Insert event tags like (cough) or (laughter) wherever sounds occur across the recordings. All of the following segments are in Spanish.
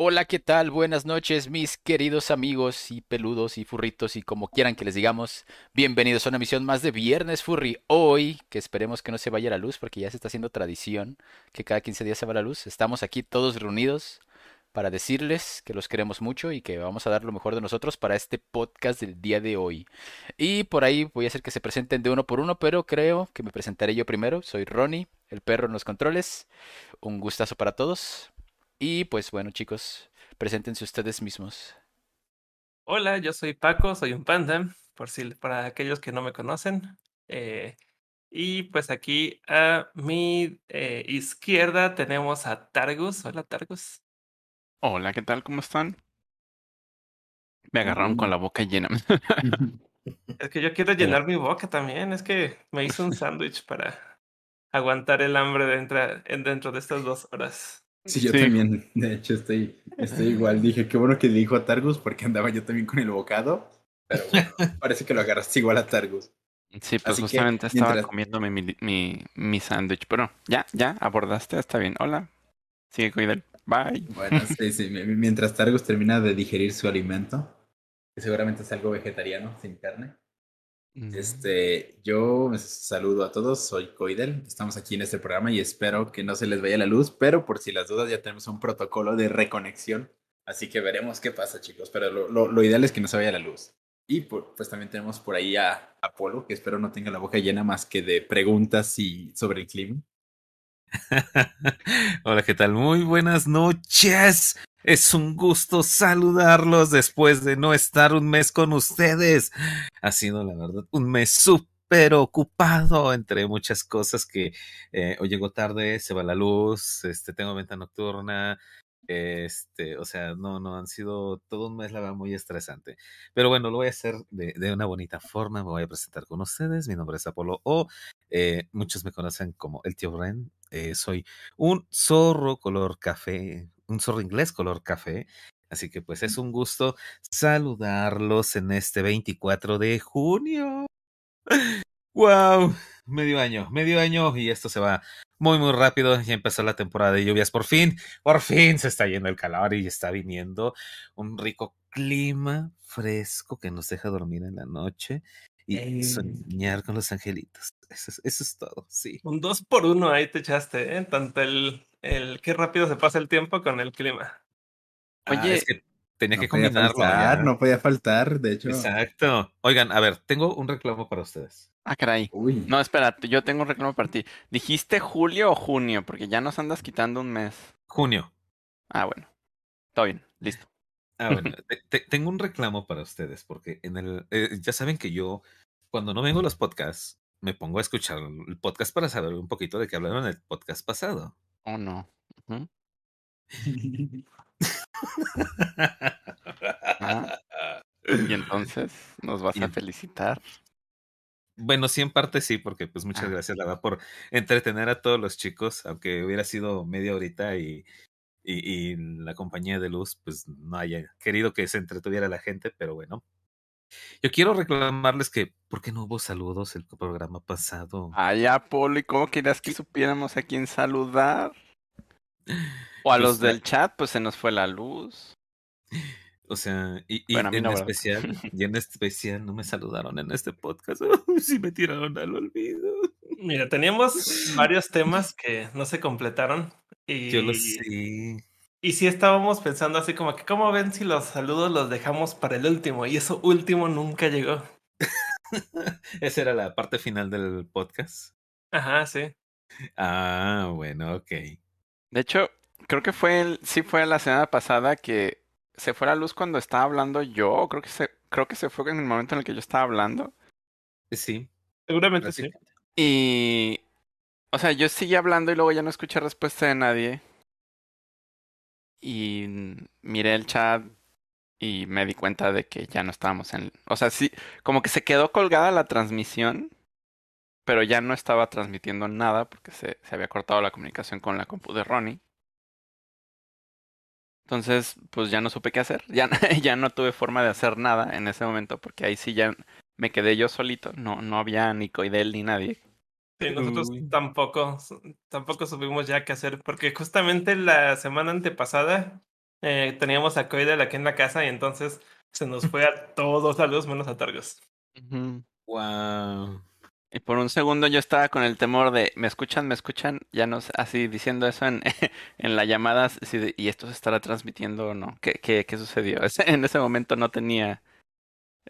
Hola, ¿qué tal? Buenas noches, mis queridos amigos y peludos y furritos y como quieran que les digamos. Bienvenidos a una emisión más de Viernes Furry. Hoy, que esperemos que no se vaya la luz porque ya se está haciendo tradición que cada 15 días se va la luz. Estamos aquí todos reunidos para decirles que los queremos mucho y que vamos a dar lo mejor de nosotros para este podcast del día de hoy. Y por ahí voy a hacer que se presenten de uno por uno, pero creo que me presentaré yo primero. Soy Ronnie, el perro en los controles. Un gustazo para todos. Y pues bueno, chicos, preséntense ustedes mismos. Hola, yo soy Paco, soy un panda, por si para aquellos que no me conocen. Eh, y pues aquí a mi eh, izquierda tenemos a Targus. Hola, Targus. Hola, ¿qué tal? ¿Cómo están? Me agarraron con la boca llena. (laughs) Es que yo quiero llenar mi boca también. Es que me hice un sándwich para aguantar el hambre dentro, dentro de estas dos horas. Sí, yo también, de hecho, estoy, estoy igual. Dije, qué bueno que dijo a Targus porque andaba yo también con el bocado. Pero bueno, (laughs) parece que lo agarraste igual a Targus. Sí, pues justamente estaba comiéndome mi, mi, mi sándwich. Pero ya, ya, abordaste, está bien. Hola. Sigue cuidando. Bye. Bueno, (laughs) sí, sí. Mientras Targus termina de digerir su alimento, que seguramente es algo vegetariano, sin carne. Este, yo saludo a todos, soy Coidel, estamos aquí en este programa y espero que no se les vaya la luz, pero por si las dudas ya tenemos un protocolo de reconexión, así que veremos qué pasa chicos, pero lo, lo, ideal es que no se vaya la luz. Y pues también tenemos por ahí a Apolo, que espero no tenga la boca llena más que de preguntas y sobre el clima. (laughs) Hola, ¿qué tal? Muy buenas noches. Es un gusto saludarlos después de no estar un mes con ustedes. Ha sido, la verdad, un mes súper ocupado entre muchas cosas que eh, hoy llego tarde, se va la luz, este, tengo venta nocturna, este, o sea, no, no, han sido todo un mes, la verdad, muy estresante. Pero bueno, lo voy a hacer de, de una bonita forma, me voy a presentar con ustedes. Mi nombre es Apolo O. Eh, muchos me conocen como el tío Ren. Eh, soy un zorro color café, un zorro inglés color café. Así que pues es un gusto saludarlos en este 24 de junio. ¡Wow! Medio año, medio año y esto se va muy, muy rápido. Ya empezó la temporada de lluvias. Por fin, por fin se está yendo el calor y está viniendo un rico clima fresco que nos deja dormir en la noche y soñar con los angelitos. Eso es, todo, sí. Un dos por uno ahí te echaste, ¿eh? Tanto el, el qué rápido se pasa el tiempo con el clima. Ah, Oye, tenía que combinarlo. no podía faltar, de hecho. Exacto. Oigan, a ver, tengo un reclamo para ustedes. Ah, caray. No, espera, yo tengo un reclamo para ti. ¿Dijiste julio o junio? Porque ya nos andas quitando un mes. Junio. Ah, bueno. Todo bien, listo. Ah, bueno, (laughs) tengo un reclamo para ustedes, porque en el, eh, ya saben que yo, cuando no vengo a los podcasts, me pongo a escuchar el podcast para saber un poquito de qué hablaron en el podcast pasado. Oh, no. Ah, y entonces, ¿nos vas a felicitar? Bueno, sí, en parte sí, porque pues muchas ah. gracias, la verdad, por entretener a todos los chicos, aunque hubiera sido media horita y, y, la compañía de luz, pues no haya querido que se entretuviera la gente, pero bueno. Yo quiero reclamarles que, ¿por qué no hubo saludos el programa pasado? Ay, Apolo, ¿y cómo querías que supiéramos a quién saludar? O a pues los del chat, pues se nos fue la luz. O sea, y, en especial, (laughs) y en especial no me saludaron en este podcast. (laughs) sí me tiraron al olvido. Mira, teníamos varios temas que no se completaron. Y, Yo lo sé. Y sí estábamos pensando así como que, ¿cómo ven si los saludos los dejamos para el último? Y eso último nunca llegó. (laughs) Esa era la parte final del podcast. Ajá, sí. Ah, bueno, ok. De hecho, creo que fue el, sí fue la semana pasada que se fue la luz cuando estaba hablando yo. Creo que se, creo que se fue en el momento en el que yo estaba hablando. Sí. Seguramente sí. Y. O sea, yo seguí hablando y luego ya no escuché respuesta de nadie. Y miré el chat y me di cuenta de que ya no estábamos en. O sea, sí, como que se quedó colgada la transmisión, pero ya no estaba transmitiendo nada porque se, se había cortado la comunicación con la compu de Ronnie. Entonces, pues ya no supe qué hacer. Ya, (laughs) ya no tuve forma de hacer nada en ese momento porque ahí sí ya me quedé yo solito. No, no había ni Coidel ni nadie. Sí, nosotros tampoco, tampoco supimos ya qué hacer porque justamente la semana antepasada Eh, teníamos a Coidel aquí en la casa y entonces se nos fue a todos la luz menos a Targus. Ujú. Wow. Y por un segundo yo estaba con el temor de, ¿me escuchan? ¿Me escuchan? Ya no sé, así diciendo eso en, (laughs) en la llamada, así de, ¿y esto se estará transmitiendo o no? ¿Qué, qué, qué sucedió? (laughs) En ese momento no tenía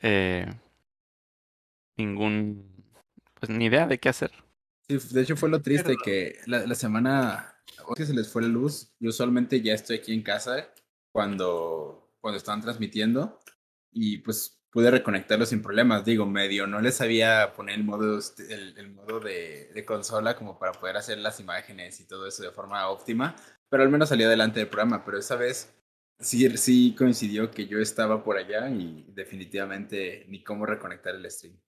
eh, ningún, pues ni idea de qué hacer. Sí, de hecho fue lo triste Pero- que la, la semana que se les fue la luz, yo usualmente ya estoy aquí en casa cuando, cuando estaban transmitiendo y pues pude reconectarlo sin problemas. Digo, medio no les sabía poner el modo, este- el, el modo de, de consola como para poder hacer las imágenes y todo eso de forma óptima, pero al menos salí adelante del programa. Pero esa vez sí, sí coincidió que yo estaba por allá y definitivamente ni cómo reconectar el stream.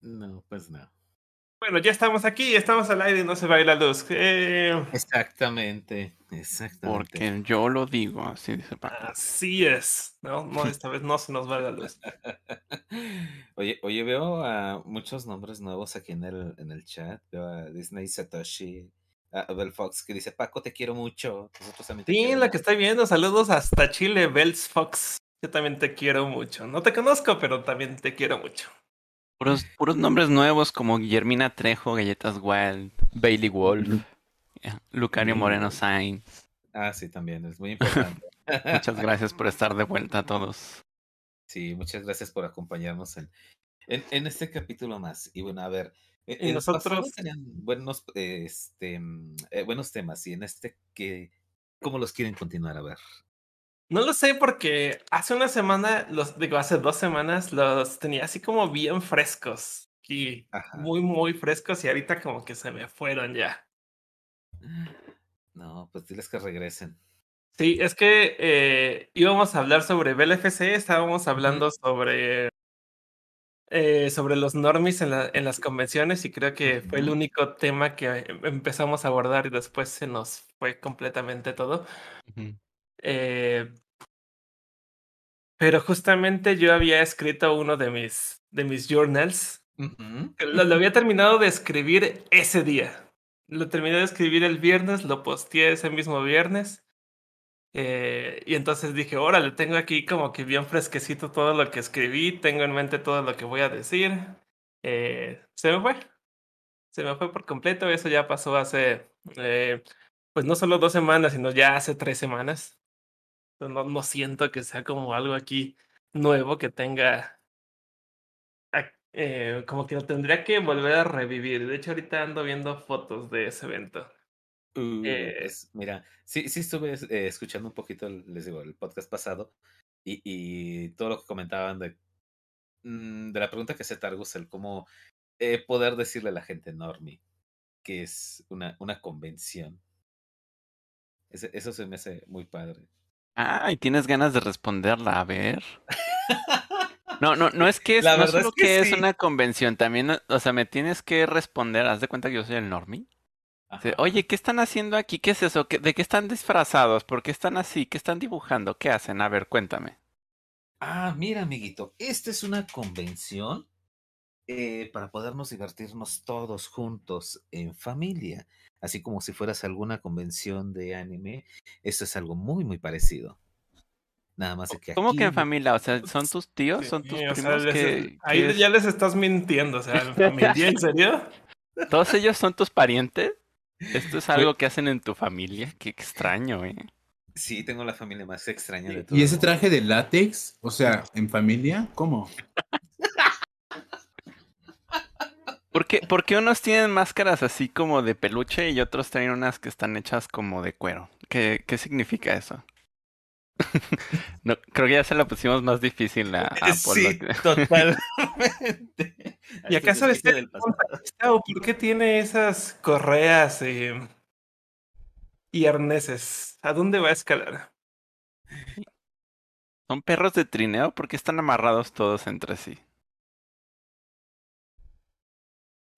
No, pues no. Bueno, ya estamos aquí, estamos al aire y no se va a ir la luz. Eh, Exactamente, exactamente. Porque yo lo digo, así dice Paco. así es. No, no, esta vez no se nos va la luz. (laughs) Oye, oye, veo a muchos nombres nuevos aquí en el, en el chat. Veo a Disney Satoshi, a Abel Fox que dice, Paco, te quiero mucho. Nosotros también te Sí, queremos". la que estoy viendo, saludos hasta Chile, Bells Fox. Yo también te quiero mucho. No te conozco, pero también te quiero mucho. Puros, puros nombres nuevos como Guillermina Trejo, Galletas Wild, Bailey Wolf. eh, Lucario. Moreno Sainz. Ah, sí, también, es muy (laughs) importante. Muchas gracias por estar de vuelta a todos. Sí, muchas gracias por acompañarnos en, en, en este capítulo más. Y bueno, a ver, eh, Y nosotros- tenían buenos, eh, este, mm, eh, buenos temas y en este que, ¿cómo los quieren continuar? A ver. No lo sé porque hace una semana, los digo, hace dos semanas los tenía así como bien frescos. Y Ajá. muy, muy frescos y ahorita como que se me fueron ya. No, pues diles que regresen. Sí, es que eh, íbamos a hablar sobre BLFC, estábamos hablando sobre, eh, sobre los normies en, la- en las convenciones y creo que fue el único tema que em- empezamos a abordar y después se nos fue completamente todo. Eh, pero justamente yo había escrito uno de mis, de mis journals. Lo, lo había terminado de escribir ese día. Lo terminé de escribir el viernes, lo posteé ese mismo viernes. Eh, y entonces dije, órale, tengo aquí como que bien fresquecito todo lo que escribí, tengo en mente todo lo que voy a decir. Eh, se me fue. Se me fue por completo. Eso ya pasó hace, eh, pues no solo dos semanas, sino ya hace tres semanas. No, no siento que sea como algo aquí nuevo que tenga eh, como que lo tendría que volver a revivir. De hecho, ahorita ando viendo fotos de ese evento. Uh, Eh, pues mira, sí, sí estuve eh, escuchando un poquito, el- les digo, el podcast pasado y, y todo lo que comentaban de, mm, de la pregunta que hace Targus, el cómo poder decirle a la gente normie que es una, una convención. Eso se me hace muy padre. Ah, y tienes ganas de responderla, a ver. (laughs) No, no, no es que es, La no solo es que que es una convención, también, o sea, me tienes que responder, haz de cuenta que yo soy el normie. Oye, ¿qué están haciendo aquí? ¿Qué es eso? ¿Qué- ¿De qué están disfrazados? ¿Por qué están así? ¿Qué están dibujando? ¿Qué hacen? A ver, cuéntame. Ah, mira, amiguito, esta es una convención eh, para podernos divertirnos todos juntos en familia, así como si fueras a alguna convención de anime. Esto es algo muy, muy parecido. Nada más de que ¿Cómo que en familia? O sea, ¿son tus tíos? ¿Son tus Sí, o sea, primos? les- que ahí ya les estás mintiendo. O sea, ¿en familia, ¿en serio? (laughs) ¿Todos ellos son tus parientes? ¿Esto es algo que hacen en tu familia? Qué extraño, ¿eh? Sí, tengo la familia más extraña de ¿Y todas. ese traje de látex? O sea, ¿en familia? ¿Cómo? ¿Por qué, por qué unos tienen máscaras así como de peluche y otros traen unas que están hechas como de cuero? ¿Qué, qué significa eso? (laughs) no, creo que ya se la pusimos más difícil a, a Polo. Sí, (laughs) totalmente. (laughs) ¿Y acaso es este del pasado. Gustavo, ¿por qué tiene esas correas eh, y arneses? ¿A dónde va a escalar? ¿Son perros de trineo? ¿Por qué están amarrados todos entre sí?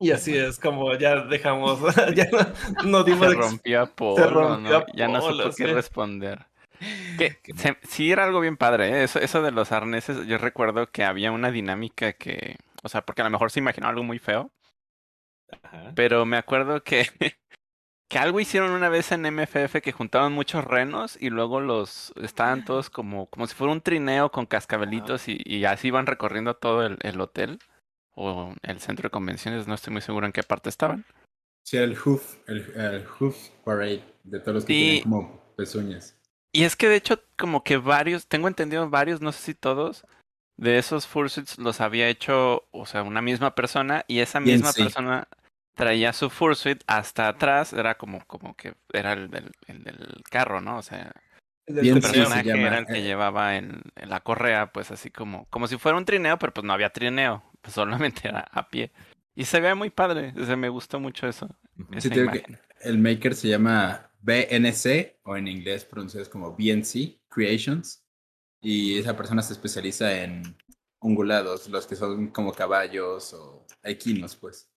Y así es como ya dejamos, (laughs) (laughs) ya no, no dimos Se rompió Apolo, rompió ¿no? Ya no supo qué responder. Que (laughs) se- sí era algo bien padre, ¿eh? Eso, eso de los arneses, yo recuerdo que había una dinámica que, o sea, porque a lo mejor se imaginó algo muy feo, Ajá. pero me acuerdo que que algo hicieron una vez en MFF que juntaban muchos renos y luego los estaban todos como, como si fuera un trineo con cascabelitos y, y así iban recorriendo todo el, el hotel o el centro de convenciones. No estoy muy seguro en qué parte estaban. Sí, el hoof, el, el hoof parade de todos los que Sí. tienen como pezuñas. Y es que de hecho, como que varios, tengo entendido varios, no sé si todos, de esos fursuits los había hecho, o sea, una misma persona, y esa misma sí. persona traía su fursuit hasta atrás, era como, como que era el del, el del carro, ¿no? O sea, Bien, el personaje era el que eh. llevaba en, en la correa, pues así como, como si fuera un trineo, pero pues no había trineo, pues solamente era a pie. Y se ve muy padre, o sea, me gustó mucho eso, Sí, que el maker se llama BNC o en inglés pronunciado como BNC Creations y esa persona se especializa en ungulados, los que son como caballos o equinos, pues.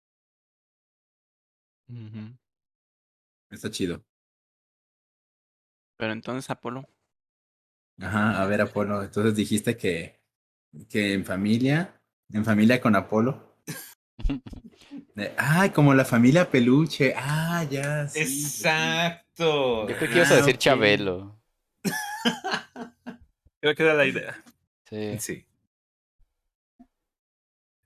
Está chido. Pero entonces, Apolo, Ajá, a ver, Apolo, entonces dijiste que, que en familia, en familia con Apolo. Ay, como la familia peluche. Ah, ya, sí. sí, sí. Exacto. Yo creo que ibas a decir ok. Chabelo. (laughs) Creo que era la idea. Sí. Sí.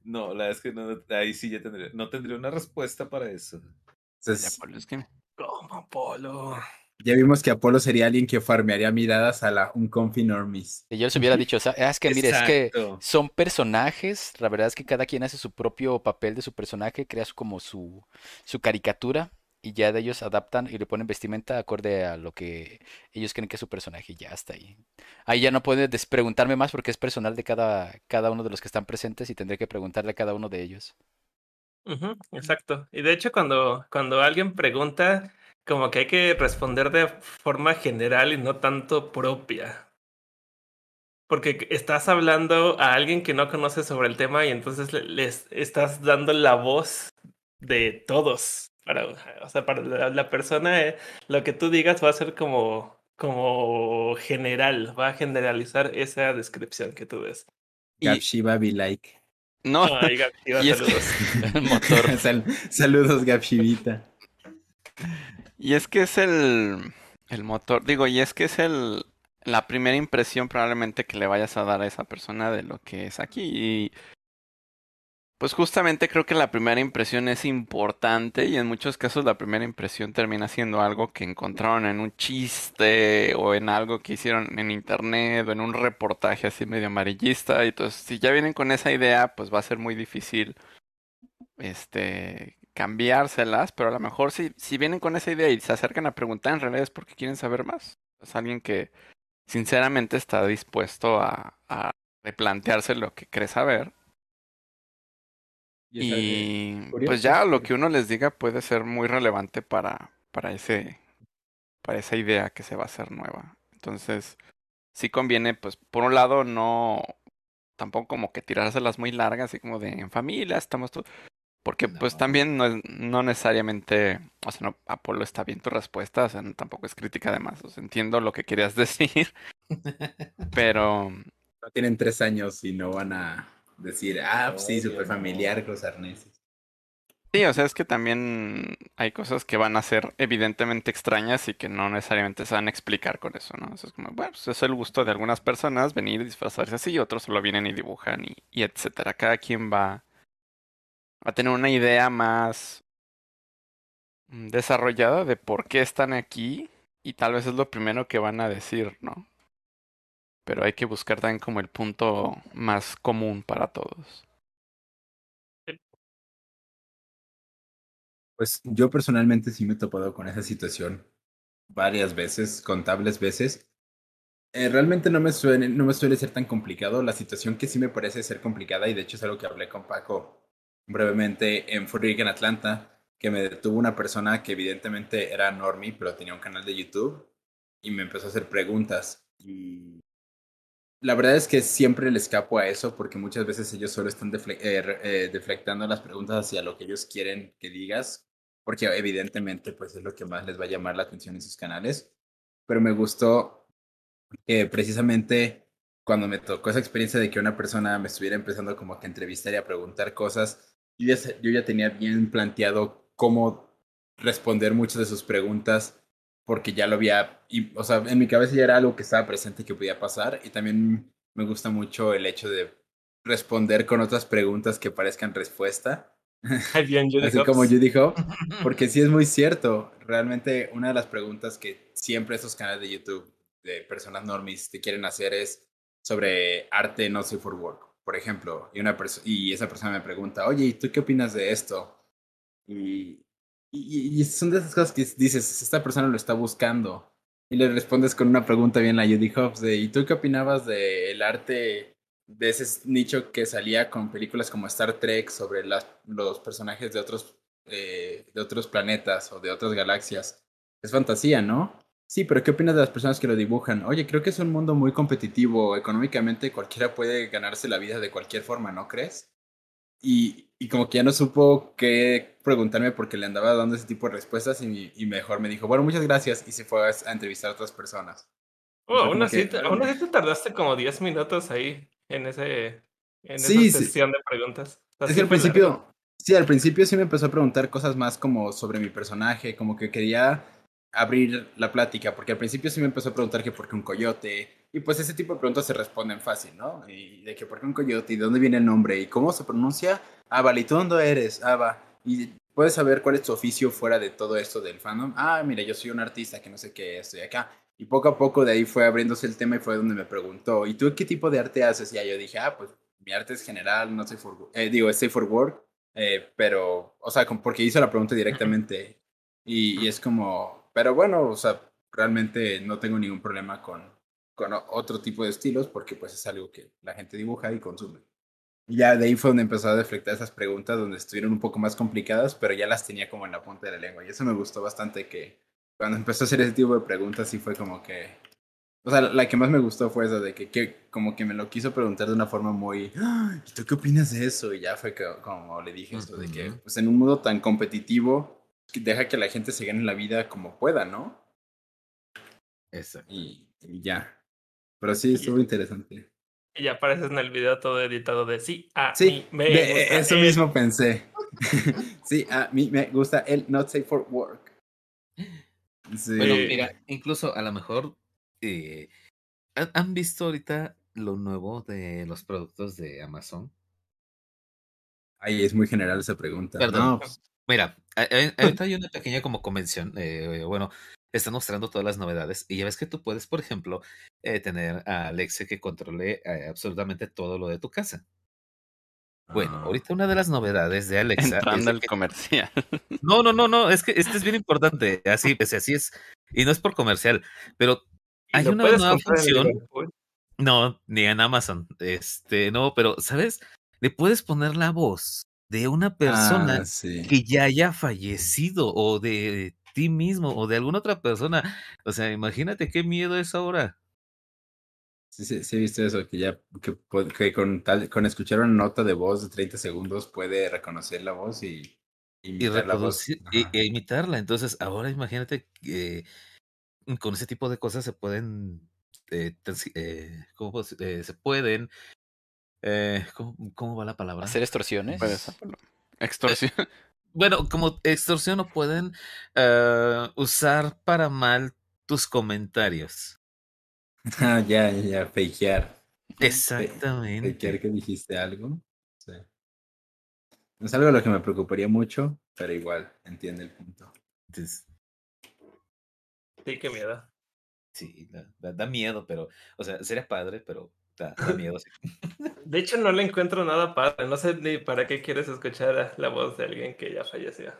No, la verdad es que no, ahí sí ya tendría, no tendría una respuesta para eso. Entonces, Apolo, es que Como Polo. Ya vimos que Apolo sería alguien que farmearía miradas a la un confi normis. Y yo les hubiera (laughs) dicho, o sea, es que mire, es que son personajes, la verdad es que cada quien hace su propio papel de su personaje, crea su- como su, su caricatura y ya de ellos adaptan y le ponen vestimenta acorde a lo que ellos creen que es su personaje y ya está ahí. Ahí ya no puedes des- preguntarme más porque es personal de cada, cada uno de los que están presentes y tendré que preguntarle a cada uno de ellos. Exacto. Y de hecho, cuando, cuando alguien pregunta, como que hay que responder de forma general y no tanto propia. Porque estás hablando a alguien que no conoce sobre el tema y entonces le- les estás dando la voz de todos. Para, o sea, para la, la persona, eh, lo que tú digas va a ser como, como general, va a generalizar esa descripción que tú des. Y- Gapshiba be like. no, Ay, Gabriela, (laughs) Y es que- saludos. (laughs) El motor. (laughs) Sal- saludos, Gapshibita. Y es que es el, el motor, digo, y es que es el, la primera impresión probablemente que le vayas a dar a esa persona de lo que es aquí. Y pues justamente creo que la primera impresión es importante y en muchos casos la primera impresión termina siendo algo que encontraron en un chiste o en algo que hicieron en internet o en un reportaje así medio amarillista. Y entonces si ya vienen con esa idea, pues va a ser muy difícil este cambiárselas, pero a lo mejor si, si vienen con esa idea y se acercan a preguntar, en realidad es porque quieren saber más. Es alguien que sinceramente está dispuesto a, a replantearse lo que cree saber. Y pues ya lo que uno les diga puede ser muy relevante para, para ese, para esa idea que se va a hacer nueva. Entonces, sí conviene, pues, por un lado, no tampoco como que tirárselas muy largas, así como de en familia, estamos todos. Porque pues también no, es- no necesariamente, o sea, no, Apolo está bien tu respuesta, o sea, no- tampoco es crítica además, o sea, entiendo lo que querías (laughs) decir, pero No tienen tres años y no van a decir, ah, pues sí, súper familiar con los arneses. sí, o sea, es que también hay cosas que van a ser evidentemente extrañas y que no necesariamente se van a explicar con eso, ¿no? Eso es como, bueno, pues es el gusto de algunas personas venir y disfrazarse así, y otros solo vienen y dibujan y, y etcétera. Cada quien va a tener una idea más mm, desarrollada de por qué están aquí y tal vez es lo primero que van a decir, ¿no? Pero hay que buscar también como el punto más común para todos. Pues yo personalmente sí me he topado con esa situación varias veces, contables veces. Eh, realmente no me, suele, no me suele ser tan complicado. La situación que sí me parece ser complicada, y de hecho es algo que hablé con Paco brevemente en Furry en Atlanta, que me detuvo una persona que evidentemente era normie, pero tenía un canal de YouTube y me empezó a hacer preguntas. Y la verdad es que siempre le escapo a eso porque muchas veces ellos solo están defle eh, eh, deflectando las preguntas hacia lo que ellos quieren que digas, porque evidentemente pues es lo que más les va a llamar la atención en sus canales. Pero me gustó que precisamente cuando me tocó esa experiencia de que una persona me estuviera empezando como que entrevistar y a preguntar cosas, yo ya, yo ya tenía bien planteado cómo responder muchas de sus preguntas porque ya lo había, y, o sea, en mi cabeza ya era algo que estaba presente que podía pasar y también me gusta mucho el hecho de responder con otras preguntas que parezcan respuesta. (laughs) Bien, Judy Así como Judy (laughs) Hop, porque sí es muy cierto. Realmente una de las preguntas que siempre esos canales de YouTube de personas normis te quieren hacer es sobre arte no safe for work, por ejemplo. Y, una y esa persona me pregunta, oye, ¿y tú qué opinas de esto? Y, y, son de esas cosas que dices, esta persona lo está buscando. Y le respondes con una pregunta bien la Judy Hobbs de, ¿y tú qué opinabas del arte de ese nicho que salía con películas como Star Trek sobre las, los personajes de otros, eh, de otros planetas o de otras galaxias? Es fantasía, ¿no? Sí, pero ¿qué opinas de las personas que lo dibujan? Oye, creo que es un mundo muy competitivo. Económicamente cualquiera puede ganarse la vida de cualquier forma, ¿no crees? Y, y como que ya no supo qué preguntarme porque le andaba dando ese tipo de respuestas y, y mejor me dijo, bueno, muchas gracias y se fue a, a entrevistar a otras personas. Oh, aún, así, te- tardaste como 10 minutos ahí en ese en Sí, esa sí. sesión de preguntas. Es que al largo. principio, sí, al principio sí me empezó a preguntar cosas más como sobre mi personaje, como que quería abrir la plática, porque al principio sí me empezó a preguntar que por qué un coyote, y pues ese tipo de preguntas se responden fácil, ¿no? Y de que por qué un coyote, y de dónde viene el nombre, y cómo se pronuncia, ah, vale, ¿y tú dónde eres? Ah, va, y puedes saber cuál es tu oficio fuera de todo esto del fandom, ah, mira, yo soy un artista que no sé qué, estoy acá, y poco a poco de ahí fue abriéndose el tema y fue donde me preguntó, ¿y tú qué tipo de arte haces? Y ya yo dije, ah, pues mi arte es general, no sé eh, digo, es safe for work, eh, pero, o sea, porque hizo la pregunta directamente y, y es como, pero bueno, o sea, realmente no tengo ningún problema con, con otro tipo de estilos porque pues es algo que la gente dibuja y consume. Y ya de ahí fue donde empezó a deflectar esas preguntas donde estuvieron un poco más complicadas, pero ya las tenía como en la punta de la lengua y eso me gustó bastante que cuando empezó a hacer ese tipo de preguntas sí fue como que o sea, la que más me gustó fue esa de que, que como que me lo quiso preguntar de una forma muy, "Ah, ¿y tú qué opinas de eso? Y ya fue que, como le dije eso, de que pues en un mundo tan competitivo, deja que la gente se gane la vida como pueda, ¿no? Exacto. Y, y ya. Pero sí, estuvo interesante. Y ya apareces en el video todo editado de sí, a Sí, mí me de- gusta eso el- mismo pensé. (laughs) sí, a mí me gusta el Not Safe for Work. Sí. Bueno, mira, incluso a lo mejor eh, ¿han- ¿han visto ahorita lo nuevo de los productos de Amazon? Ay, es muy general esa pregunta. Perdón. No, pues, Mira, ahorita hay una pequeña como convención, eh, bueno, están mostrando todas las novedades y ya ves que tú puedes, por ejemplo, eh, tener a Alexa que controle eh, absolutamente todo lo de tu casa. Bueno, Ah. ahorita una de las novedades de (laughs) Alexa Entrando al que- comercial. (laughs) No, no, no, no, es que este es bien importante, así, pues, así es, y no es por comercial, pero hay una nueva función. No, ni en Amazon. Este, no, pero, ¿sabes? Le puedes poner la voz de una persona ah, sí. que ya haya fallecido o de ti mismo o de alguna otra persona. O sea, imagínate qué miedo es ahora. Sí, sí, sí he visto eso, que ya que, que con tal con escuchar una nota de voz de 30 segundos puede reconocer la voz y Y imitar la voz. reproducir e, e imitarla. Entonces, ahora imagínate que con ese tipo de cosas se pueden, eh, eh, ¿cómo decir? Eh, se pueden, eh, ¿cómo, cómo va la palabra? ¿Hacer extorsiones? Extorsión. Bueno, como extorsión o pueden eh, usar para mal tus comentarios. (laughs) Ah, ya, ya, ya, fakear. Fakear Exactamente. que dijiste algo. Sí. Es algo a lo que me preocuparía mucho, pero igual, entiende el punto. Entonces, Sí, qué miedo. sí, da miedo, pero, o sea, sería padre, pero da, da miedo. sí. (laughs) De hecho, no le encuentro nada padre. No sé ni para qué quieres escuchar la voz de alguien que ya falleció.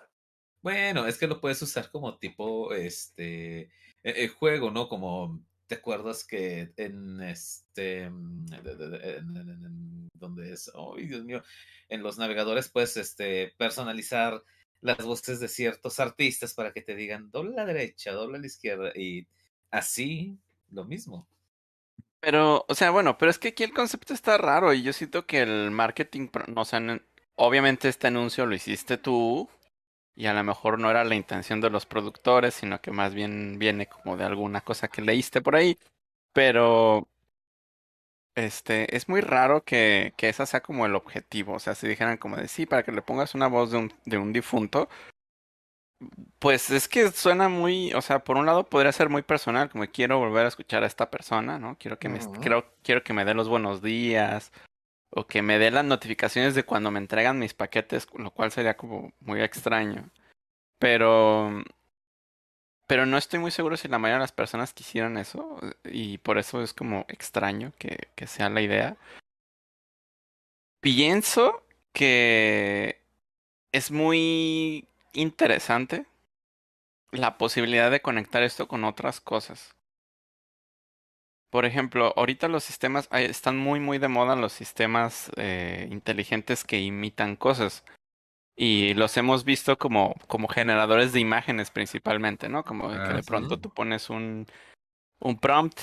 Bueno, es que lo puedes usar como tipo, este, eh, eh, juego, ¿no? Como, ¿te acuerdas que en este, en- en- en- en- donde es, ay, Dios mío, en los navegadores puedes, este, personalizar las voces de ciertos artistas para que te digan doble a la derecha, doble a la izquierda y así lo mismo. Pero, o sea, bueno, pero es que aquí el concepto está raro y yo siento que el marketing, no, o obviamente este anuncio lo hiciste tú y a lo mejor no era la intención de los productores, sino que más bien viene como de alguna cosa que leíste por ahí. Pero, este, es muy raro que, que esa sea como el objetivo. O sea, si dijeran como de sí, para que le pongas una voz de un, de un difunto, Pues es que suena muy, o sea, por un lado podría ser muy personal, como quiero volver a escuchar a esta persona, ¿no? Quiero que me, quiero, quiero que me dé los buenos días, o que me dé las notificaciones de cuando me entregan mis paquetes, lo cual sería como muy extraño. Pero, pero no estoy muy seguro si la mayoría de las personas quisieran eso, y por eso es como extraño que, que sea la idea. Pienso que es muy interesante la posibilidad de conectar esto con otras cosas. Por ejemplo, ahorita los sistemas, están muy muy de moda los sistemas eh, inteligentes que imitan cosas. Y los hemos visto como, como generadores de imágenes principalmente, ¿no? Como que Ah, de sí. pronto tú pones un, un prompt,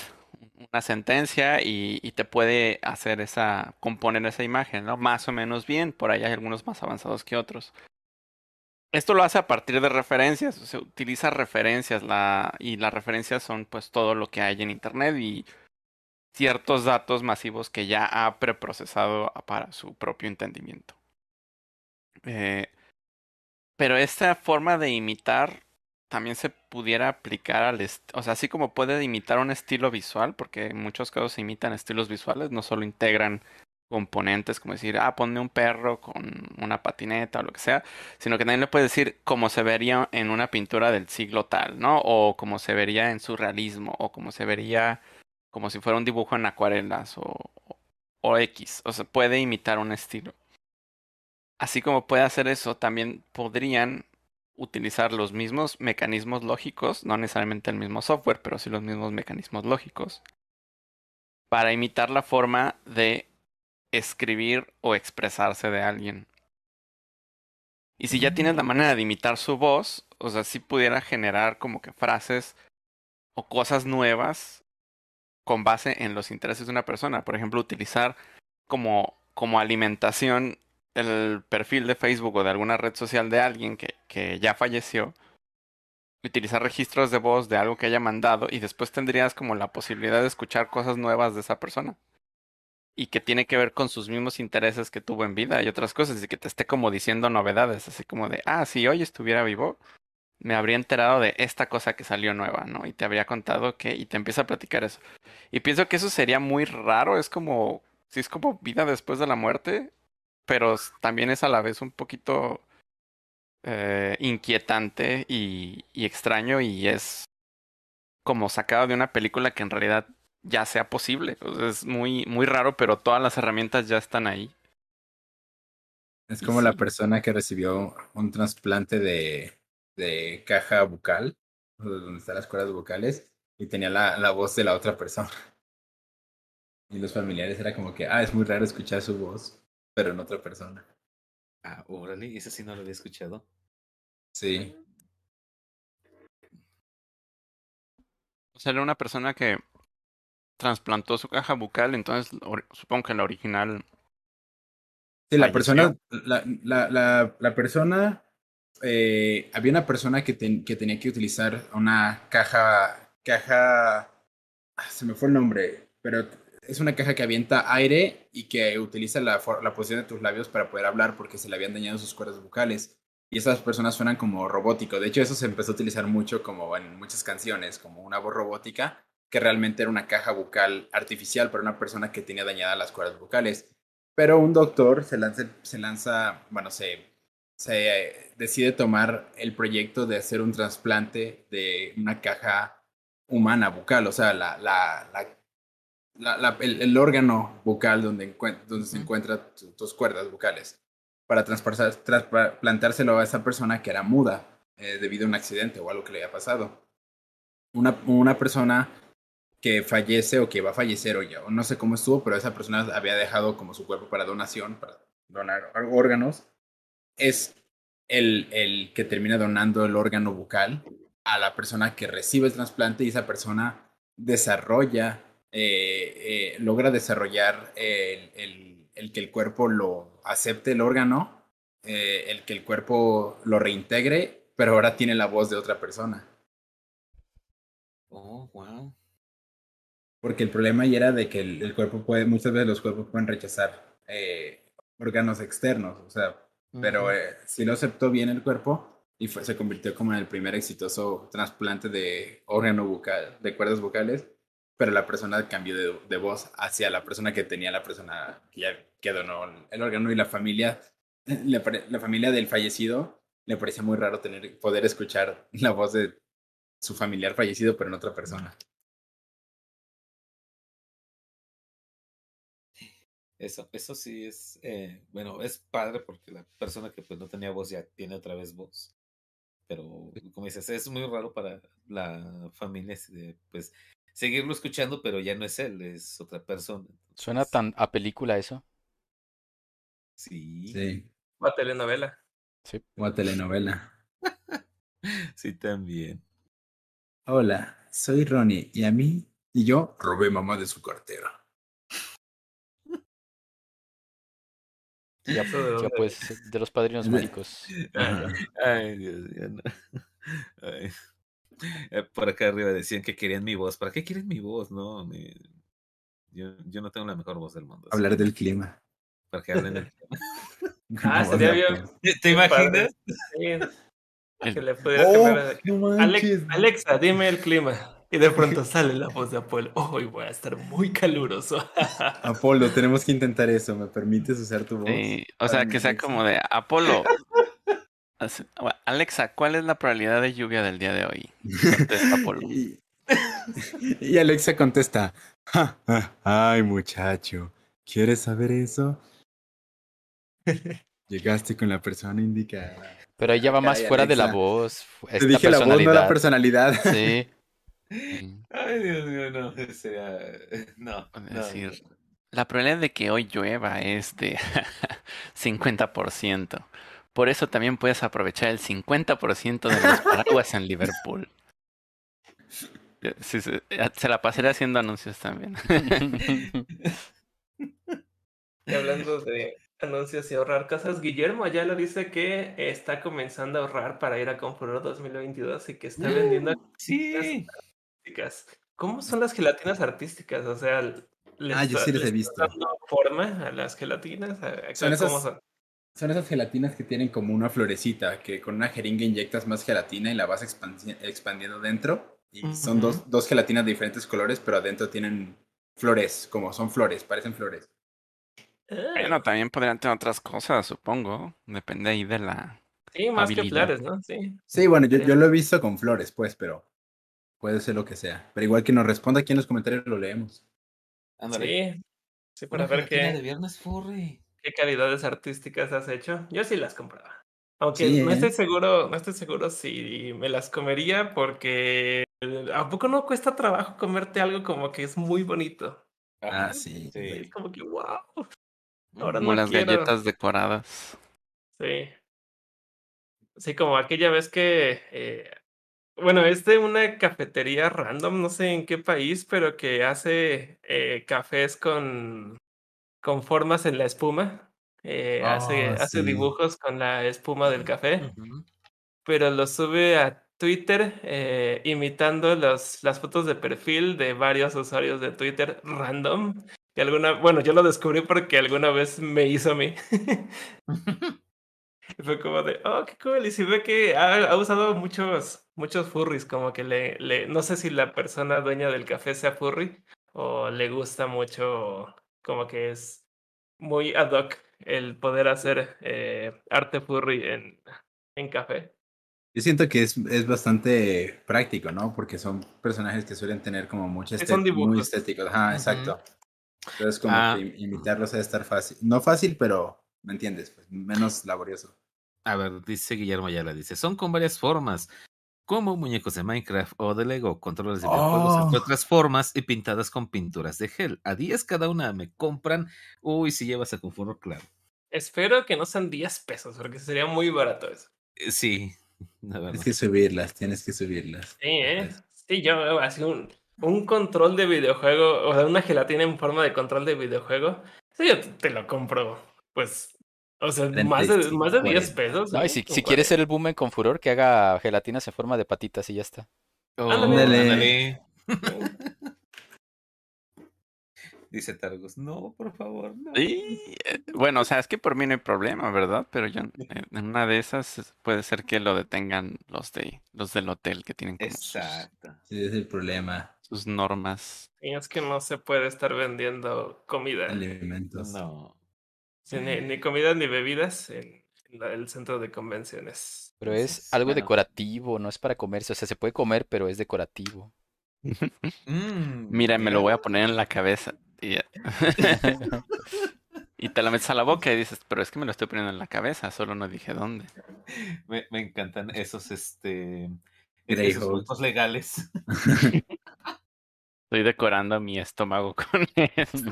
una sentencia y, y te puede hacer esa, componer esa imagen, ¿no? Más o menos bien, por ahí hay algunos más avanzados que otros. Esto lo hace a partir de referencias, se utiliza referencias y las referencias son pues todo lo que hay en internet y ciertos datos masivos que ya ha preprocesado para su propio entendimiento. Eh, pero esta forma de imitar también se pudiera aplicar al, o sea, así como puede imitar un estilo visual, porque en muchos casos se imitan estilos visuales, no solo integran componentes como decir, ah, ponme un perro con una patineta o lo que sea, sino que también le puedes decir cómo se vería en una pintura del siglo tal, ¿no? O cómo se vería en surrealismo, o cómo se vería como si fuera un dibujo en acuarelas o, o X, o sea, puede imitar un estilo. Así como puede hacer eso, también podrían utilizar los mismos mecanismos lógicos, no necesariamente el mismo software, pero sí los mismos mecanismos lógicos, para imitar la forma de escribir o expresarse de alguien. Y si ya tienes la manera de imitar su voz, o sea, si pudiera generar como que frases o cosas nuevas con base en los intereses de una persona. Por ejemplo, utilizar como, como alimentación el perfil de Facebook o de alguna red social de alguien que, que ya falleció. Utilizar registros de voz de algo que haya mandado y después tendrías como la posibilidad de escuchar cosas nuevas de esa persona. Y que tiene que ver con sus mismos intereses que tuvo en vida y otras cosas. Y que te esté como diciendo novedades, así como de, ah, si hoy estuviera vivo, me habría enterado de esta cosa que salió nueva, ¿no? Y te habría contado que, y te empieza a platicar eso. Y pienso que eso sería muy raro, es como, si es como vida después de la muerte, pero también es a la vez un poquito eh, inquietante y, y extraño y es como sacado de una película que en realidad ya sea posible. O sea, es muy, muy raro, pero todas las herramientas ya están ahí. Es como la persona que recibió un trasplante de, de caja bucal, donde están las cuerdas vocales, y tenía la, la voz de la otra persona. (laughs) Y los familiares era como que, ah, es muy raro escuchar su voz, pero en otra persona. Ah, órale, ese sí no lo había escuchado. Sí. O sea, era una persona que trasplantó su caja bucal, entonces supongo que la original Sí, la Falleció. persona, la, la, la, la persona, eh, había una persona que, ten- que tenía que utilizar una caja, caja, ah, se me fue el nombre, pero es una caja que avienta aire y que utiliza la, la posición de tus labios para poder hablar porque se le habían dañado sus cuerdas vocales. Y esas personas suenan como robótico. De hecho, eso se empezó a utilizar mucho como en muchas canciones, como una voz robótica, que realmente era una caja bucal artificial para una persona que tenía dañadas las cuerdas vocales. Pero un doctor se lanza, se lanza bueno, se, se decide tomar el proyecto de hacer un trasplante de una caja humana bucal, o sea, la, la, la, el, el órgano bucal donde, donde se encuentran tu- tus cuerdas vocales, para trasplantárselo a esa persona que era muda eh, debido a un accidente o algo que le había pasado. Una, una persona que fallece o que va a fallecer o ya, no sé cómo estuvo, pero esa persona había dejado como su cuerpo para donación, para donar órganos, es el, el que termina donando el órgano bucal a la persona que recibe el trasplante y esa persona desarrolla, eh, eh, logra desarrollar el, que el cuerpo lo acepte el órgano, eh, el que el cuerpo lo reintegre, pero ahora tiene la voz de otra persona. Oh, wow. Porque el problema ya era de que el, el cuerpo puede, muchas veces los cuerpos pueden rechazar eh, órganos externos, o sea, pero eh, si lo aceptó bien el cuerpo, y fue, se convirtió como en el primer exitoso trasplante de órgano vocal, de cuerdas vocales, pero la persona cambió de, de voz hacia la persona que tenía la persona que ya que donó el órgano y la familia, la, la familia del fallecido le parecía muy raro tener, poder escuchar la voz de su familiar fallecido, pero en otra persona. Eso, eso sí es, eh, bueno, es padre porque la persona que pues no tenía voz ya tiene otra vez voz. Pero, como dices, es muy raro para la familia pues seguirlo escuchando, pero ya no es él, es otra persona. ¿Suena tan a película eso? Sí. Sí, O a telenovela. Sí. o a telenovela. (laughs) sí, también. Hola, soy Ronnie y a mí y yo robé mamá de su cartera. Ya, (laughs) pues, de los padrinos (laughs) mágicos. Ay, Dios mío. no. (laughs) Ay. Eh, Por acá arriba decían que querían mi voz. ¿Para qué quieren mi voz? No, me- yo, yo no tengo la mejor voz del mundo. Hablar del clima. Para que hablen del Ah, Como sería bien. ¿Te imaginas? Sí, que le pudiera Oh, no Ale- manches. Alexa, dime el clima. Y de pronto (laughs) sale la voz de Apolo. Hoy voy a estar muy caluroso. (laughs) Apolo, tenemos que intentar eso. ¿Me permites usar tu voz? Sí, o sea, que sea Alexa? como de Apolo. (laughs) Alexa, ¿cuál es la probabilidad de lluvia del día de hoy? Contesta Apolo. Y, y Alexa contesta, "Ja, ja, ay muchacho, ¿quieres saber eso? Llegaste con la persona indicada. Pero ella va más fuera de la voz. Te dije la voz, no la personalidad. personalidad. Sí. Ay, Dios mío, no. (laughs) Sería. No. No, decir. La probabilidad de que hoy llueva es de (laughs) 50%. Por eso también puedes aprovechar el 50% de los paraguas en Liverpool. Sí, sí, se la pasaré haciendo anuncios también. (laughs) Y hablando de anuncios y ahorrar cosas, Guillermo ya lo dice que está comenzando a ahorrar para ir a Confuror 2022 y que está vendiendo (gasps) Sí. Artísticas. ¿Cómo son las gelatinas artísticas? O sea, ¿les Ah, yo está- sí les he visto. dando forma a las gelatinas? ¿A- a- Son ¿Cómo esas- son? Son esas gelatinas que tienen como una florecita, que con una jeringa inyectas más gelatina y la vas expandi- expandiendo dentro. Y son dos, dos gelatinas de diferentes colores, pero adentro tienen flores, como son flores, parecen flores. Ah, Bueno, también podrían tener otras cosas, supongo. Depende ahí de la... sí, más que flores, ¿no? Sí. Sí, bueno, yo, yo lo he visto con flores, pues, pero puede ser lo que sea. Pero igual que nos responda aquí en los comentarios, lo leemos. Ándale. Sí. Sí, para Una ver gelatina de qué, viernes furry. qué calidades artísticas has hecho. Yo sí las compraba. Aunque Sí, no ¿eh? estoy seguro, no estoy seguro si me las comería porque eh, ¿a poco no cuesta trabajo comerte algo como que es muy bonito? Ah, sí. Es como que wow. Ahora como no las quiero. galletas decoradas. Sí. Sí, como aquella vez que, eh, bueno, es de una cafetería random, no sé en qué país, pero que hace eh, cafés con, con formas en la espuma. eh, hace, Ah, hace sí. dibujos con la espuma del café, pero lo sube a Twitter eh, imitando los, las fotos de perfil de varios usuarios de Twitter random. Que alguna, bueno, yo lo descubrí porque alguna vez me hizo a mí. (laughs) (laughs) Y (laughs) Fue como de, oh, qué cool. Y si ve que ha, ha usado muchos, muchos furries, como que le, le, no sé si la persona dueña del café sea furry o le gusta mucho, como que es muy ad hoc el poder hacer eh, arte furry en, en café. Yo siento que es, es bastante práctico, ¿no? Porque son personajes que suelen tener como mucha estética, muy estéticos. Ajá, Ujú. exacto. Entonces, como Ah. que im- imitarlos debe estar fácil. No fácil, pero, ¿me entiendes? Pues menos laborioso. A ver, dice Guillermo Ayala, dice, son con varias formas, como muñecos de Minecraft o de Lego, controles de videojuegos Oh. entre otras formas y pintadas con pinturas de gel. A 10 cada una me compran. Uy, si llevas a Confurro, claro. Espero que no sean 10 pesos, porque sería muy barato eso. Eh, Sí, (laughs) la verdad. Tienes que subirlas, tienes que subirlas. Sí, ¿eh? Sí, yo así un, un control de videojuego, o sea, una gelatina en forma de control de videojuego. Sí, yo te lo compro, pues, o sea, más de, 35, más de 10 40. pesos. No, y si, si quieres ser el boom con furor, que haga gelatinas en forma de patitas y ya está. Ándale. Ándale. Ándale. cuarenta. (laughs) Dice Targus, no, por favor, no. Y, bueno, o sea, es que por mí no hay problema, ¿verdad? Pero yo eh, en una de esas es- puede ser que lo detengan los de los del hotel que tienen como sus, Exacto. Sí, es el problema. sus normas. Y es que no se puede estar vendiendo comida, Alimentos. No. Sí, ni, (laughs) ni comida ni bebidas en, en la- el centro de convenciones. Pero es algo bueno. decorativo, no es para comerse. O sea, se puede comer, pero es decorativo. Mm, Mira, me lo voy a poner en la cabeza. Y, (laughs) y te la metes a la boca y dices, pero es que me lo estoy poniendo en la cabeza, solo no dije dónde. Me, me encantan esos, este, esos legales. (laughs) Estoy decorando mi estómago con esto.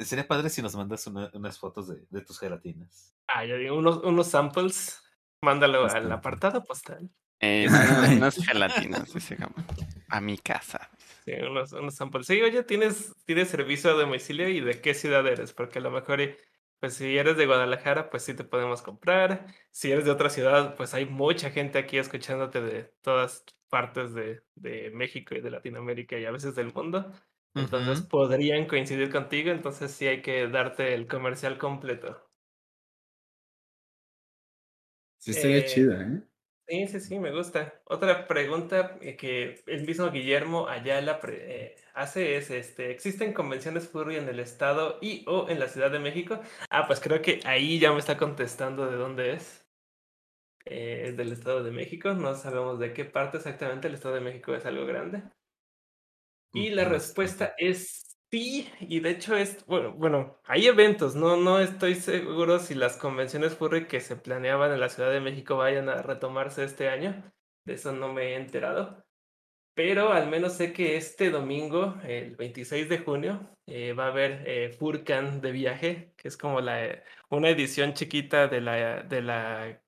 Sería padre si nos mandas una- unas fotos de, de tus gelatinas. Ah, ya digo, unos, unos samples, mándalo al apartado postal. Eh, (laughs) unas, gelatinas, dice Gama. A mi casa. Sí, unos, unos samples. Sí, oye, ¿tienes, ¿tienes servicio a domicilio y de qué ciudad eres? Porque a lo mejor, pues si eres de Guadalajara, pues sí te podemos comprar. Si eres de otra ciudad, pues hay mucha gente aquí escuchándote de todas partes de, de México y de Latinoamérica y a veces del mundo. Entonces podrían coincidir contigo, entonces sí hay que darte el comercial completo. Sí, estaría Eh, chido, ¿eh? Sí, sí, sí, me gusta. Otra pregunta eh, que el mismo Guillermo Ayala eh, hace es, este, ¿existen convenciones furry en el estado y o en la Ciudad de México? Ah, pues creo que ahí ya me está contestando de dónde es. Eh, es del Estado de México, no sabemos de qué parte exactamente, el Estado de México es algo grande. Y la respuesta es sí, y de hecho es, bueno, bueno, hay eventos, no, no estoy seguro si las convenciones furry que se planeaban en la Ciudad de México vayan a retomarse este año, de eso no me he enterado, pero al menos sé que este domingo, el 26 de junio, eh, va a haber eh, Furcan de viaje, que es como la, una edición chiquita de la, de la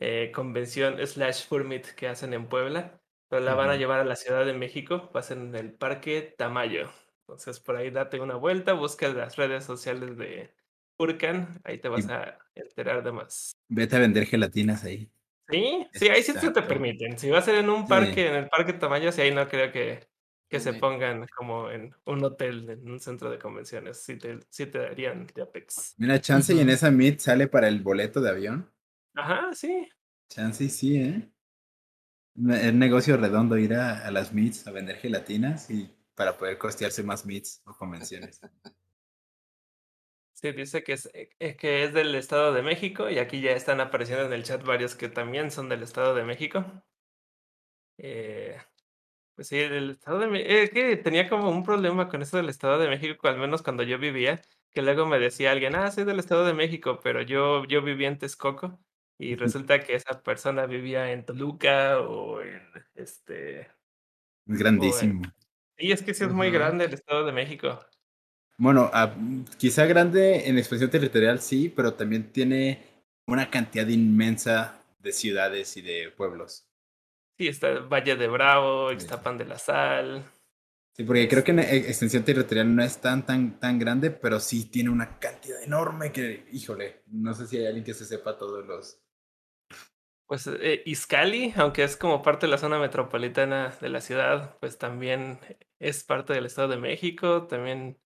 eh, convención slash Furmit que hacen en Puebla, pero la van a llevar a la Ciudad de México, va a ser en el Parque Tamayo. Entonces por ahí date una vuelta, busca las redes sociales de Furcan, ahí te vas Y- a enterar de más. Vete a vender gelatinas ahí. Sí, sí, ahí sí se te permiten. Si va a ser en un Sí. parque, en el Parque Tamayo, sí, ahí no creo que, que se pongan como en un hotel, en un centro de convenciones. Sí te, sí te darían de Apex. Mira, chance y en esa meet sale para el boleto de avión. Ajá, sí. Chance y sí, ¿eh? Es negocio redondo ir a, a las meets a vender gelatinas y para poder costearse más meets o convenciones. Sí, dice que es, eh, eh, que es del Estado de México y aquí ya están apareciendo en el chat varios que también son del Estado de México. Eh, pues sí, el Estado de México, es que tenía como un problema con eso del Estado de México, al menos cuando yo vivía, que luego me decía alguien, ah, soy del Estado de México, pero yo, yo vivía en Texcoco y resulta que esa persona vivía en Toluca o en este... Es grandísimo. Y es que sí es muy grande el Estado de México. Bueno, ah, quizá grande en expresión territorial sí, pero también tiene una cantidad inmensa de ciudades y de pueblos. Sí, está Valle de Bravo. Ixtapan de la Sal. Sí, porque creo que en e- extensión territorial no es tan, tan, tan grande, pero sí tiene una cantidad enorme que, híjole, no sé si hay alguien que se sepa todos los... Pues eh, Izcali, aunque es como parte de la zona metropolitana de la ciudad, pues también es parte del Estado de México, también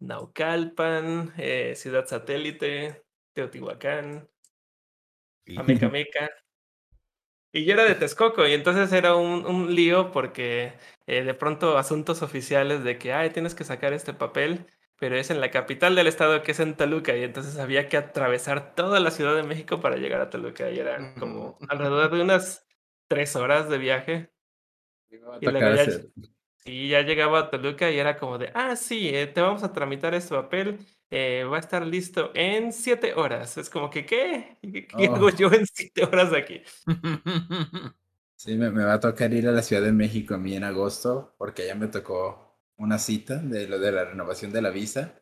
Naucalpan, eh, Ciudad Satélite, Teotihuacán, Amecameca. (laughs) Y yo era de Texcoco, y entonces era un, un lío porque eh, de pronto asuntos oficiales de que, ay, tienes que sacar este papel, pero es en la capital del estado que es en Toluca, y entonces había que atravesar toda la Ciudad de México para llegar a Toluca, y eran como alrededor de unas tres horas de viaje. Y ya, y ya llegaba a Toluca y era como de, ah, sí, eh, te vamos a tramitar este papel, eh, va a estar listo en siete horas. Es como que, ¿qué? ¿Qué, qué hago Oh. yo en siete horas de aquí? (laughs) Sí, me, me va a tocar ir a la Ciudad de México a mí en agosto, porque allá me tocó una cita de lo de la renovación de la visa.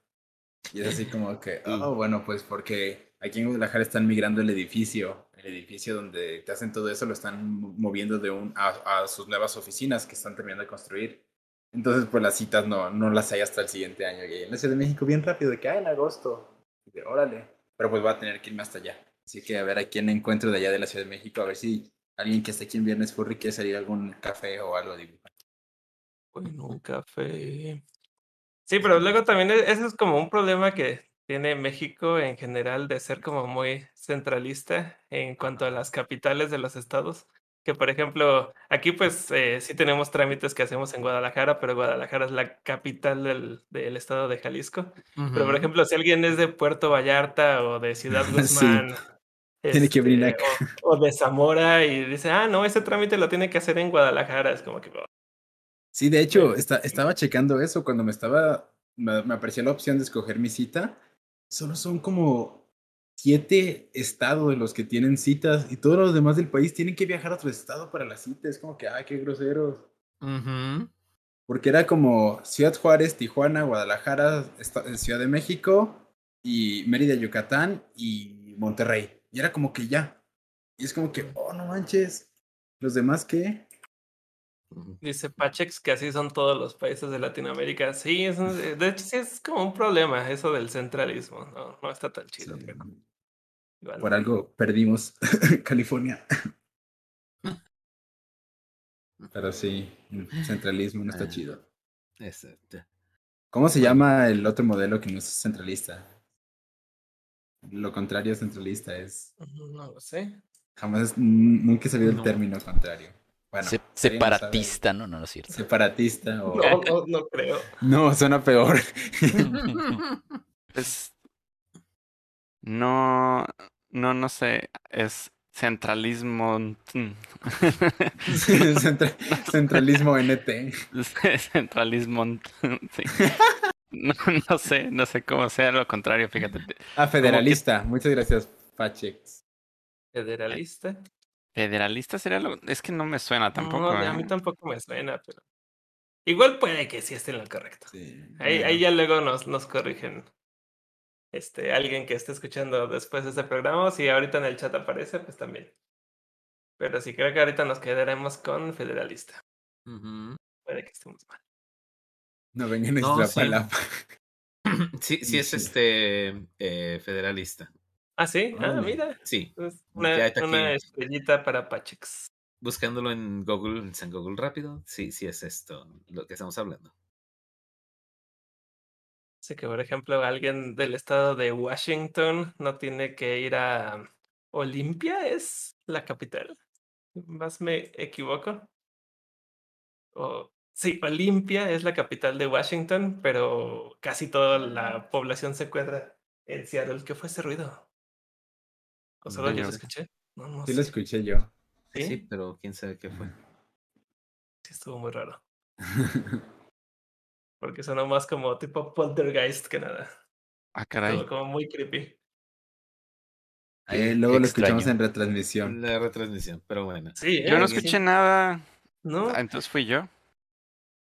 Y es así como que, oh, bueno, pues porque aquí en Guadalajara están migrando el edificio, el edificio donde te hacen todo eso lo están mo- moviendo de un a, a sus nuevas oficinas que están terminando de construir. Entonces, pues las citas no, no las hay hasta el siguiente año. Y en la Ciudad de México bien rápido, de que, ah, en agosto. Y de, órale. Pero pues voy a tener que irme hasta allá. Así que a ver a quién encuentro de allá de la Ciudad de México, a ver si alguien que esté aquí en Viernes Furry quiere salir a algún café o algo. Digo. Bueno, un café. Sí, pero luego también e- ese es como un problema que tiene México en general de ser como muy centralista en cuanto a las capitales de los estados. Que por ejemplo, aquí pues eh, sí tenemos trámites que hacemos en Guadalajara, pero Guadalajara es la capital del, del estado de Jalisco. Pero por Ujú. ejemplo, si alguien es de Puerto Vallarta o de Ciudad (laughs) Sí. Guzmán, Tiene que venir este, o, o de Zamora y dice, ah, no, ese trámite lo tiene que hacer en Guadalajara, es como que... Sí, de hecho, esta- estaba checando eso cuando me estaba, me, me apareció la opción de escoger mi cita. Solo son como siete estados de los que tienen citas y todos los demás del país tienen que viajar a otro estado para la cita. Es como que, ay, qué groseros. Ujú. Porque era como Ciudad Juárez, Tijuana, Guadalajara, eh, Ciudad de México y Mérida, Yucatán y Monterrey. Y era como que ya. Y es como que, oh, no manches. ¿Los demás qué? Dice Pachex que así son todos los países de Latinoamérica. Sí, es un- de hecho sí es como un problema eso del centralismo. No, no está tan chido. Sí. Por algo perdimos (laughs) California. Pero sí, el centralismo no está Ah. chido. Exacto. ¿Cómo se llama el otro modelo que no es centralista? Lo contrario a centralista es. No lo sé. Jamás, nunca he sabido el No. término contrario. Bueno, Se- separatista, no, no, no es cierto. Separatista o. No, no, no creo. No, suena peor. (laughs) Es. No. No, no sé. Es centralismo. Centra- centralismo NT. centralismo. sí. No, no sé, no sé cómo sea lo contrario, fíjate. Ah, federalista. Muchas gracias, Pachex. Federalista. Federalista sería lo. Es que no me suena tampoco. No, a mí ¿eh? tampoco me suena, pero. Igual puede que sí esté en lo correcto. Sí, Ahí, ya luego nos, nos corrigen. Este, alguien que esté escuchando después de este programa, o si ahorita en el chat aparece, pues también. Pero sí creo que ahorita nos quedaremos con federalista. Puede que estemos mal. No vengan a No, nuestra sí. (clears throat) Sí, sí es Sí. este eh, federalista. Ah, sí, ah, mira. Sí, Ya Una, está una aquí. estrellita para Pachex. buscándolo en Google, en Google rápido. Sí, sí es esto lo que estamos hablando. Así que, por ejemplo, alguien del estado de Washington no tiene que ir a Olimpia, es la capital. Más me equivoco. O, sí, Olimpia es la capital de Washington, pero casi toda la población se encuentra en Seattle. ¿Qué fue ese ruido? ¿O solo yo lo escuché? No, no Sí lo escuché yo. ¿Sí? Sí, pero quién sabe qué fue. Sí, estuvo muy raro. (laughs) Porque sonó más como tipo poltergeist que nada. Ah, caray. Estuvo como muy creepy. Ahí luego lo escuchamos en retransmisión. La retransmisión, pero bueno. Sí, Yo no ¿eh? Sí. escuché nada. ¿No? Ah, entonces fui yo.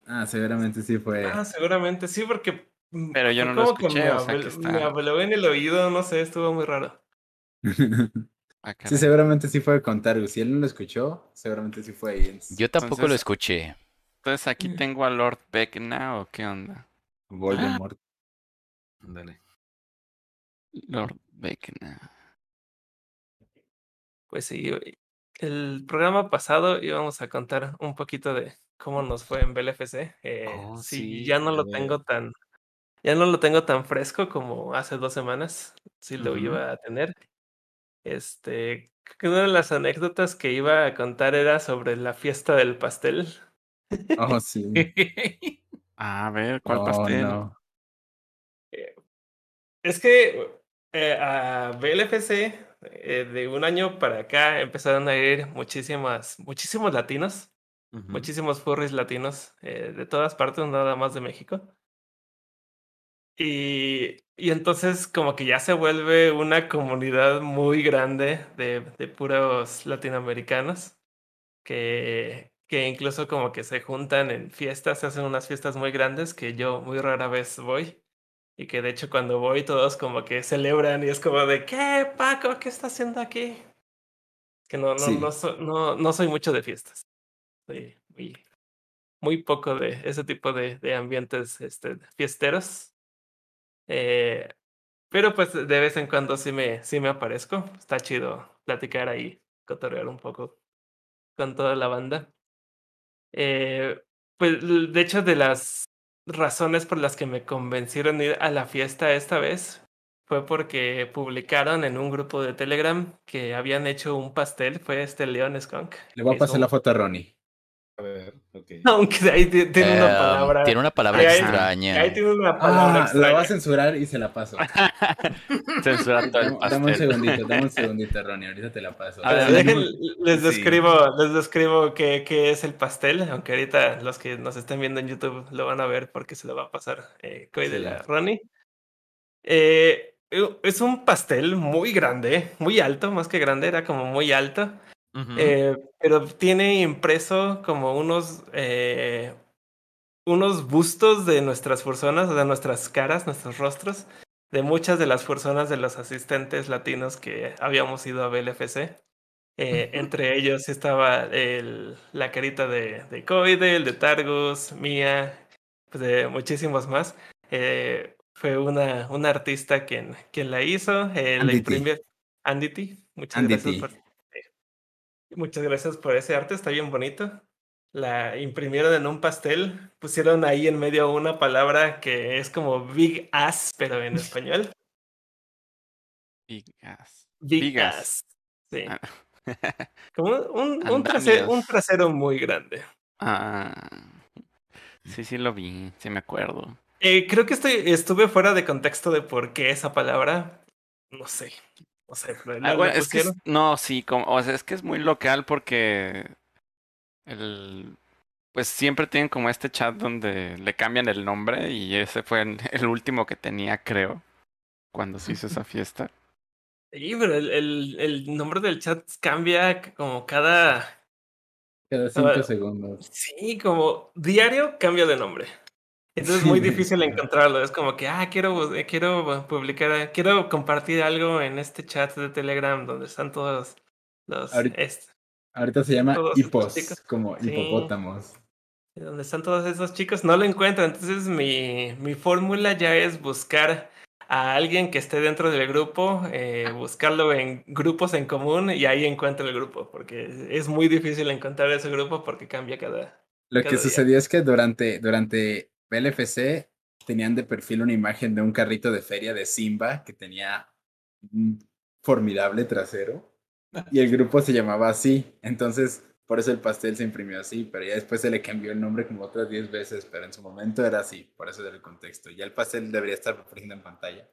Ah, seguramente sí fue. Ah, seguramente sí, porque. mm, Pero yo no lo como que escuché, me o sea que está- Me habló en el oído, no sé, estuvo muy raro. (laughs) Ah, sí, seguramente sí fue con Targus. Si él no lo escuchó, seguramente sí fue ahí. en Yo tampoco lo escuché. Entonces aquí Mm. tengo a Lord Beckna o qué onda. Voldemort. Ándale. Lord Beckna. Pues sí, el programa pasado íbamos a contar un poquito de cómo nos fue en BLFC. Eh, Oh, sí, sí, ya no lo tengo tan. Ya no lo tengo tan fresco como hace dos semanas. Sí lo iba a tener. Este. Una de las anécdotas que iba a contar era sobre la fiesta del pastel. Oh, (laughs) sí. A ver, ¿cuál Oh, pastel? no. Es que eh, a BLFC eh, de un año para acá empezaron a ir muchísimas, muchísimos latinos, muchísimos furries latinos eh, de todas partes, nada más de México. Y, y entonces como que ya se vuelve una comunidad muy grande de, de puros latinoamericanos que, que incluso como que se juntan en fiestas, se hacen unas fiestas muy grandes que yo muy rara vez voy. Y que de hecho cuando voy todos como que celebran y es como de, ¿qué, Paco? ¿Qué está haciendo aquí? Que no, no, Sí. no, so- no, no soy mucho de fiestas. Soy muy, muy poco de ese tipo de, de ambientes este, fiesteros. Eh, pero pues de vez en cuando sí me, sí me aparezco. Está chido platicar ahí, cotorrear un poco con toda la banda. Eh, pues de hecho de las razones por las que me convencieron ir a la fiesta esta vez fue porque publicaron en un grupo de Telegram que habían hecho un pastel, fue este Leon Skunk. Le voy a pasar la foto a Ronnie. A ver, ok. (laughs) Aunque ahí ti- tiene Eh, una palabra. Tiene una palabra ahí- extraña. Ahí tiene una palabra Ah, la extraña. va a censurar y se la paso. (laughs) Censura todo el Dame, dame un pastel. segundito, dame un (laughs) segundito, Ronnie. Ahorita te la paso. A ver, dejen- les Sí. describo, les describo qué, qué es el pastel, aunque ahorita los que nos estén viendo en YouTube lo van a ver porque se lo va a pasar eh, Coy de Sí. la Ronnie. Eh, es un pastel muy grande, muy alto, más que grande, era como muy alto. Eh, pero tiene impreso como unos, eh, unos bustos de nuestras personas, de nuestras caras, nuestros rostros, de muchas de las personas de los asistentes latinos que habíamos ido a BLFC. Eh, entre ellos estaba el, la carita de, de Coide, el de Targus, Mía, pues de muchísimos más. Fue una, una artista quien, quien la hizo, la imprimió. Andy T. Muchas gracias por, muchas gracias por ese arte, está bien bonito. La imprimieron en un pastel, pusieron ahí en medio una palabra que es como Big Ass, pero en español. Big ass. Big, Big ass. Ass. Sí. Ah. (laughs) Como un, un, trasero, un trasero muy grande. Ah, sí, sí lo vi, sí me acuerdo. Eh, creo que estoy, estuve fuera de contexto de por qué esa palabra. No sé. Pero la- Ah, la bueno, es que es- pusieron. no, sí, como, o sea, es que es muy local porque el pues siempre tienen como este chat donde le cambian el nombre y ese fue el, el último que tenía, creo, cuando se hizo esa (laughs) fiesta. Sí, pero el, el, el nombre del chat cambia como cada. Cada cinco segundos. Sí, como diario cambia de nombre. Entonces es muy difícil encontrarlo. Es como que, ah, quiero, eh, quiero publicar, eh, quiero compartir algo en este chat de Telegram donde están todos los. Ahorita- se llama hipos, como Sí. hipopótamos. donde están todos esos chicos, no lo encuentro. Entonces mi, mi fórmula ya es buscar a alguien que esté dentro del grupo, eh, buscarlo en grupos en común y ahí encuentro el grupo, porque es muy difícil encontrar ese grupo porque cambia cada... Lo Cada que día. sucedió es que durante, durante BLFC tenían de perfil una imagen de un carrito de feria de Simba que tenía un formidable trasero y el grupo se llamaba así. Entonces, por eso el pastel se imprimió así, pero ya después se le cambió el nombre como otras 10 veces, pero en su momento era así, por eso era el contexto. Ya el pastel debería estar apareciendo en pantalla.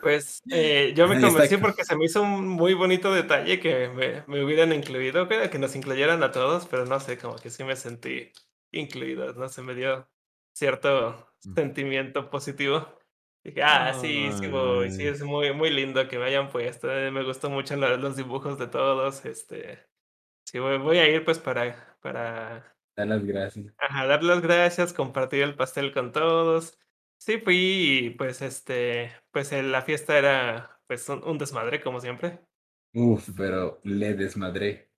Pues eh, yo (laughs) me convencí porque se me hizo un muy bonito detalle que me, me hubieran incluido, que, que nos incluyeran a todos, pero no sé, como que sí me sentí incluido, no se me dio cierto Mm. sentimiento positivo. Dije, ah, sí, sí voy, sí, es muy, muy lindo que me hayan puesto, eh, me gustó mucho lo- los dibujos de todos, este, sí, voy, voy a ir pues para, para Da las gracias. Ajá, dar las gracias, compartir el pastel con todos. Sí, fui y pues este, pues eh, la fiesta era pues un, un desmadre como siempre. Uf, pero le desmadré.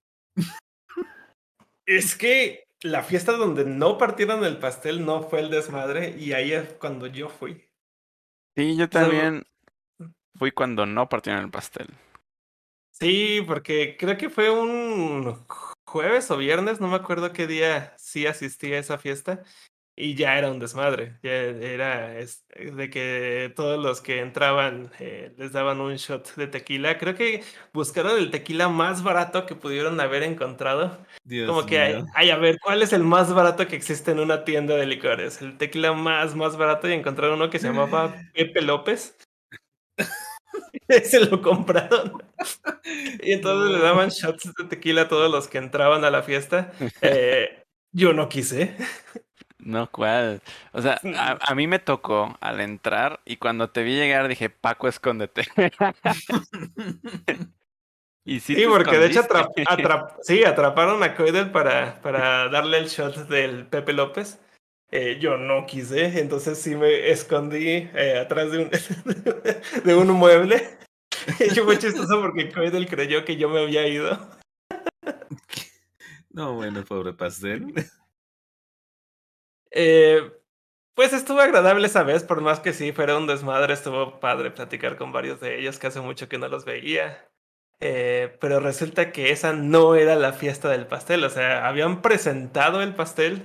Es que la fiesta donde no partieron el pastel no fue el desmadre y ahí es cuando yo fui. Sí, yo también fui cuando no partieron el pastel. Sí, porque creo que fue un jueves o viernes, no me acuerdo qué día sí asistí a esa fiesta y ya era un desmadre. Ya era es- de que todos los que entraban eh, les daban un shot de tequila. Creo que buscaron el tequila más barato que pudieron haber encontrado. Dios Como que, ay, mío. ay, a ver, ¿cuál es el más barato que existe en una tienda de licores? El tequila más, más barato y encontraron uno que se llamaba (laughs) Pepe López. (laughs) Ese lo compraron. Y entonces le daban shots de tequila a todos los que entraban a la fiesta. (laughs) Eh, yo no quise. No, ¿cuál? O sea, a, a mí me tocó al entrar y cuando te vi llegar dije, Paco, escóndete. (laughs) (laughs) y sí, porque de hecho atrap- escondiste. atrap- (laughs) sí, atraparon a Coidel para, para darle el shot del Pepe López. Eh, yo no quise, entonces sí me escondí eh, atrás de un, de un mueble. Y fue chistoso porque Coidel creyó que yo me había ido. No, bueno, pobre pastel. Eh, pues estuvo agradable esa vez, por más que sí fuera un desmadre, estuvo padre platicar con varios de ellos que hace mucho que no los veía. eh, pero resulta que esa no era la fiesta del pastel. O sea, habían presentado el pastel,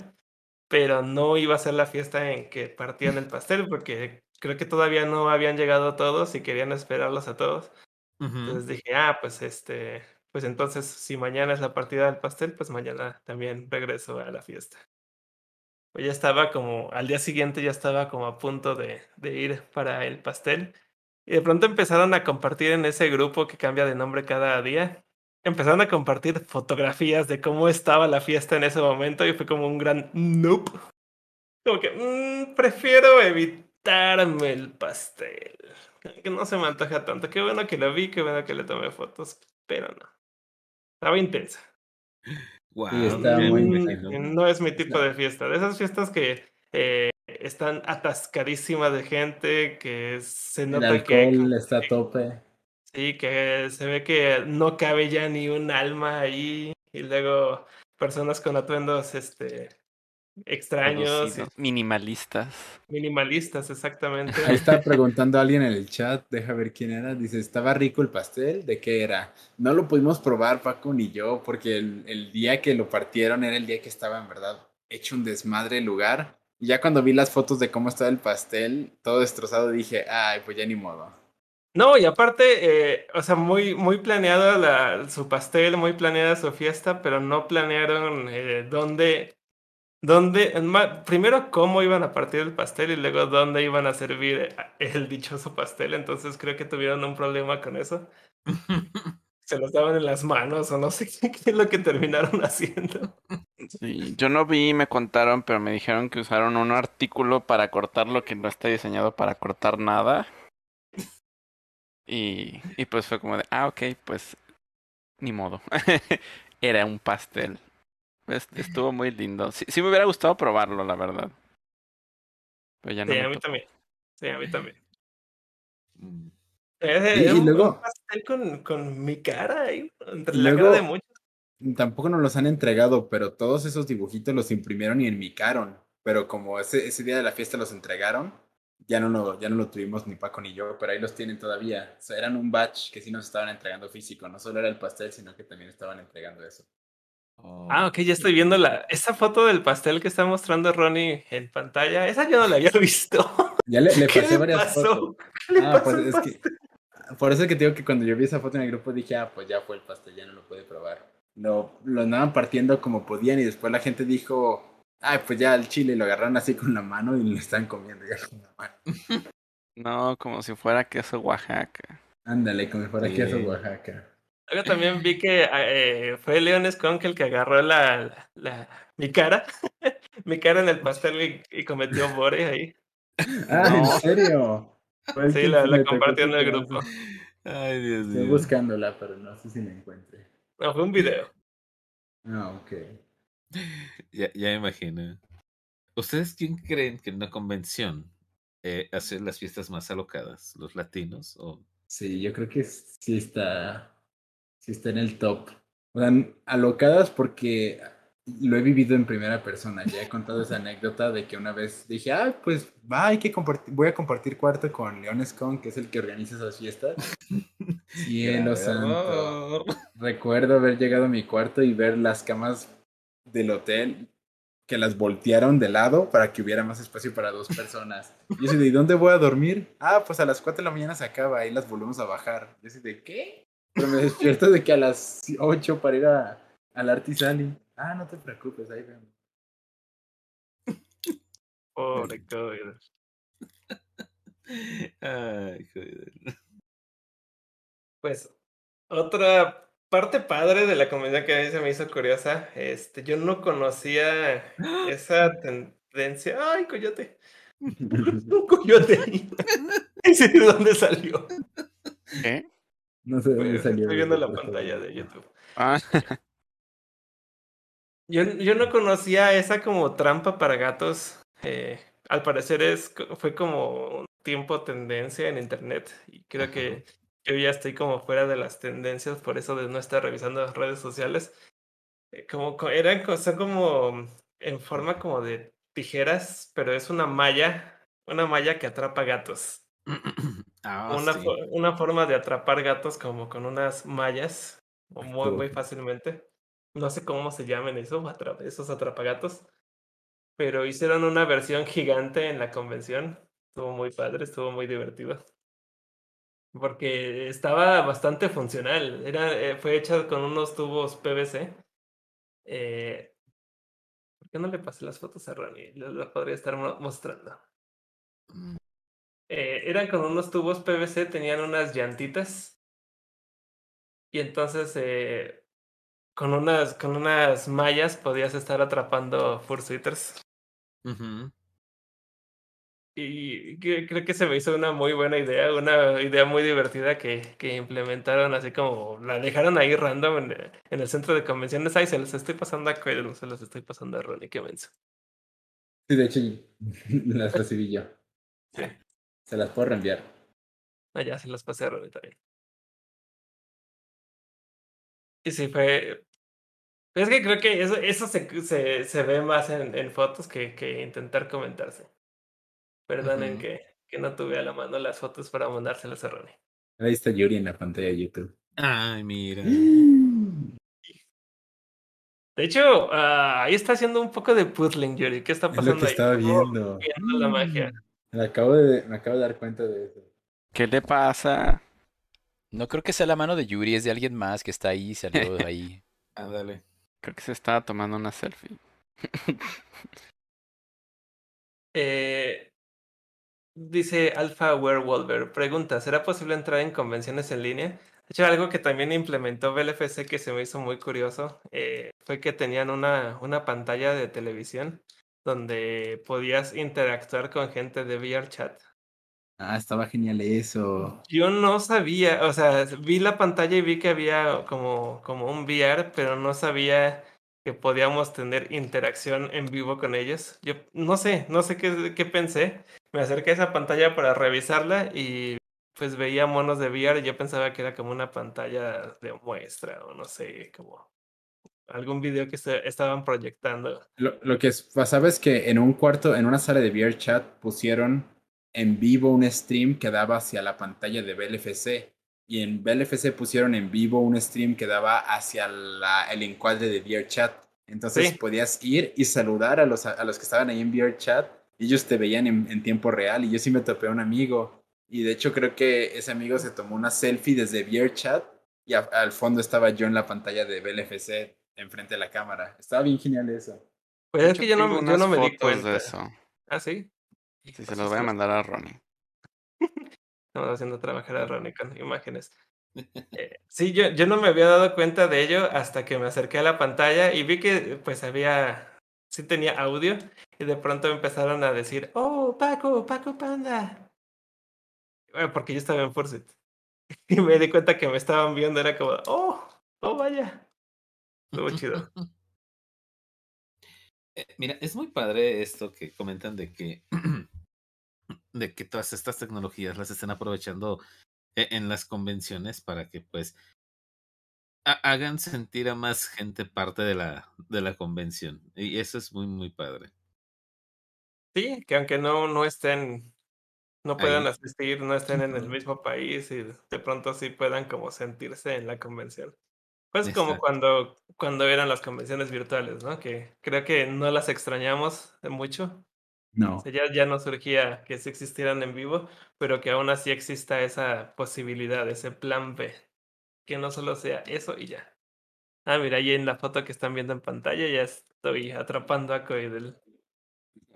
pero no iba a ser la fiesta en que partían el pastel, porque creo que todavía no habían llegado todos y querían esperarlos a todos. Entonces dije, ah, pues este, pues entonces si mañana es la partida del pastel, pues mañana también regreso a la fiesta. Pues ya estaba como, al día siguiente ya estaba como a punto de, de ir para el pastel. Y de pronto empezaron a compartir en ese grupo que cambia de nombre cada día. Empezaron a compartir fotografías de cómo estaba la fiesta en ese momento y fue como un gran nope. Como que mmm, prefiero evitarme el pastel. Que no se me antoja tanto. Qué bueno que lo vi, qué bueno que le tomé fotos, pero no. Estaba intensa. Wow, está muy no es mi tipo de fiesta. De esas fiestas que eh, están atascadísimas de gente, que se nota El alcohol que está a tope. Sí, que se ve que no cabe ya ni un alma ahí. Y luego personas con atuendos este extraños. Minimalistas. Minimalistas, exactamente. Ahí está (laughs) preguntando a alguien en el chat, deja ver quién era. Dice, ¿estaba rico el pastel? ¿De qué era? No lo pudimos probar, Paco ni yo, porque el, el día que lo partieron era el día que estaba en verdad hecho un desmadre el lugar. Y ya cuando vi las fotos de cómo estaba el pastel, todo destrozado, dije, ay, pues ya ni modo. No, y aparte, eh, o sea, muy, muy planeado la, su pastel, muy planeada su fiesta, pero no planearon eh, dónde, dónde, primero cómo iban a partir el pastel y luego dónde iban a servir el dichoso pastel. Entonces creo que tuvieron un problema con eso. (laughs) Se los daban en las manos o no sé (laughs) qué, qué es lo que terminaron (laughs) haciendo. Sí, yo no vi, me contaron, pero me dijeron que usaron un artículo para cortar lo que no está diseñado para cortar nada. Y, y pues fue como de, ah, ok, pues ni modo. Era un pastel. Estuvo muy lindo. Sí, sí me hubiera gustado probarlo, la verdad. Pero ya no sí, a mí también. Sí, a mí también. Mm. Es, y, un, luego, un pastel con, con mi cara ahí, entre la cara de muchos. Tampoco nos los han entregado, pero todos esos dibujitos los imprimieron y enmicaron. Pero como ese, ese día de la fiesta los entregaron, ya no, lo, ya no lo tuvimos ni Paco ni yo, pero ahí los tienen todavía. O sea, eran un batch que sí nos estaban entregando físico. No solo era el pastel, sino que también estaban entregando eso. Oh, ah, ok, ya estoy viendo la, esa foto del pastel que está mostrando Ronnie en pantalla. Esa yo no la había (laughs) visto. Ya le, le pasé le varias pasó? fotos. ¿Qué le Ah, pasó pues es que, por eso es que te digo que cuando yo vi esa foto en el grupo dije, ah, pues ya fue el pastel, ya no lo pude probar. Lo, lo andaban partiendo como podían y después la gente dijo, ah, pues ya el chile lo agarraron así con la mano y lo están comiendo ya con la mano. No, como si fuera queso Oaxaca. Ándale, como si fuera Sí. queso Oaxaca. Luego también vi que eh, fue Leon Skunk el que agarró la, la, mi cara, (laughs) mi cara en el pastel y, y cometió bore ahí. Ah, No. ¿en serio? Pues Sí, la, la compartió en el grupo. Ay, Dios Estoy mío. buscándola, pero no sé si la encuentre. No, fue un video. Ah, ok. Ya, ya me imagino. ¿Ustedes quién creen que en una convención eh, hacen las fiestas más alocadas? ¿Los latinos? O... Sí, yo creo que sí está, sí está en el top. O sea, alocadas porque lo he vivido en primera persona. Ya he contado esa anécdota de que una vez dije, ah, pues va, hay que compartir, voy a compartir cuarto con León Scon, que es el que organiza esas fiestas. (laughs) Cielo santo. Recuerdo haber llegado a mi cuarto y ver las camas del hotel que las voltearon de lado para que hubiera más espacio para dos personas. Y yo así de, ¿y dónde voy a dormir? Ah, pues a las 4 de la mañana se acaba, ahí las volvemos a bajar. Yo así de, ¿qué? Pero me despierto de que a las 8 para ir a, al Artisali. Ah, no te preocupes, ahí vemos. Pobre COVID. Ay, joder. Pues otra parte padre de la comunidad que a mí se me hizo curiosa, este, yo no conocía (gasps) esa tendencia. ¡Ay, coyote! Un (laughs) (laughs) coyote (laughs) ahí. ¿Ese de dónde salió? ¿Qué? No sé de dónde Pues, salió. Estoy viendo la pantalla de YouTube. Ah, (laughs) Yo, yo no conocía esa como trampa para gatos. eh, al parecer es, fue como un tiempo tendencia en internet y creo que yo ya estoy como fuera de las tendencias por eso de no estar revisando las redes sociales. Eh, Como co- eran co- son como en forma como de tijeras, pero es una malla, una malla que atrapa gatos. (clears throat) Ah, una, sí. una forma de atrapar gatos como con unas mallas, o muy, muy fácilmente. No sé cómo se llaman eso, esos atrapagatos, pero hicieron una versión gigante en la convención. Estuvo muy padre, estuvo muy divertido. Porque estaba bastante funcional. Era, eh, fue hecha con unos tubos PVC. Eh, ¿por qué no le pasé las fotos a Ronnie? Las podría estar mo- mostrando. Eh, eran con unos tubos PVC, tenían unas llantitas. Y entonces eh, con, unas, con unas mallas podías estar atrapando fursuiters. Ujú. Y que- creo que se me hizo una muy buena idea, una idea muy divertida que, que implementaron así como la dejaron ahí random en, en el centro de convenciones. Ay, se los estoy pasando a Coelho, se los estoy pasando a Ronnie, qué menso. Sí, de hecho, (laughs) las recibí yo. Sí. Se las puedo reenviar. Ah, ya se los pasé a Ronnie también. Y sí, fue. Es que creo que eso, eso se, se, se ve más en, en fotos que, que intentar comentarse. Perdonen que, que no tuve a la mano las fotos para mandárselas a Ronnie. Ahí está Yuri en la pantalla de YouTube. Ay, mira. (gasps) De hecho, ah, ahí está haciendo un poco de puzzling, Yuri. ¿Qué está Es pasando lo que ahí? estaba ¿Cómo viendo. viendo la magia? Me acabo, de, me acabo de dar cuenta de eso. ¿Qué le pasa? No creo que sea la mano de Yuri, es de alguien más que está ahí, salió de ahí. (laughs) Ándale. Creo que se estaba tomando una selfie. (laughs) Eh, dice Alpha Werewolver. Pregunta: ¿Será posible entrar en convenciones en línea? De hecho, algo que también implementó BLFC que se me hizo muy curioso eh, fue que tenían una, una pantalla de televisión donde podías interactuar con gente de VRChat. Ah, estaba genial eso. Yo no sabía, o sea, vi la pantalla y vi que había como, como un VR, pero no sabía que podíamos tener interacción en vivo con ellos. Yo no sé, no sé qué, qué pensé. Me acerqué a esa pantalla para revisarla y pues veía monos de VR y yo pensaba que era como una pantalla de muestra o no sé, como algún video que se estaban proyectando. Lo, lo que es- pasaba es que en un cuarto, en una sala de VR chat, pusieron en vivo un stream que daba hacia la pantalla de BLFC. Y en BLFC pusieron en vivo un stream que daba hacia la- el encuadre de VR chat. Entonces Sí. podías ir y saludar a los, a los que estaban ahí en VR chat. Ellos te veían en, en tiempo real. Y yo sí me topé a un amigo. Y de hecho creo que ese amigo se tomó una selfie desde VR chat. Y a- al fondo estaba yo en la pantalla de BLFC enfrente de la cámara. Estaba bien genial eso. Pues es que yo no, yo no me di cuenta. de eso. Ah, sí. Sí, se los voy a mandar a Ronnie. (laughs) Estamos haciendo trabajar a Ronnie con imágenes. (laughs) Eh, sí, yo, yo no me había dado cuenta de ello hasta que me acerqué a la pantalla y vi que pues había, sí tenía audio y de pronto empezaron a decir, oh, Paco, Paco Panda. Bueno, porque yo estaba en Fursuit. (laughs) Y me di cuenta que me estaban viendo, era como, oh, oh, vaya. Estuvo chido. (laughs) Eh, Mira, es muy padre esto que comentan de que (clears throat) de que todas estas tecnologías las estén aprovechando e- en las convenciones para que pues ha- hagan sentir a más gente parte de la de la convención y eso es muy muy padre. Sí, que aunque no, no estén, no puedan Ahí. asistir, no estén en el mismo país y de pronto sí puedan como sentirse en la convención. Pues como cuando, cuando eran las convenciones virtuales, ¿no? Que creo que no las extrañamos de mucho. No. O sea, ya, ya no surgía que sí existieran en vivo, pero que aún así exista esa posibilidad, ese plan B. Que no solo sea eso y ya. Ah, mira, ahí en la foto que están viendo en pantalla ya estoy atrapando a Coidel.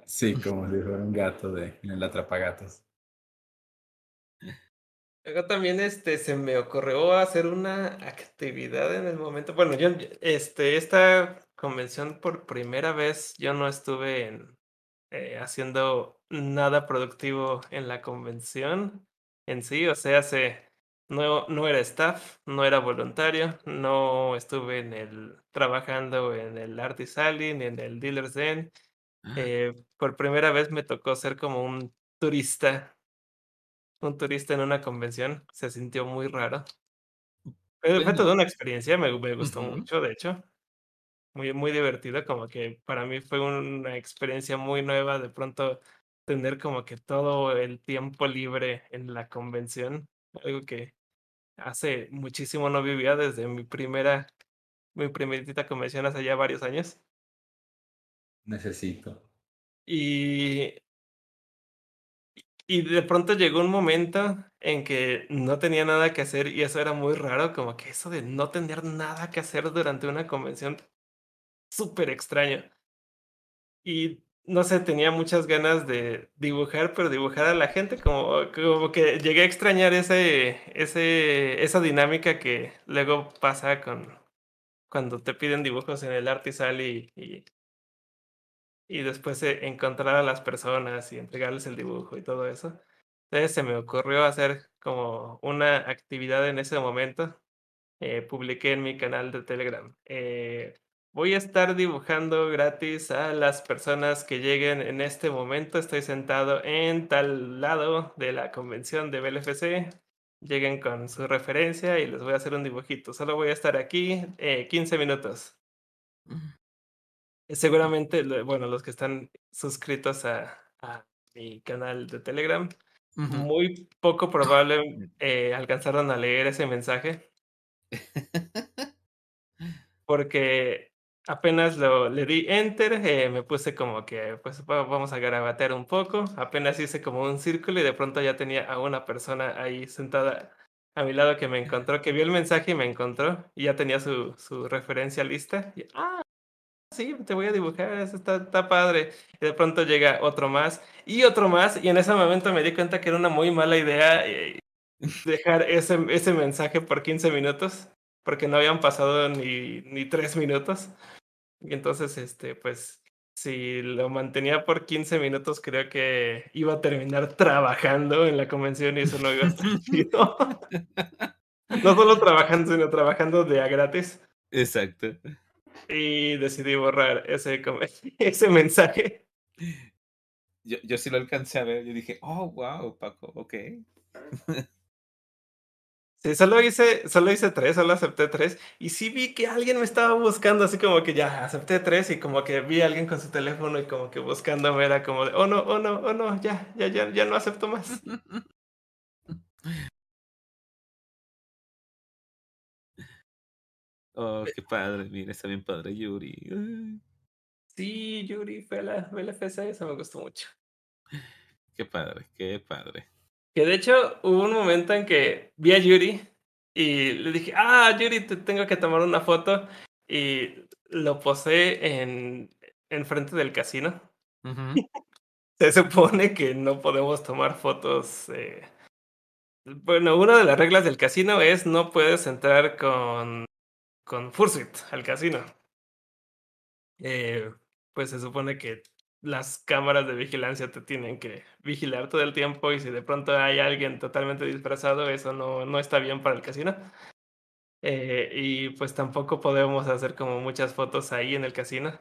Sí, como si fuera un gato de, en el atrapagatos. Luego también este, se me ocurrió hacer una actividad en el momento. Bueno, yo, este, esta convención por primera vez yo no estuve en, eh, haciendo nada productivo en la convención en sí. O sea, se, no, no era staff, no era voluntario, no estuve en el, trabajando en el Artist Alley ni en el Dealer's Den. Eh, por primera vez me tocó ser como un turista un turista en una convención, se sintió muy raro. Fue, fue toda Bueno. una experiencia, me, me gustó mucho, de hecho. Muy, muy divertido, como que para mí fue una experiencia muy nueva de pronto tener como que todo el tiempo libre en la convención, algo que hace muchísimo no vivía desde mi primera, mi primerita convención hace ya varios años. Necesito. Y, y de pronto llegó un momento en que no tenía nada que hacer y eso era muy raro, como que eso de no tener nada que hacer durante una convención, súper extraño. Y no sé, tenía muchas ganas de dibujar, pero dibujar a la gente, como, como que llegué a extrañar ese, ese, esa dinámica que luego pasa con cuando te piden dibujos en el Artisal y, y, y después encontrar a las personas y entregarles el dibujo y todo eso. Entonces se me ocurrió hacer como una actividad en ese momento. Eh, publiqué en mi canal de Telegram. Eh, Voy a estar dibujando gratis a las personas que lleguen en este momento. Estoy sentado en tal lado de la convención de BLFC. Lleguen con su referencia y les voy a hacer un dibujito. Solo voy a estar aquí eh, 15 minutos. Seguramente, bueno, los que están suscritos a, a mi canal de Telegram, uh -huh. muy poco probable eh, alcanzaron a leer ese mensaje. (laughs) Porque apenas lo, le di enter, eh, me puse como que, pues vamos a garabatear un poco. Apenas hice como un círculo y de pronto ya tenía a una persona ahí sentada a mi lado que me (laughs) encontró, que vio el mensaje y me encontró y ya tenía su, su referencia lista. Y, ah, sí, te voy a dibujar, eso está, está padre. Y de pronto llega otro más y otro más y en ese momento me di cuenta que era una muy mala idea eh, (laughs) dejar ese, ese mensaje por 15 minutos porque no habían pasado ni, ni tres minutos. Y entonces, este, pues, si lo mantenía por 15 minutos, creo que iba a terminar trabajando en la convención y eso no iba a estar (laughs) chido. (laughs) no solo trabajando, sino trabajando de a gratis. Exacto. Y decidí borrar ese, (laughs) ese mensaje. Yo, yo sí lo alcancé a ver. Yo dije, oh, wow, Paco, ok. (laughs) Sí, solo hice, solo hice tres, solo acepté tres. Y sí vi que alguien me estaba buscando, así como que ya acepté tres y como que vi a alguien con su teléfono y como que buscándome era como de, oh no, oh no, oh no, ya, ya, ya, ya no acepto más. (laughs) Oh, qué padre, mira, está bien padre Yuri. Ay. Sí, Yuri fue la, fue la FSA, eso me gustó mucho. Qué padre, qué padre. Que de hecho hubo un momento en que vi a Yuri y le dije, ah, Yuri, te tengo que tomar una foto. Y lo posé en, en frente del casino. Uh (laughs) -huh. Se supone que no podemos tomar fotos. Eh... Bueno, una de las reglas del casino es no puedes entrar con, con Fursuit al casino. Eh, pues se supone que las cámaras de vigilancia te tienen que vigilar todo el tiempo y si de pronto hay alguien totalmente disfrazado, eso no, no está bien para el casino. Eh, y pues tampoco podemos hacer como muchas fotos ahí en el casino.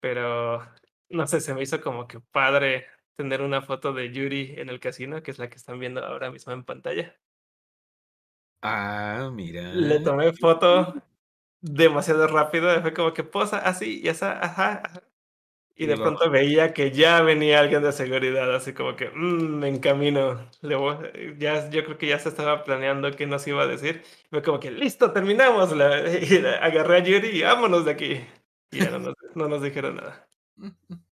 Pero no sé, se me hizo como que padre tener una foto de Yuri en el casino, que es la que están viendo ahora mismo en pantalla. Ah, mira. Le tomé foto demasiado rápido, fue como que posa así y esa, ajá, ajá. Y de pronto veía que ya venía alguien de seguridad, así como que mmm, me encamino. Ya, yo creo que ya se estaba planeando qué nos iba a decir. Fue como que listo, terminamos. La, (laughs) y la, agarré a Yuri y vámonos de aquí. Y ya no nos, no nos dijeron nada. (laughs)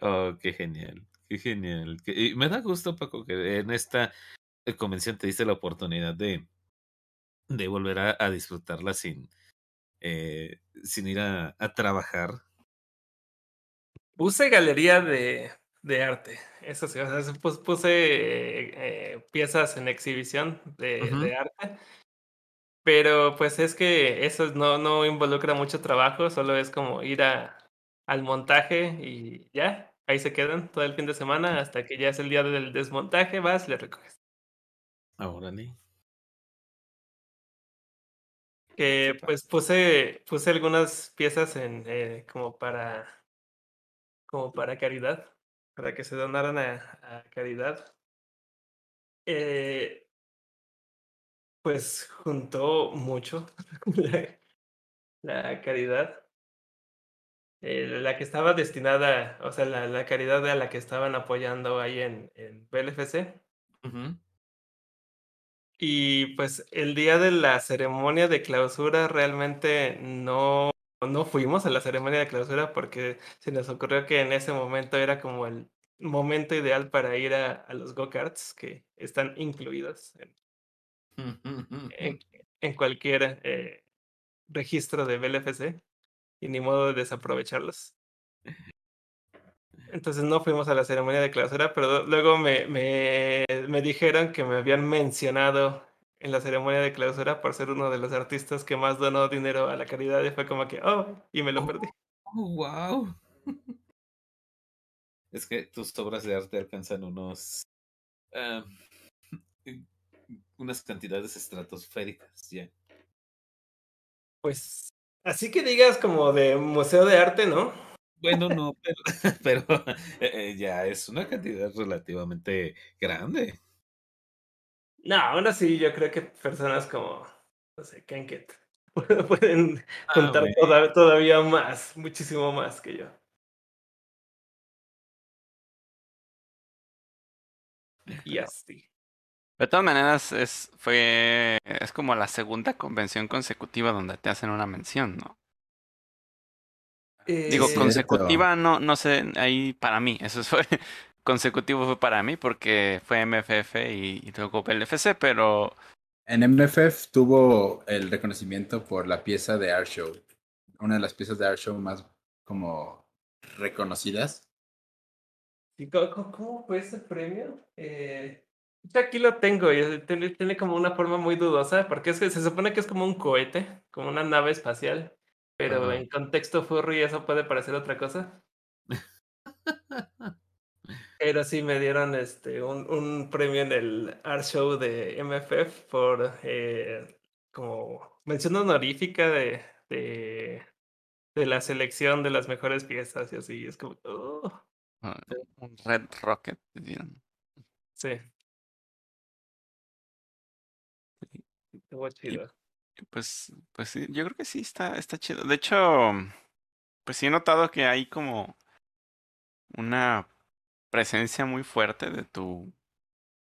Oh, qué genial, qué genial. Y me da gusto, Paco, que en esta convención te diste la oportunidad de, de volver a, a disfrutarla sin, eh, sin ir a, a, trabajar. Puse galería de, de arte, eso sí, o sea, puse eh, eh, piezas en exhibición de, uh -huh. de, arte, pero pues es que eso no, no involucra mucho trabajo, solo es como ir a, al montaje y ya, ahí se quedan todo el fin de semana hasta que ya es el día del desmontaje, vas le recoges. Ahora ni. Que pues puse, puse algunas piezas en eh, como para como para caridad, para que se donaran a, a caridad. Eh, pues juntó mucho (laughs) la, la caridad. eh, la que estaba destinada, o sea, la, la caridad a la que estaban apoyando ahí en, en BLFC. Y pues el día de la ceremonia de clausura realmente no, no fuimos a la ceremonia de clausura porque se nos ocurrió que en ese momento era como el momento ideal para ir a, los go-karts que están incluidos en cualquier eh, registro de BLFC y ni modo de desaprovecharlos. Entonces no fuimos a la ceremonia de clausura, pero luego me, me, me dijeron que me habían mencionado en la ceremonia de clausura por ser uno de los artistas que más donó dinero a la caridad y fue como que, oh, y me lo perdí. Oh, wow. (laughs) Es que tus obras de arte alcanzan unos. ah, unas cantidades estratosféricas, ya. Pues así que digas como de museo de arte, ¿no? Bueno, no, pero, (laughs) pero eh, eh, ya es una cantidad relativamente grande. No, aún así yo creo que personas como, no sé, Kenket (laughs) pueden Ah, contar toda- todavía más, muchísimo más que yo. Y así. De todas maneras, es, fue, es como la segunda convención consecutiva donde te hacen una mención, ¿no? Digo, Eh, Cierto. consecutiva no, no sé, ahí para mí, eso fue, (laughs) consecutivo fue para mí porque fue MFF y, y luego PLFC, pero En MFF tuvo el reconocimiento por la pieza de Art Show. Una de las piezas de Art Show más como reconocidas. Sí, ¿Cómo, cómo- cómo fue ese premio? Eh, yo aquí lo tengo y tiene, tiene como una forma muy dudosa porque es que se supone que es como un cohete, como una nave espacial, pero Ajá. en contexto furry eso puede parecer otra cosa. (laughs) Pero sí me dieron este un, un premio en el Art Show de MFF por eh, como mención honorífica de, de, de la selección de las mejores piezas y así. Es como, oh, uh, un Red Rocket. sí. Estuvo chido. Pues, pues sí, yo creo que sí está, está chido. De hecho, pues sí he notado que hay como una presencia muy fuerte de tu,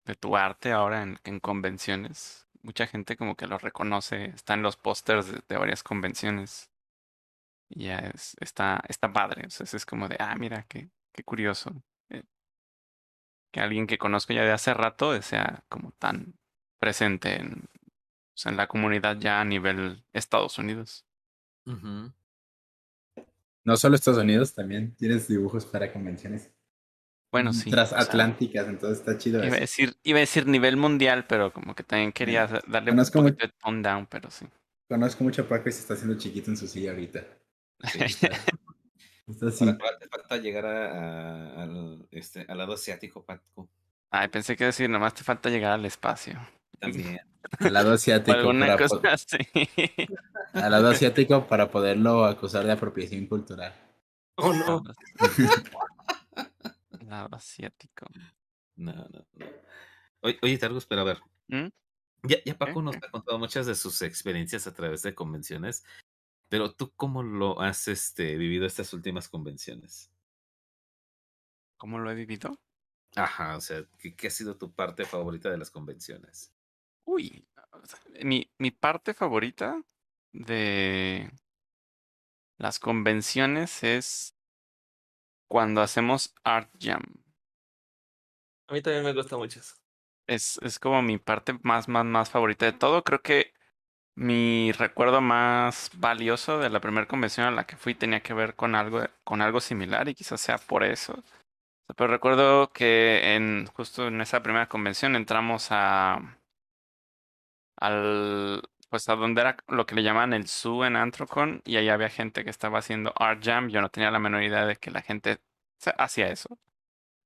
de tu arte ahora en, en convenciones. Mucha gente como que lo reconoce, está en los pósters de, varias convenciones. Y ya es, está, está padre. O es como de, ah, mira, qué, qué curioso. eh, que alguien que conozco ya de hace rato sea como tan presente en, sea, en la comunidad ya a nivel Estados Unidos. No solo Estados Unidos, también tienes dibujos para convenciones Bueno, sí. o sea, transatlánticas, entonces está chido Iba a eso. decir, iba a decir nivel mundial, pero como que también quería darle un conozco mu- poquito de tone down, pero sí. Conozco mucho a Paco y se está haciendo chiquito en su silla ahorita. Sí, (laughs) está, está así. Ahora, ahora te falta llegar a, a- al, este, al lado asiático, Paco. Ay, pensé que decir, nomás te falta llegar al espacio. También. Al lado asiático alguna para cosa así. al lado asiático para poderlo acusar de apropiación cultural. Oh, no. Lado (laughs) asiático. No, no, no. Oye, oye Targus, pero a ver. ¿Mm? Ya, ya Paco ¿Qué? nos ha contado muchas de sus experiencias a través de convenciones, pero tú cómo lo has este, vivido estas últimas convenciones? ¿Cómo lo he vivido? Ajá, o sea, ¿qué, qué ha sido tu parte favorita de las convenciones? Uy, mi, mi parte favorita de las convenciones es cuando hacemos Art Jam. A mí también me gusta mucho eso. Es, es como mi parte más, más, más favorita de todo. Creo que mi recuerdo más valioso de la primera convención a la que fui tenía que ver con algo, con algo similar y quizás sea por eso. Pero recuerdo que en justo en esa primera convención entramos a al pues a donde era lo que le llaman el zoo en Anthrocon y ahí había gente que estaba haciendo art jam. Yo no tenía la menor idea de que la gente hacía eso.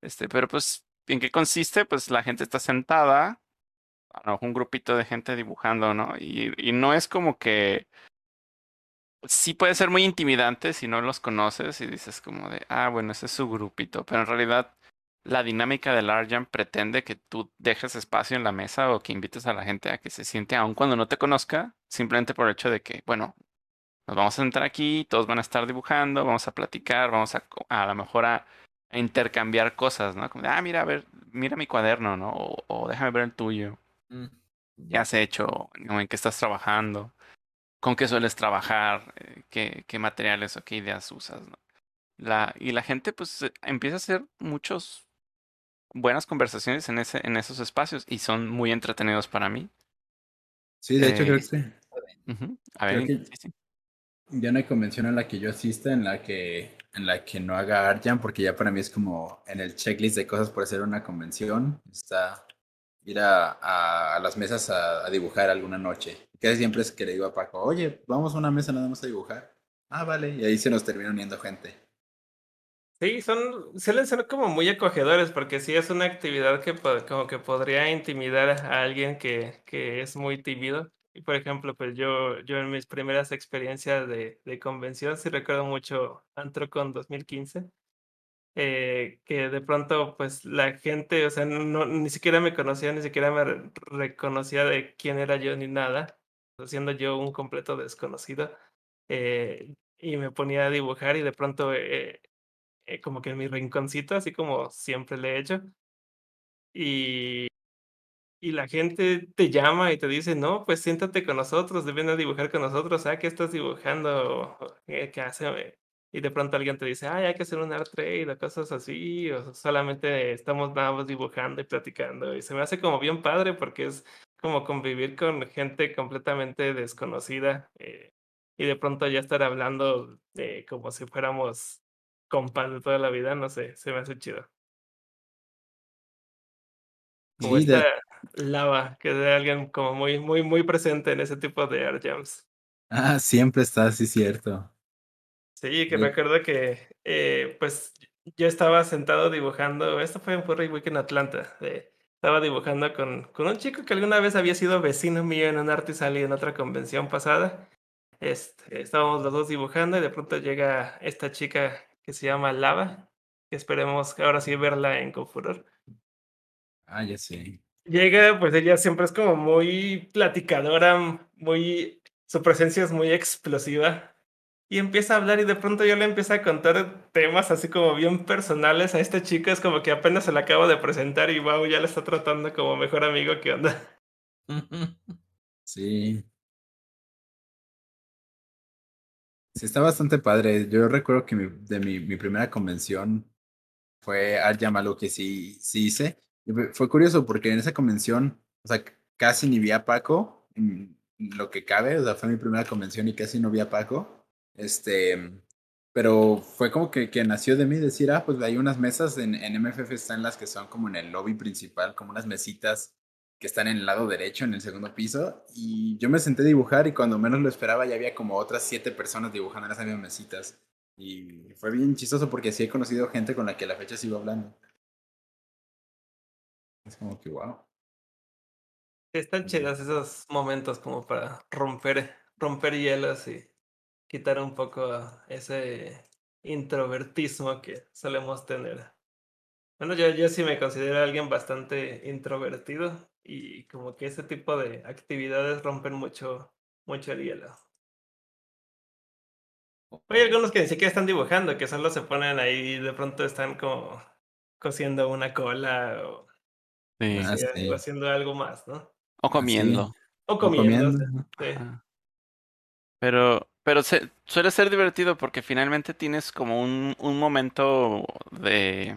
Este, pero pues, ¿en qué consiste? Pues la gente está sentada, un grupito de gente dibujando, ¿no? Y, y no es como que sí puede ser muy intimidante si no los conoces y dices como de, ah, bueno, ese es su grupito, pero en realidad la dinámica del Art Jam pretende que tú dejes espacio en la mesa o que invites a la gente a que se siente, aun cuando no te conozca, simplemente por el hecho de que, bueno, nos vamos a sentar aquí, todos van a estar dibujando, vamos a platicar, vamos a a lo mejor a, intercambiar cosas, ¿no? Como, ah, mira, a ver, mira mi cuaderno, ¿no? O, déjame ver el tuyo. Mm. ¿Qué has hecho? ¿En qué estás trabajando? ¿Con qué sueles trabajar? Eh, ¿Qué, qué materiales o qué ideas usas? ¿no? La, y la gente pues eh, empieza a hacer muchos buenas conversaciones en, ese, en esos espacios y son muy entretenidos para mí. Sí, de hecho creo que sí. A ver, Ya no hay convención en la que yo asista en la que en la que no haga Arjan, porque ya para mí es como en el checklist de cosas por hacer una convención, está ir a, a, las mesas a, dibujar alguna noche. Casi siempre es que le digo a Paco, oye, vamos a una mesa nada más a dibujar. Ah, vale, y ahí se nos termina uniendo gente. Sí, son, suelen ser como muy acogedores porque sí es una actividad que como que podría intimidar a alguien que, que es muy tímido. Y por ejemplo, pues yo, yo en mis primeras experiencias de, de convención sí recuerdo mucho Antrocon 2015, eh, que de pronto pues la gente, o sea, no, ni siquiera me conocía, ni siquiera me reconocía de quién era yo ni nada, siendo yo un completo desconocido. Eh, y me ponía a dibujar y de pronto eh, eh, como que en mi rinconcito, así como siempre le he hecho. Y, y la gente te llama y te dice, no, pues siéntate con nosotros, deben de dibujar con nosotros, ¿ah? ¿Qué estás dibujando? ¿Qué, qué hace? Y de pronto alguien te dice, ay, hay que hacer un art trade o cosas así, o solamente estamos nada más dibujando y platicando. Y se me hace como bien padre porque es como convivir con gente completamente desconocida eh, y de pronto ya estar hablando de como si fuéramos compas de toda la vida, no sé, se me hace chido. Como esta lava, que es de alguien como muy, muy, muy presente en ese tipo de art jams. Ah, siempre está, sí, cierto. Sí, que me acuerdo que, eh, pues, yo estaba sentado dibujando, esto fue en Furry Week en Atlanta, estaba dibujando con, con un chico que alguna vez había sido vecino mío en un Artisal y en otra convención pasada. Este, estábamos los dos dibujando y de pronto llega esta chica que se llama Lava, que esperemos ahora sí verla en Confuror. Ah, ya sé. Llega, pues ella siempre es como muy platicadora, muy, su presencia es muy explosiva. Y empieza a hablar y de pronto yo le empiezo a contar temas así como bien personales a esta chica. Es como que apenas se la acabo de presentar y wow, ya la está tratando como mejor amigo que onda. (laughs) Sí. Sí, está bastante padre. Yo recuerdo que de mi, primera convención fue Art Yamalu que sí, sí hice. Fue curioso porque en esa convención, o sea, casi ni vi a Paco, lo que cabe, o sea, fue mi primera convención y casi no vi a Paco. Este, pero fue como que, que nació de mí decir, ah, pues hay unas mesas en, en MFF están las que son como en el lobby principal, como unas mesitas que están en el lado derecho, en el segundo piso, y yo me senté a dibujar y cuando menos lo esperaba ya había como otras siete personas dibujando en esas mismas mesitas. Y fue bien chistoso porque así he conocido gente con la que a la fecha sigo hablando. Es como que wow. Están chidas esos momentos como para romper, romper hielos y quitar un poco ese introvertismo que solemos tener. Bueno, yo, yo sí me considero alguien bastante introvertido y como que ese tipo de actividades rompen mucho, mucho el hielo. Hay algunos que ni siquiera están dibujando, que solo se ponen ahí y de pronto están como cosiendo una cola o, ah, haciendo algo más, ¿no? O comiendo. O comiendo. Pero, pero suele ser divertido porque finalmente tienes como un, un momento de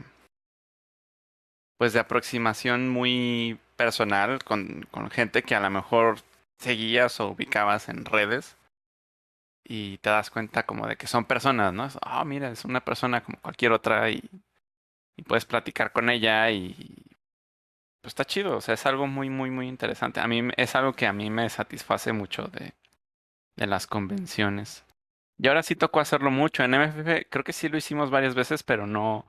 pues de aproximación muy personal con, con gente que a lo mejor seguías o ubicabas en redes y te das cuenta como de que son personas, ¿no? Ah, mira, es una persona como cualquier otra y, y puedes platicar con ella y pues está chido, o sea, es algo muy, muy, muy interesante. A mí es algo que a mí me satisface mucho de, de las convenciones. Y ahora sí tocó hacerlo mucho. En MFF creo que sí lo hicimos varias veces, pero no,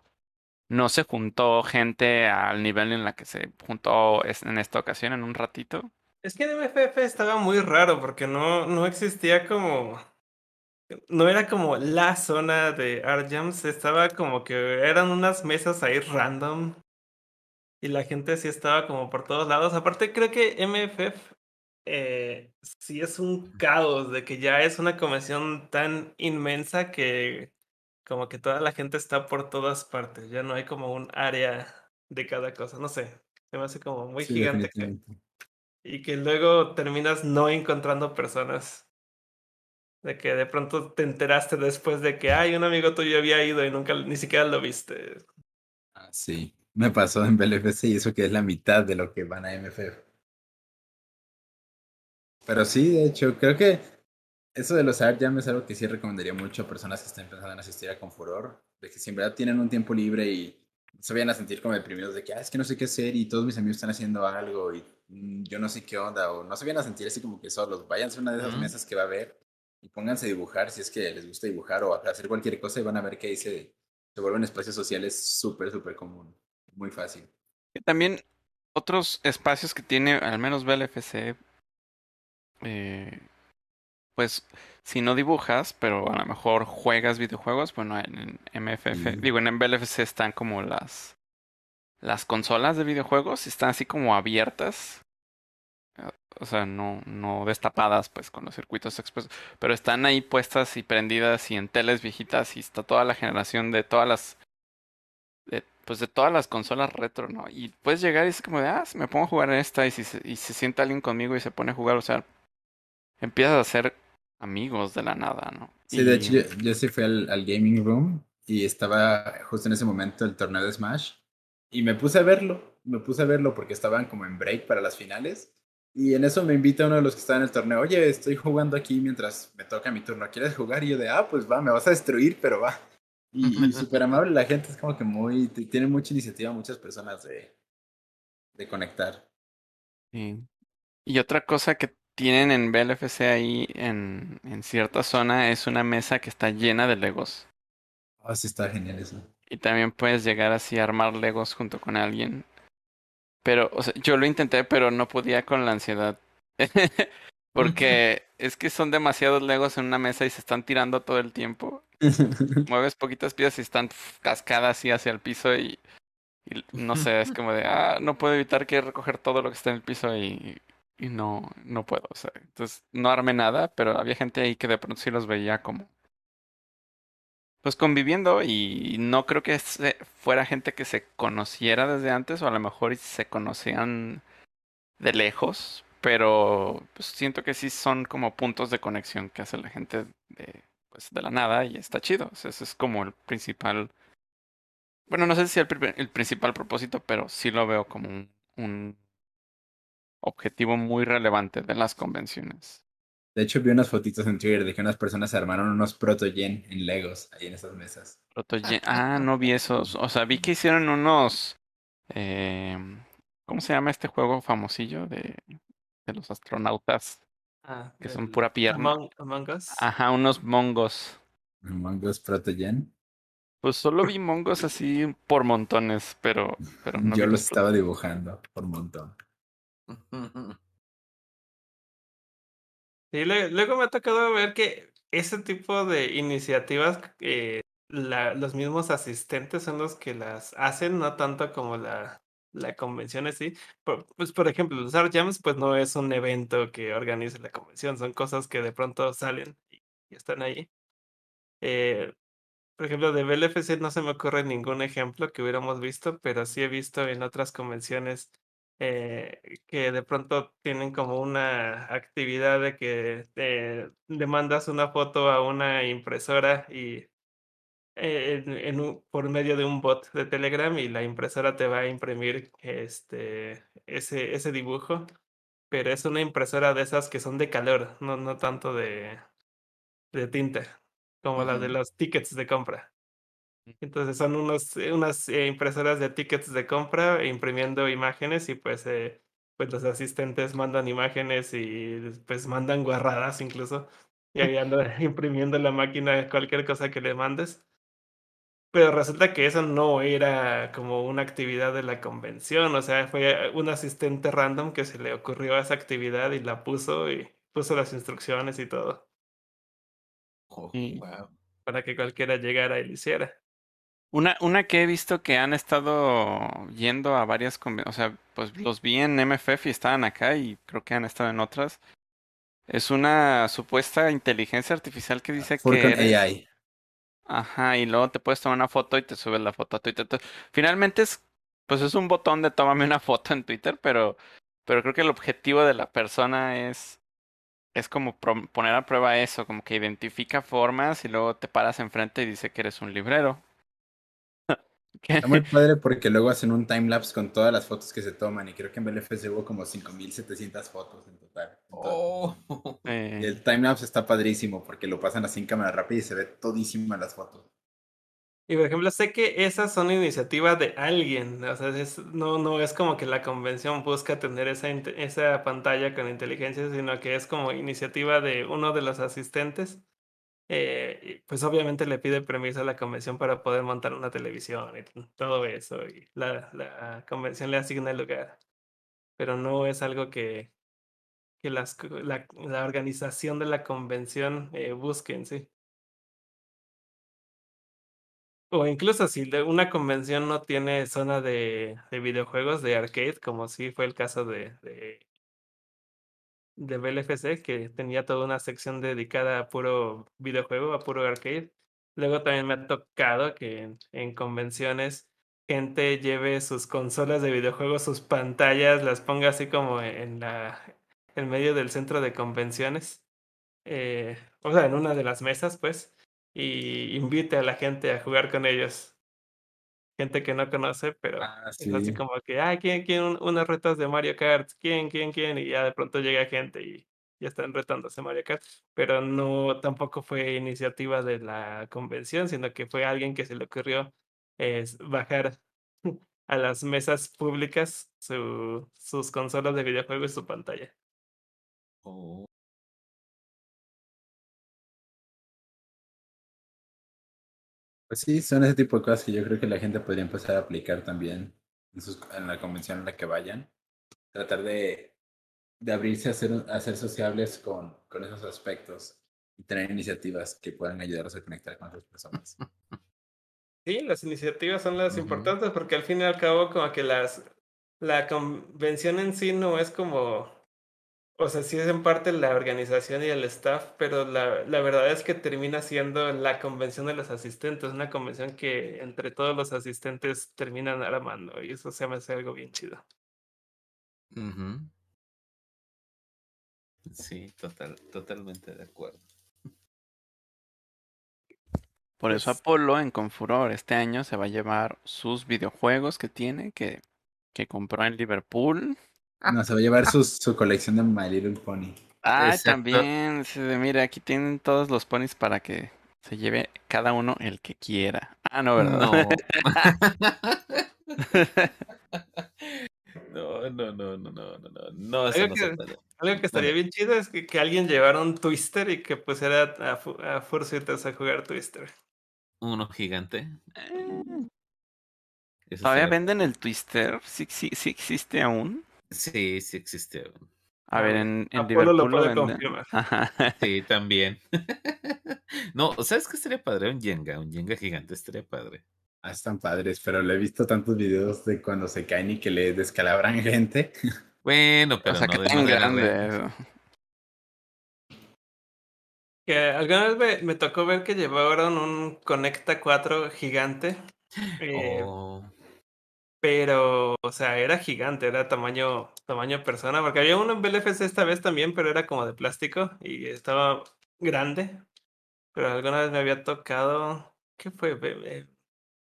no se juntó gente al nivel en la que se juntó en esta ocasión en un ratito. Es que en MFF estaba muy raro porque no, no existía como... No era como la zona de Art Jams, estaba como que eran unas mesas ahí random y la gente sí estaba como por todos lados. Aparte creo que MFF eh, sí es un caos, de que ya es una convención tan inmensa que como que toda la gente está por todas partes, ya no hay como un área de cada cosa, no sé, se me hace como muy Sí, gigante y que luego terminas no encontrando personas. De que de pronto te enteraste después de que, ay, un amigo tuyo había ido y nunca ni siquiera lo viste. Ah, sí, me pasó en BLFC y eso que es la mitad de lo que van a MFF. Pero sí, de hecho, creo que eso de los art jam es algo que sí recomendaría mucho a personas que estén pensando en asistir a Confuror, de que si en verdad tienen un tiempo libre y se vayan a sentir como deprimidos de que, ah, es que no sé qué hacer y todos mis amigos están haciendo algo y mm, yo no sé qué onda, o no se vayan a sentir así como que solos, váyanse a una de esas mesas que va a haber y pónganse a dibujar si es que les gusta dibujar o a hacer cualquier cosa y van a ver que ahí se, se vuelven espacios sociales súper, súper común, muy fácil. Y También otros espacios que tiene, al menos BLFC, eh, pues si no dibujas, pero a lo mejor juegas videojuegos, bueno, en, MFF, digo, en BLFC están como las las consolas de videojuegos, están así como abiertas. O sea, no, no destapadas, pues, con los circuitos expuestos. Pero están ahí puestas y prendidas y en teles viejitas y está toda la generación de todas las de, pues de todas las consolas retro, ¿no? Y puedes llegar y es como de, ah, me pongo a jugar en esta y si se, y se sienta alguien conmigo y se pone a jugar, o sea, empiezas a ser amigos de la nada, ¿no? Sí, de Y- hecho, yo, yo sí fui al, al gaming room y estaba justo en ese momento el torneo de Smash y me puse a verlo, me puse a verlo porque estaban como en break para las finales y en eso me invita uno de los que está en el torneo, oye, estoy jugando aquí mientras me toca mi turno, ¿quieres jugar? Y yo de, ah, pues va, me vas a destruir, pero va. Y, y (laughs) súper amable, la gente es como que muy, tiene mucha iniciativa, muchas personas de, de conectar. Sí. Y otra cosa que tienen en BLFC ahí en, en cierta zona es una mesa que está llena de Legos. Ah, sí, está genial eso. Y también puedes llegar así a armar Legos junto con alguien. Pero, o sea, yo lo intenté, pero no podía con la ansiedad. (laughs) Porque (laughs) es que son demasiados Legos en una mesa y se están tirando todo el tiempo. (laughs) Mueves poquitas piezas y están cascadas así hacia el piso y, y no sé, es como de, ah, no puedo evitar que recoger todo lo que está en el piso y, y no, no puedo, o sea, entonces no armé nada, pero había gente ahí que de pronto sí los veía como, pues conviviendo y no creo que fuera gente que se conociera desde antes o a lo mejor se conocían de lejos, pero pues siento que sí son como puntos de conexión que hace la gente de, pues, de la nada y está chido. O sea, ese es como el principal. Bueno, no sé si el, el principal propósito, pero sí lo veo como un objetivo muy relevante de las convenciones. De hecho, vi unas fotitos en Twitter de que unas personas se armaron unos proto-gen en Legos ahí en esas mesas. Protogen- Ah, no vi esos. O sea, vi que hicieron unos. eh, ¿cómo se llama este juego famosillo de, de los astronautas? Ah, Que son pura pierna. Among, Among Us. Ajá, unos mongos. Among Us proto-gen. Pues solo vi mongos así por montones, pero, pero no Yo los estaba dibujando por montón. (laughs) Lue- luego me ha tocado ver que ese tipo de iniciativas, eh, los mismos asistentes son los que las hacen, no tanto como la, la convención en sí. Por- pues, por ejemplo, los Art Jams, pues no es un evento que organice la convención, son cosas que de pronto salen y, y están ahí. Eh, por ejemplo, de BLFC no se me ocurre ningún ejemplo que hubiéramos visto, pero sí he visto en otras convenciones eh, que de pronto tienen como una actividad de que eh, le mandas una foto a una impresora y eh, en, en un- por medio de un bot de Telegram y la impresora te va a imprimir este ese, ese dibujo, pero es una impresora de esas que son de calor, no, no tanto de, de tinta, como las de los tickets de compra. Entonces son unos, eh, unas eh, impresoras de tickets de compra imprimiendo imágenes y pues, eh, pues los asistentes mandan imágenes y pues mandan guarradas incluso. Y ahí anda (laughs) imprimiendo la máquina cualquier cosa que le mandes. Pero resulta que eso no era como una actividad de la convención, o sea, fue un asistente random que se le ocurrió esa actividad y la puso y puso las instrucciones y todo Oh, wow. para que cualquiera llegara y lo hiciera. Una, una que he visto que han estado yendo a varias convenciones, o sea, pues los vi en MFF y estaban acá y creo que han estado en otras. Es una supuesta inteligencia artificial que dice que eres- AI. Ajá, y luego te puedes tomar una foto y te subes la foto a Twitter. Finalmente es, pues es un botón de tómame una foto en Twitter, pero, pero creo que el objetivo de la persona es, es como poner a prueba eso, como que identifica formas y luego te paras enfrente y dice que eres un librero. ¿Qué? Está muy padre porque luego hacen un timelapse con todas las fotos que se toman y creo que en BLFC hubo como 5700 fotos en total. Oh. Y Eh, el timelapse está padrísimo porque lo pasan así en cámara rápida y se ve todísima las fotos. Y por ejemplo, sé que esas son iniciativas de alguien, o sea, es- no, no es como que la convención busca tener esa, esa pantalla con inteligencia, sino que es como iniciativa de uno de los asistentes. Eh, pues obviamente le pide permiso a la convención para poder montar una televisión y todo eso, y la, convención le asigna el lugar. Pero no es algo que, que las, la, organización de la convención eh, busque en sí. O incluso si una convención no tiene zona de, de videojuegos, de arcade, como sí fue el caso de, de BLFC, que tenía toda una sección dedicada a puro videojuego, a puro arcade. Luego también me ha tocado que en, en convenciones gente lleve sus consolas de videojuegos, sus pantallas, las ponga así como en la, en medio del centro de convenciones. eh, o sea, en una de las mesas, pues, y invite a la gente a jugar con ellos gente que no conoce, pero Ah, es así sí. como que, ah, ¿quién quiere un- unas retas de Mario Kart? ¿Quién, quién, quién? Y ya de pronto llega gente y ya están retándose Mario Kart, pero no, tampoco fue iniciativa de la convención, sino que fue alguien que se le ocurrió es, bajar (laughs) a las mesas públicas su, sus consolas de videojuego y su pantalla. Oh. Pues sí, son ese tipo de cosas que yo creo que la gente podría empezar a aplicar también en, sus- en la convención en la que vayan. Tratar de, de abrirse a ser, a ser sociables con, con esos aspectos y tener iniciativas que puedan ayudarlos a conectar con otras personas. (laughs) Sí, las iniciativas son las importantes porque al fin y al cabo como que las la convención en sí no es como o sea, sí es en parte la organización y el staff, pero la, la verdad es que termina siendo la convención de los asistentes, una convención que entre todos los asistentes terminan armando y eso se me hace algo bien chido. Ujú. Sí, total, totalmente de acuerdo. Por eso Pues- Apolo en Confuror este año se va a llevar sus videojuegos que tiene, que, que compró en Liverpool. Ah. No, se va a llevar su, su colección de My Little Pony. Ah, también. Mira, aquí tienen todos los ponis para que se lleve cada uno el que quiera. Ah, no, ¿verdad? No, (laughs) no, no, no, no, no, no. no, algo, que, algo, que, estaría bien chido es que, que, alguien llevara un Twister y que pusiera a, a Fursuitas a jugar Twister. Uno gigante. Eh. ¿Todavía venden el Twister? ¿Sí, sí, sí existe aún? Sí, sí existe. aún. A ver, en, en Liverpool lo puede confirmar. (laughs) Sí, también. (laughs) no, ¿sabes qué estaría padre? Un Jenga, un Jenga gigante estaría padre. Ah, están padres, pero le he visto tantos videos de cuando se caen y que le descalabran (laughs) gente. Bueno, pero o sea, no que de tan manera grande. Que alguna vez me, me tocó ver que llevaron un Conecta 4 gigante. eh, Oh, Pero, o sea, era gigante, era tamaño, tamaño persona, porque había uno en BLFC esta vez también, pero era como de plástico y estaba grande. Pero alguna vez me había tocado, ¿qué fue?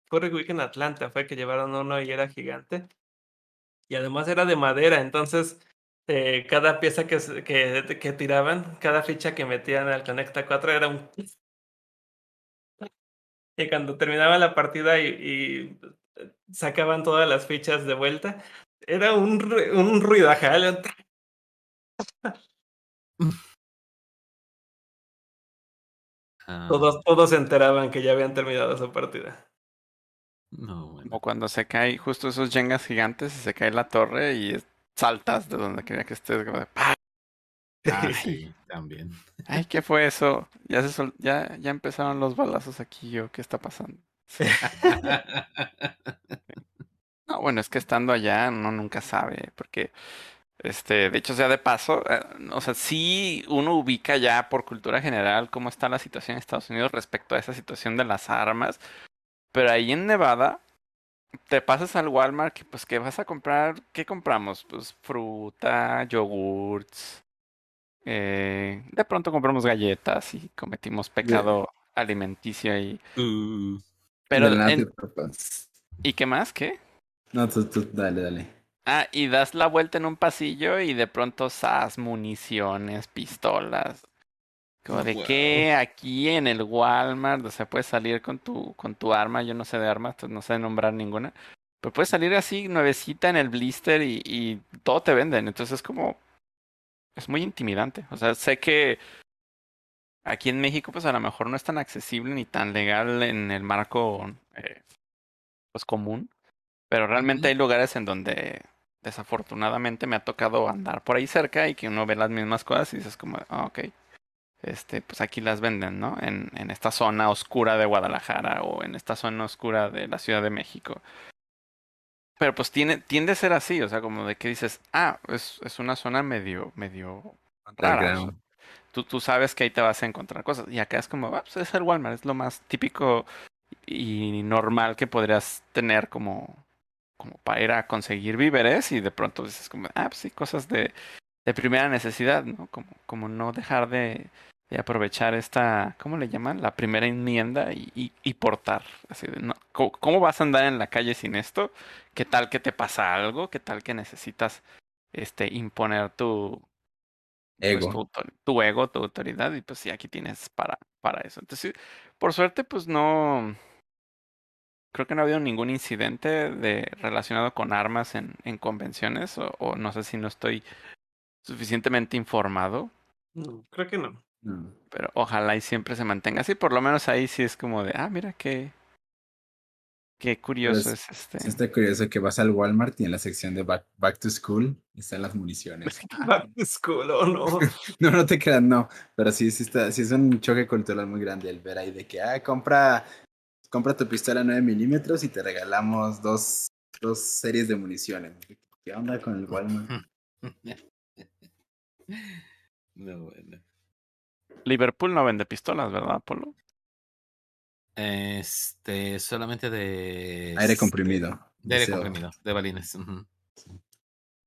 Fue Week en Atlanta, fue que llevaron uno y era gigante. Y además era de madera, entonces eh, cada pieza que, que, tiraban, cada ficha que metían al Conecta 4 era un... (laughs) Y cuando terminaba la partida y sacaban todas las fichas de vuelta, era un, un ruidajal. ah, Todos, todos se enteraban que ya habían terminado esa partida. No, bueno. O cuando se cae justo esos Jengas gigantes y se cae la torre y saltas de donde quería que estés. como de, ¡pah! Ah, (laughs) sí, también. Ay, ¿qué fue eso? Ya, se sol- ya, ya empezaron los balazos aquí, yo, ¿qué está pasando? No, bueno, es que estando allá uno nunca sabe, porque, este, de hecho, sea de paso, eh, o sea, sí uno ubica ya por cultura general cómo está la situación en Estados Unidos respecto a esa situación de las armas, pero ahí en Nevada te pasas al Walmart y pues, ¿qué vas a comprar? ¿Qué compramos? Pues fruta, yogurts, eh, de pronto compramos galletas y cometimos pecado alimenticio ahí. Uh, Pero, en-. ¿y qué más? ¿Qué? No, tú, tú, dale, dale. Ah, y das la vuelta en un pasillo y de pronto sas, municiones, pistolas. Como de Wow. que aquí en el Walmart, o sea, puedes salir con tu, con tu arma, yo no sé de armas, no sé nombrar ninguna. Pero puedes salir así, nuevecita en el blister y, y todo te venden. Entonces es como. Es muy intimidante. O sea, sé que aquí en México, pues a lo mejor no es tan accesible ni tan legal en el marco eh, pues común. Pero realmente hay lugares en donde desafortunadamente me ha tocado andar por ahí cerca y que uno ve las mismas cosas y dices como, ah, ok, este, pues aquí las venden, ¿no? En, en esta zona oscura de Guadalajara o en esta zona oscura de la Ciudad de México. Pero pues tiene, tiende a ser así, o sea, como de que dices, ah, es, es una zona medio, medio rara. Tú, tú sabes que ahí te vas a encontrar cosas. Y acá es como, ah, pues es el Walmart, es lo más típico y normal que podrías tener como, como para ir a conseguir víveres. Y de pronto dices como, ah, pues sí, cosas de, de primera necesidad, ¿no? Como, como no dejar de, de aprovechar esta, ¿cómo le llaman? La primera enmienda y, y, y portar. Así de, no, ¿cómo, ¿Cómo vas a andar en la calle sin esto? ¿Qué tal que te pasa algo? ¿Qué tal que necesitas este imponer tu, pues, tu, ego, tu autoridad, y pues sí, aquí tienes para, para eso. Entonces, sí, por suerte, pues no. Creo que no ha habido ningún incidente de, relacionado con armas en, en convenciones, o, o no sé si no estoy suficientemente informado, No, creo que no. No. pero ojalá y siempre se mantenga así. Por lo menos ahí sí es como de, ah, mira qué. Qué curioso Pues, es este. Está curioso que vas al Walmart y en la sección de Back, back to School están las municiones. (laughs) Back to school, ¿o no? (laughs) No, no te creas, no. Pero sí, sí, está, sí es un choque cultural muy grande el ver ahí de que, ah, compra, compra tu pistola 9 milímetros y te regalamos dos, dos series de municiones. ¿Qué onda con el Walmart? (laughs) no, bueno. Liverpool no vende pistolas, ¿verdad, Polo? Este, solamente de. Aire este, comprimido. De aire comprimido, de balines.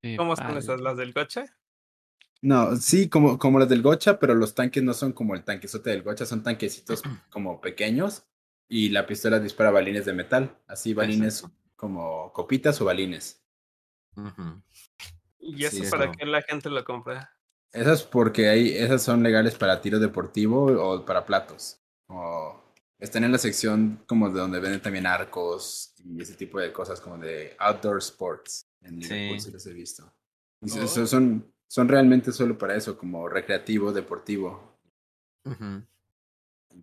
Sí, ¿Cómo son esas? ¿Las del coche? No, sí, como, como las del Gocha, pero los tanques no son como el tanquesote del Gocha, son tanquecitos (clears throat) como pequeños y la pistola dispara balines de metal, así balines Exacto. como copitas o balines. ¿Y eso Sí, para eso. qué la gente lo compra? Esas porque hay, esas son legales para tiro deportivo o para platos. O están en la sección como de donde venden también arcos y ese tipo de cosas como de outdoor sports. En Liverpool Sí. sí los he visto. Y Oh. so- son, son realmente solo para eso, como recreativo, deportivo.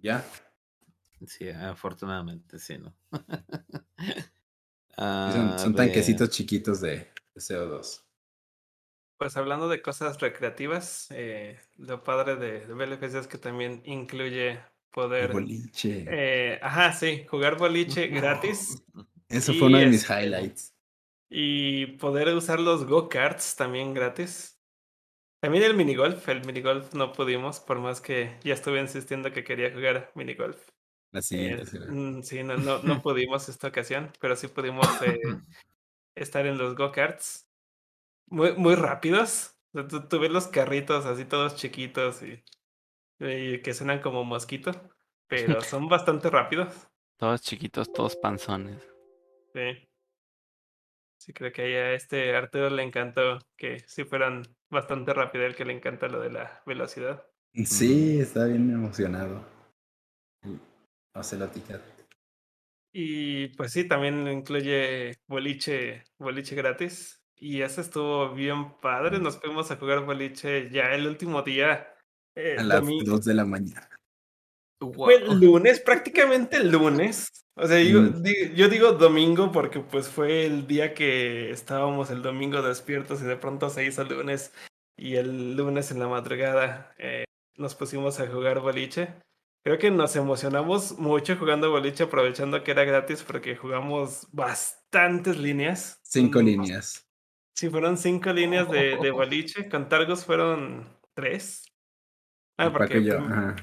Ya. Sí, afortunadamente, sí, ¿no? (laughs) Ah, son, son de- tanquecitos chiquitos de, de CO2. Pues hablando de cosas recreativas, eh, lo padre de, de es que también incluye poder, boliche. eh, ajá, sí, jugar boliche gratis Eso fue uno de mis este- highlights. y poder usar los go-karts también gratis. También el minigolf, el minigolf no pudimos, por más que ya estuve insistiendo que quería jugar minigolf. La Eh, mm, sí, no, no, no (laughs) pudimos esta ocasión, pero sí pudimos eh, estar en los go-karts. Muy, muy rápidos. Ves los carritos así todos chiquitos y, que suenan como mosquito, (laughs) pero son bastante rápidos. Todos chiquitos, todos panzones. Sí. Sí, creo que ahí a este Arturo le encantó que sí fueran bastante rápido, el que le encanta lo de la velocidad. Sí, está bien emocionado. Ocelotica. Y pues sí, también incluye boliche, boliche gratis. Y eso estuvo bien padre. Nos fuimos a jugar boliche ya el último día. Eh, A las domi- 2 de la mañana. Fue el lunes, prácticamente el lunes. O sea, yo, Mm. di- yo digo domingo porque pues fue el día que estábamos el domingo despiertos y de pronto se hizo lunes y el lunes en la madrugada eh, nos pusimos a jugar boliche. creo que nos emocionamos mucho jugando boliche, aprovechando que era gratis, porque jugamos bastantes líneas. Cinco líneas. Sí, fueron cinco líneas de, de boliche. Con Targos fueron tres. Ah, porque y yo, ajá.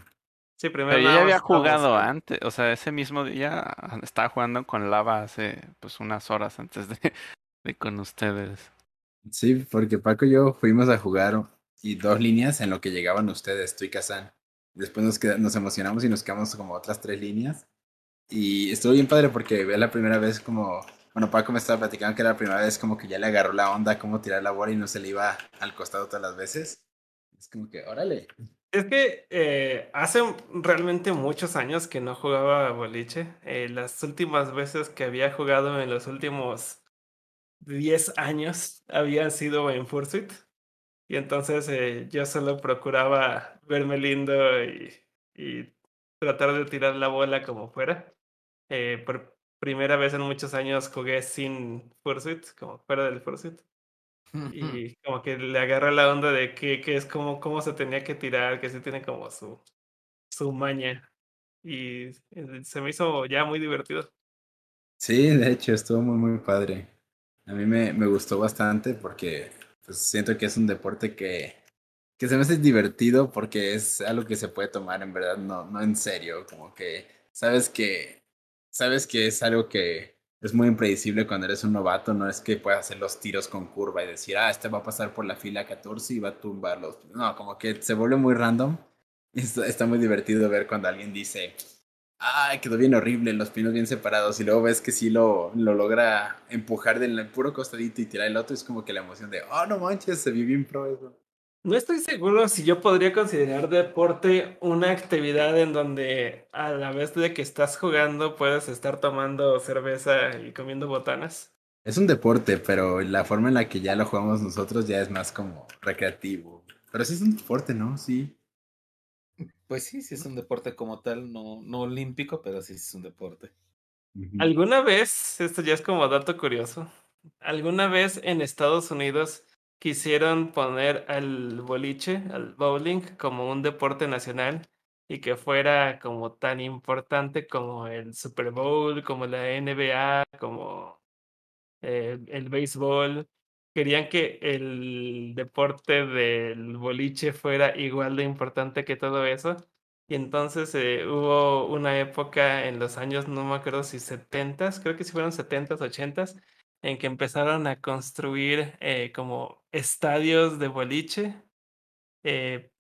sí, primero Pero yo ya había jugado con- antes, o sea, ese mismo día estaba jugando con Lava hace pues unas horas antes de, (laughs) de con ustedes. Sí, porque Paco y yo fuimos a jugar y dos líneas en lo que llegaban ustedes, tú y Kazan. Después nos, queda- nos emocionamos y nos quedamos como otras tres líneas. Y estuvo bien padre porque ve la primera vez como, bueno, Paco me estaba platicando que era la primera vez como que ya le agarró la onda cómo tirar la bola y no se le iba al costado todas las veces. Es como que, órale. Es que eh, hace realmente muchos años que no jugaba boliche. Eh, las últimas veces que había jugado en los últimos 10 años habían sido en Fursuit. Y entonces eh, yo solo procuraba verme lindo y, y tratar de tirar la bola como fuera. Eh, por primera vez en muchos años jugué sin Fursuit, como fuera del Fursuit. Y como que le agarré la onda de que, que es como cómo se tenía que tirar, que sí tiene como su, su maña. Y se me hizo ya muy divertido. Sí, de hecho, estuvo muy, muy padre. A mí me, me gustó bastante porque pues, siento que es un deporte que, que se me hace divertido porque es algo que se puede tomar en verdad, no, no en serio, como que sabes que sabes que es algo que es muy impredecible cuando eres un novato, no es que puedas hacer los tiros con curva y decir, ah, este va a pasar por la fila 14 y va a tumbar los... No, como que se vuelve muy random. Está, muy divertido ver cuando alguien dice, ay, quedó bien horrible, los pinos bien separados, y luego ves que sí lo, lo logra empujar del puro costadito y tirar el otro, es como que la emoción de, oh, no manches, se vio bien pro eso. No estoy seguro si yo podría considerar deporte una actividad en donde a la vez de que estás jugando puedes estar tomando cerveza y comiendo botanas. Es un deporte, pero la forma en la que ya lo jugamos nosotros ya es más como recreativo. Pero sí es un deporte, ¿no? Sí. Pues sí, sí es un deporte como tal, no, no olímpico, pero sí es un deporte. ¿Alguna vez, esto ya es como dato curioso, alguna vez en Estados Unidos quisieron poner al boliche, al bowling, como un deporte nacional y que fuera como tan importante como el Super Bowl, como la NBA, como eh, el béisbol? Querían que el deporte del boliche fuera igual de importante que todo eso. Y entonces eh, hubo una época en los años, no me acuerdo si 70, creo que si fueron 70, 80, en que empezaron a construir eh, como estadios de boliche. Eh,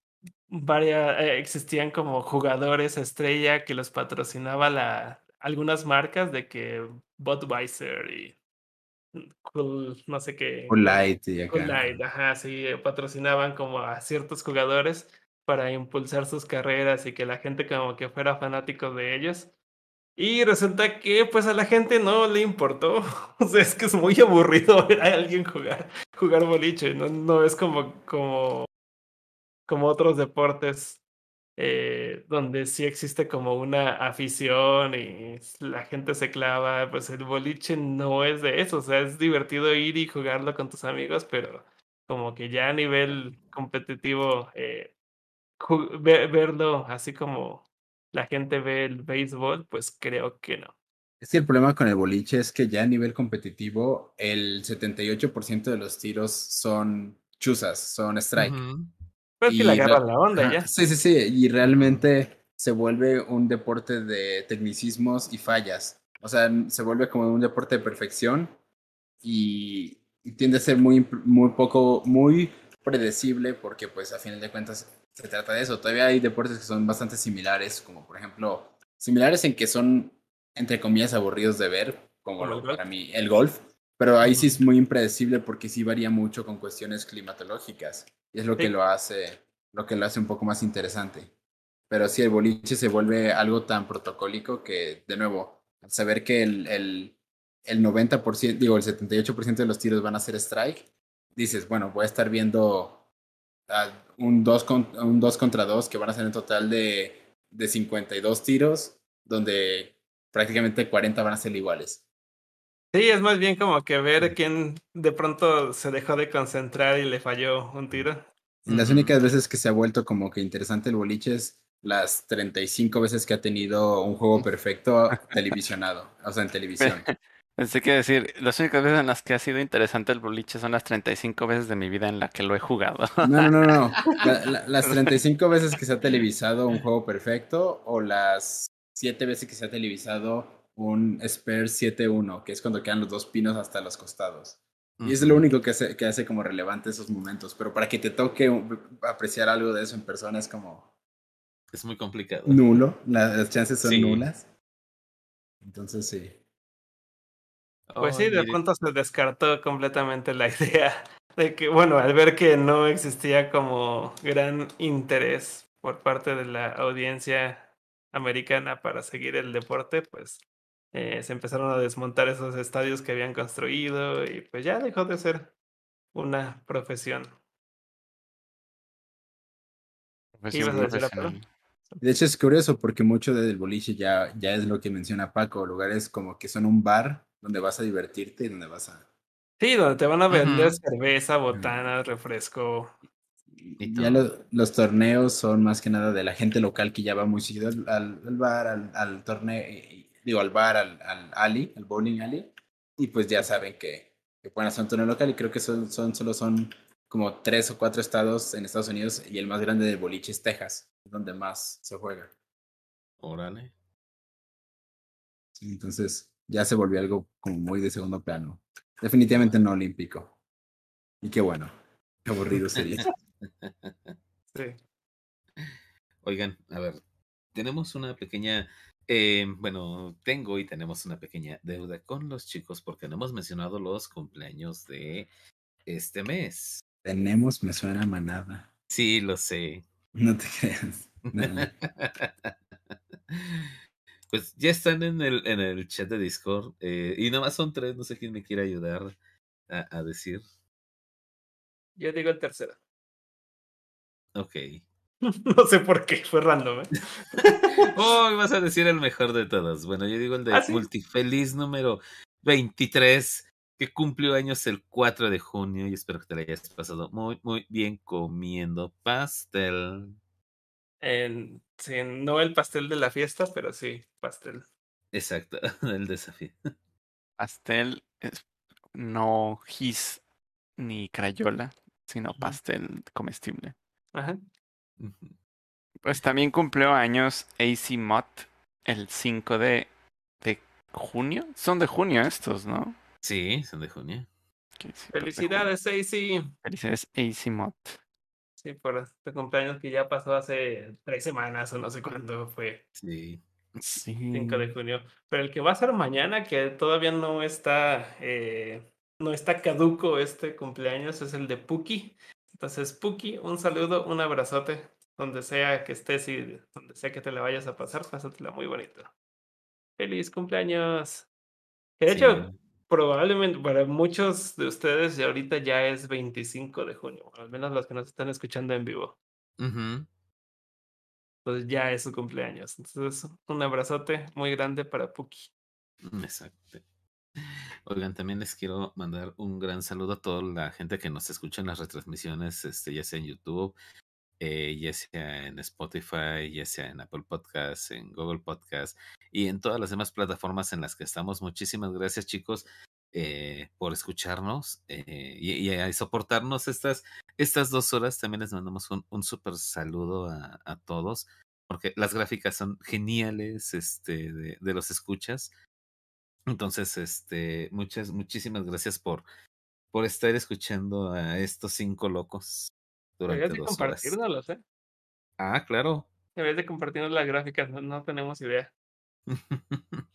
varia- eh, existían como jugadores estrella que los patrocinaba la, algunas marcas de que Budweiser y Cool, no sé qué. Full light y Cool acá. Light, ajá, sí, eh, patrocinaban como a ciertos jugadores para impulsar sus carreras y que la gente como que fuera fanático de ellos. Y resulta que pues a la gente no le importó. (laughs) O sea, es que es muy aburrido (laughs) ver a alguien jugar, jugar boliche. No, no es como, como, como otros deportes eh, donde sí existe como una afición y la gente se clava. Pues el boliche no es de eso. O sea, es divertido ir y jugarlo con tus amigos, pero como que ya a nivel competitivo, eh, verlo así como la gente ve el béisbol, pues creo que no. Es que el problema con el boliche es que ya a nivel competitivo, el 78% de los tiros son chuzas, son strike. Ujú. Pero es que le agarran la onda ya. Sí, sí, sí. Y realmente se vuelve un deporte de tecnicismos y fallas. O sea, se vuelve como un deporte de perfección y, y tiende a ser muy, muy poco, muy predecible porque pues a final de cuentas se trata de eso. Todavía hay deportes que son bastante similares, como por ejemplo, similares en que son, entre comillas, aburridos de ver, como lo- para mí el golf. Pero ahí sí es muy impredecible porque sí varía mucho con cuestiones climatológicas. Y es lo que Sí. lo hace, lo que lo hace un poco más interesante. Pero sí, el boliche se vuelve algo tan protocólico que, de nuevo, al saber que el, el, el 90%, digo, el 78% de los tiros van a ser strike, dices, bueno, voy a estar viendo un 2 un dos contra 2 que van a ser en total de, de 52 tiros, donde prácticamente 40 van a ser iguales. Sí, es más bien como que ver quién de pronto se dejó de concentrar y le falló un tiro. Las únicas veces que se ha vuelto como que interesante el boliche es las 35 veces que ha tenido un juego (laughs) perfecto televisionado, o sea, en televisión. (laughs) Pensé que decir, las únicas veces en las que ha sido interesante el boliche son las 35 veces de mi vida en la que lo he jugado. No, no, no, no. (laughs) La- la- las 35 veces que se ha televisado un juego perfecto o las 7 veces que se ha televisado un Spurs 7-1, que es cuando quedan los dos pinos hasta los costados. Y es lo único que hace, que hace como relevante esos momentos. Pero para que te toque apreciar algo de eso en persona es como Es muy complicado. nulo. La- las chances son Sí. nulas. Entonces sí. Pues Oh, sí, de mire, pronto se descartó completamente la (laughs) idea de que, bueno, al ver que no existía como gran interés por parte de la audiencia americana para seguir el deporte, pues eh, se empezaron a desmontar esos estadios que habían construido y pues ya dejó de ser una profesión. Profesión ibas a decir, Apolo? profesional. De hecho es curioso porque mucho del boliche ya, ya es lo que menciona Paco, lugares como que son un bar donde vas a divertirte y donde vas a... Sí, donde te van a vender cerveza, botanas, refresco. Y Ya lo- los torneos son más que nada de la gente local que ya va muy seguido al, al- bar, al, al torneo, digo al bar, al, al alley, al bowling alley, y pues ya saben que, que pueden hacer un torneo local y creo que son, son, solo son como tres o cuatro estados en Estados Unidos y el más grande del boliche es Texas, donde más se juega. Órale. Sí, Entonces ya se volvió algo como muy de segundo plano. Definitivamente no olímpico. Y qué bueno. Qué aburrido sería. (laughs) Sí. Oigan, a ver, tenemos una pequeña, eh, bueno, tengo y tenemos una pequeña deuda con los chicos porque no hemos mencionado los cumpleaños de este mes. Tenemos, me suena manada. Sí, lo sé. No te creas. No. (laughs) Pues ya están en el, en el chat de Discord eh, y nomás son tres, no sé quién me quiere ayudar a, a decir. Yo digo el tercero. Ok. (laughs) No sé por qué, fue random, ¿eh? (laughs) Oh, vas a decir el mejor de todos. Bueno, yo digo el de ¿Ah, sí? Multifeliz número 23, que cumplió años el 4 de junio y espero que te la hayas pasado muy, muy bien comiendo pastel. En- sí, no el pastel de la fiesta, pero sí, pastel. Exacto, (laughs) el desafío. Pastel es no gis ni crayola, sino pastel comestible. Ajá. Pues también cumplió años AC Mott el 5 de, de junio. Son de junio estos, ¿no? Sí, son de junio. Sí, pues. Felicidades, Stacy. Felicidades, AC Mott. Sí, por este cumpleaños que ya pasó hace tres semanas o no sé cuándo fue, Sí. Sí. 5 de junio. Pero el que va a ser mañana, que todavía no está, eh, no está caduco este cumpleaños, es el de Puki. Entonces, Puki, un saludo, un abrazote, donde sea que estés y donde sea que te la vayas a pasar, pásatela muy bonito. ¡Feliz cumpleaños! Que de sí. hecho, probablemente para muchos de ustedes ahorita ya es 25 de junio, al menos los que nos están escuchando en vivo. Entonces ya es su cumpleaños. Entonces, un abrazote muy grande para Puki. Mm, Exacto. Oigan, también les quiero mandar un gran saludo a toda la gente que nos escucha en las retransmisiones, este, ya sea en YouTube, eh, ya sea en Spotify, ya sea en Apple Podcasts, en Google Podcasts y en todas las demás plataformas en las que estamos. Muchísimas gracias, chicos, eh, por escucharnos eh, y, soportarnos estas, estas dos horas. También les mandamos un, un súper saludo a, a todos, porque las gráficas son geniales este, de, de los escuchas. Entonces, este, muchas, muchísimas gracias por, por estar escuchando a estos cinco locos Deberías de dos horas. compartirnos, ¿eh? Ah, claro. Deberías de compartirnos las gráficas, no, no tenemos idea. (laughs)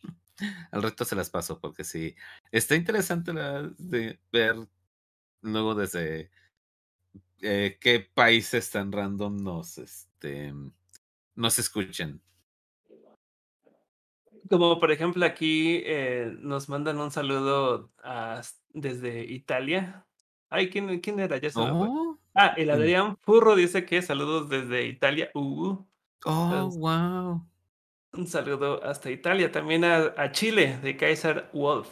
Al resto se las paso porque sí. Está interesante la, de ver luego desde eh, qué países tan random nos, este, nos escuchen. Como por ejemplo aquí eh, nos mandan un saludo a- desde Italia. Ay, ¿quién, quién era? Ya se me fue. Oh, Ah, el. Adrián Furro dice que saludos desde Italia. Uh, oh, Entonces- wow. un saludo hasta Italia. También a, a Chile, de Kaiser Wolf.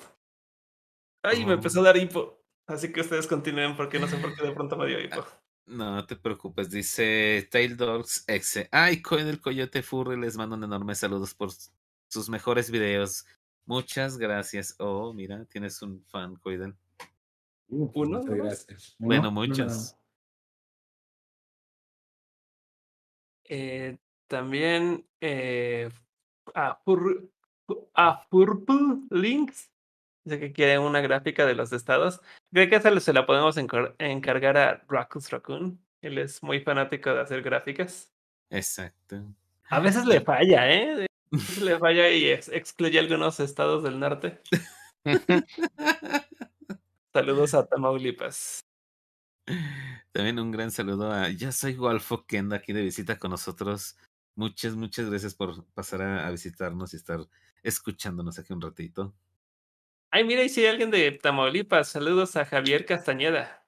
Ay, me Oh. empezó a dar hipo. Así que ustedes continúen porque no sé por qué de pronto me dio (laughs) hipo. No te preocupes, dice Tail Dogs Exe. Ay, Coin el Coyote Furry les mando un enorme saludos por sus mejores videos. Muchas gracias. Oh, mira, tienes un fan, Coidel. Uh, ¿Uno muchas nomás? gracias. ¿Uno? Bueno, No, Eh, también eh, a, a Purple Links. Dice que quiere una gráfica de los estados. Creo que esa se la podemos encar- encargar a Rackus Raccoon. Él es muy fanático de hacer gráficas. Exacto. A veces le falla, ¿eh? A veces le falla y ex- excluye algunos estados del norte. (laughs) Saludos a Tamaulipas. (laughs) También un gran saludo a Ya soy Golfo que anda aquí de visita con nosotros. Muchas, muchas gracias por pasar a, a visitarnos y estar escuchándonos aquí un ratito. Ay, mira, y si hay alguien de Tamaulipas. Saludos a Javier Castañeda.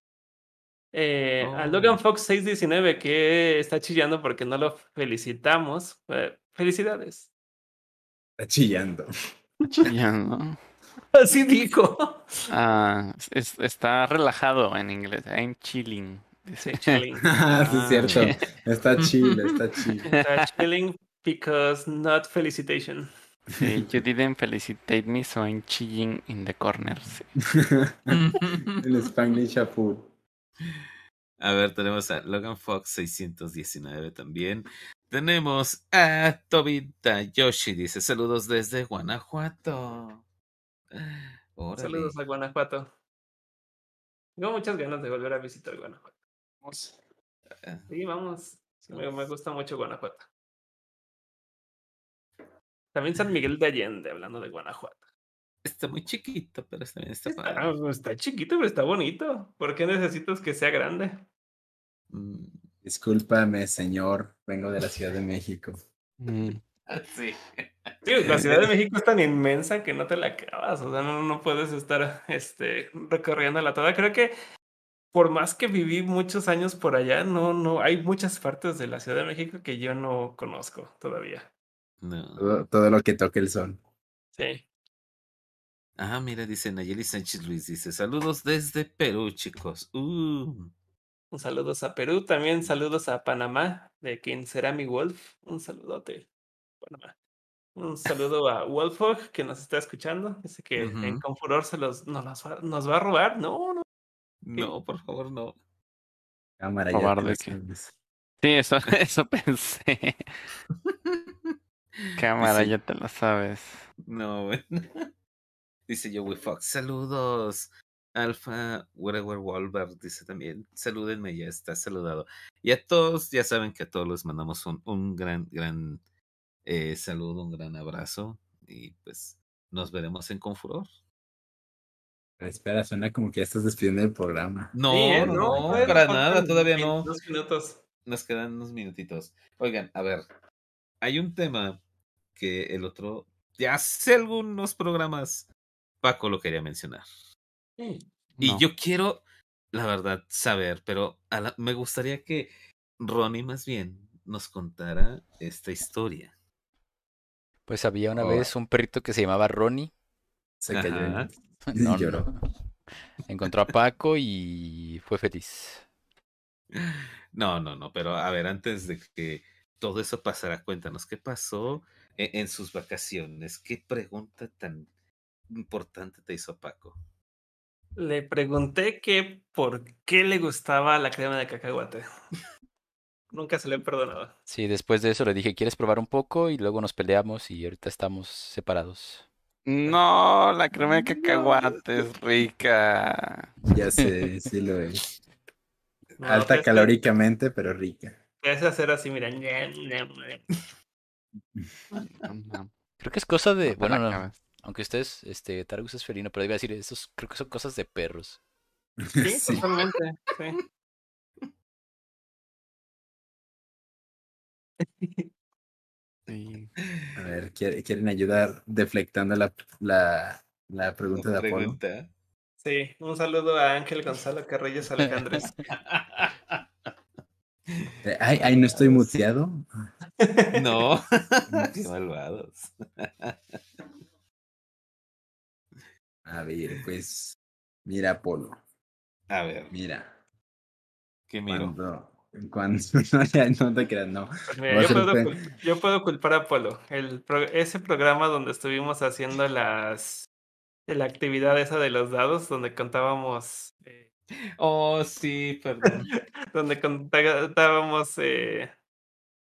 Eh, A Oh. Logan Fox 619 que está chillando porque no lo felicitamos. Eh, felicidades. Está chillando. Chillando. (laughs) Así dijo. Ah, es- está relajado en inglés. I'm chilling. Sí, Dice. (laughs) chilling. Ah, sí, es cierto. Está (laughs) chill, está chill. Está chilling because not felicitation. Sí, you didn't felicitate me, so I'm chilling in the corner. Sí. (laughs) El Spanglish a full. A ver, tenemos a Logan Fox 619 también. Tenemos a Tobita Yoshi, dice saludos desde Guanajuato. Órale. Saludos a Guanajuato. Tengo muchas ganas de volver a visitar Guanajuato. Vamos. Ah. Sí, vamos. Sí, me, me gusta mucho Guanajuato. También San Miguel de Allende, hablando de Guanajuato. Está muy chiquito, pero también está Está, padre. está chiquito, pero está bonito. ¿Por qué necesitas que sea grande? Mm, Discúlpame, señor. Vengo de la Ciudad de México. Mm. Sí. Sí, la Ciudad de (laughs) México es tan inmensa que no te la acabas. O sea, no, no puedes estar este, recorriéndola toda. Creo que por más que viví muchos años por allá, no, no, hay muchas partes de la Ciudad de México que yo no conozco todavía. No. Todo, todo lo que toque el sol. Sí. Ah, mira, dice Nayeli Sánchez Luis, dice saludos desde Perú, chicos. Uh, Un saludos a Perú, también saludos a Panamá, de quien será mi Wolf. Un saludote, Panamá. Un saludo a Wolfhog, que nos está escuchando. Dice que en Ujú. Confuror se los, no, nos, va, nos va a robar. No, no. No, por favor, no. Cámara, ya Probar te de lo que- sabes. Sí, eso, (laughs) eso pensé. (laughs) Cámara, Dice- ya te lo sabes. No, bueno. (laughs) Dice Joey Fox, saludos. Alfa Wherever Wolver dice también, salúdenme, ya está saludado. Y a todos, ya saben que a todos les mandamos un, un gran, gran eh, saludo, un gran abrazo. Y pues nos veremos en Confuror. Espera, suena como que ya estás despidiendo el programa. No, Sí, ¿eh? no, todavía para nada, todavía no. Dos minutos. Nos quedan unos minutitos. Oigan, a ver, hay un tema que el otro, ya hace algunos programas, Paco lo quería mencionar. Sí. Y No. yo quiero, la verdad, saber, pero a la- me gustaría que Ronnie más bien nos contara esta historia. Pues había una Oh. vez un perrito que se llamaba Ronnie. Se cayó. Y No, no, lloró. no. Encontró a Paco y fue feliz. No, no, no, pero a ver, antes de que todo eso pasara, cuéntanos qué pasó e- en, sus vacaciones. ¿Qué pregunta tan importante te hizo Paco? Le pregunté que por qué le gustaba la crema de cacahuate. (laughs) Nunca se le he perdonado. Sí, después de eso le dije, ¿quieres probar un poco? Y luego nos peleamos y ahorita estamos separados. No, la crema de cacahuate es rica. Ya sé, sí lo es. (laughs) No, Alta calóricamente, pero rica. Hace hacer así, mira. Creo que es cosa de, bueno, no, aunque ustedes, este, Targus es felino, pero iba a decir, esos creo que son cosas de perros. (laughs) Sí, Sí. totalmente. Sí. (laughs) Sí. A ver, ¿quiere- ¿quieren ayudar deflectando la, la, la pregunta de Apolo? Pregunta. Sí, un saludo a Ángel Gonzalo Carrillos Alejandres. (laughs) Eh, Ay, ay, no estoy muteado. No, (laughs) (laughs) qué malvados. A ver, pues, mira, Apolo, A ver, mira. ¿Qué miro? Cuando, cuando (laughs) no, te creas, no. Pues mira, yo puedo, yo culpar a Polo. El pro- ese programa donde estuvimos haciendo las la actividad esa de los dados, donde contábamos eh, Oh, sí, perdón. (laughs) donde contábamos eh,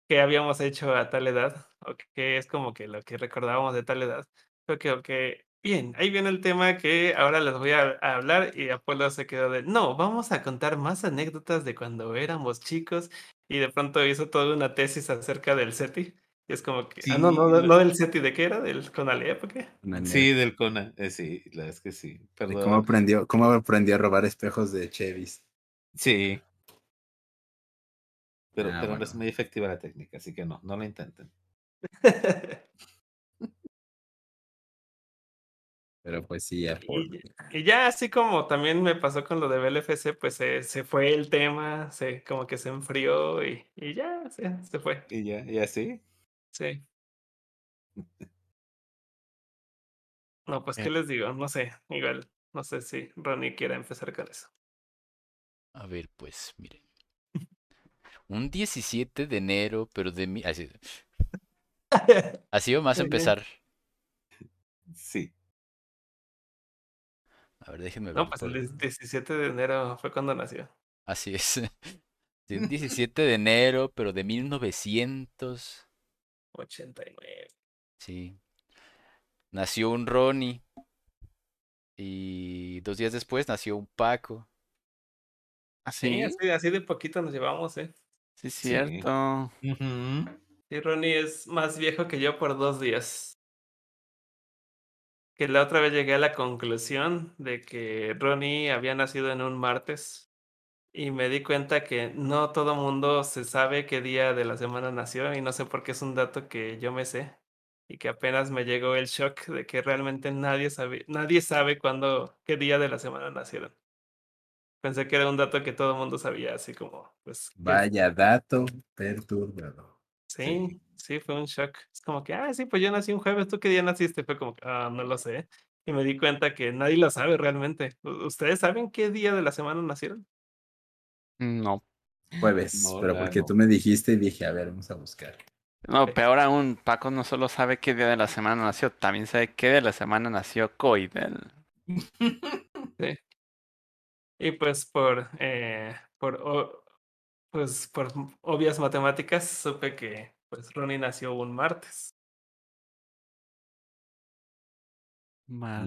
qué habíamos hecho a tal edad, o que es como que lo que recordábamos de tal edad. Creo que, ok, bien, ahí viene el tema que ahora les voy a, a hablar y Apolo se quedó de, no, vamos a contar más anécdotas de cuando éramos chicos y de pronto hizo toda una tesis acerca del SETI. Y es como que, ah, no, no, Sí, no del SETI, ¿de qué era? ¿Del CONALEP o qué? Sí, del Conan. eh, sí, la verdad es que sí. Perdón. ¿Cómo aprendió, cómo aprendió a robar espejos de Chevys? Sí. Pero, Ah, pero no es muy efectiva la técnica, así que no, no lo intenten. (laughs) Pero pues sí, ya por- Y, y ya así como también me pasó con lo de BLFC, pues se, se fue el tema, se como que se enfrió y, y ya se, se fue. Y ya, y así. Sí. (laughs) No, pues, ¿qué Eh. les digo? No sé, igual, no sé si Ronnie quiera empezar con eso. A ver, pues, miren. Un 17 de enero, pero de mi... Así, (laughs) así vamos a empezar. Sí. A ver, déjenme ver. No, pues el 17 de enero fue cuando nació. Así es. (laughs) Sí, (laughs) un 17 de enero, pero de 1900. 89. Sí. Nació un Ronnie. Y dos días después nació un Paco. Sí, ¿Así? así, así de poquito nos llevamos, ¿eh? Sí, Sí. cierto. Ujú. Sí, Ronnie es más viejo que yo por dos días. Que la otra vez llegué a la conclusión de que Ronnie había nacido en un martes y me di cuenta que no todo mundo se sabe qué día de la semana nació y no sé por qué es un dato que yo me sé y que apenas me llegó el shock de que realmente nadie sabe, nadie sabe cuándo, qué día de la semana nacieron. Pensé que era un dato que todo el mundo sabía, así como, pues, Vaya dato perturbador. Sí, sí, fue un shock. Es como que, ah, sí, pues yo nací un jueves, ¿tú qué día naciste? Fue como que, ah, no lo sé. Y me di cuenta que nadie lo sabe realmente. ¿Ustedes saben qué día de la semana nacieron? No. Jueves, No, pero porque no. tú me dijiste y dije, a ver, vamos a buscar. No, Sí. peor aún, Paco no solo sabe qué día de la semana nació, también sabe qué día de la semana nació Coidel. (laughs) Y pues por, eh, por, o- pues por obvias matemáticas, supe que pues Ronnie nació un martes.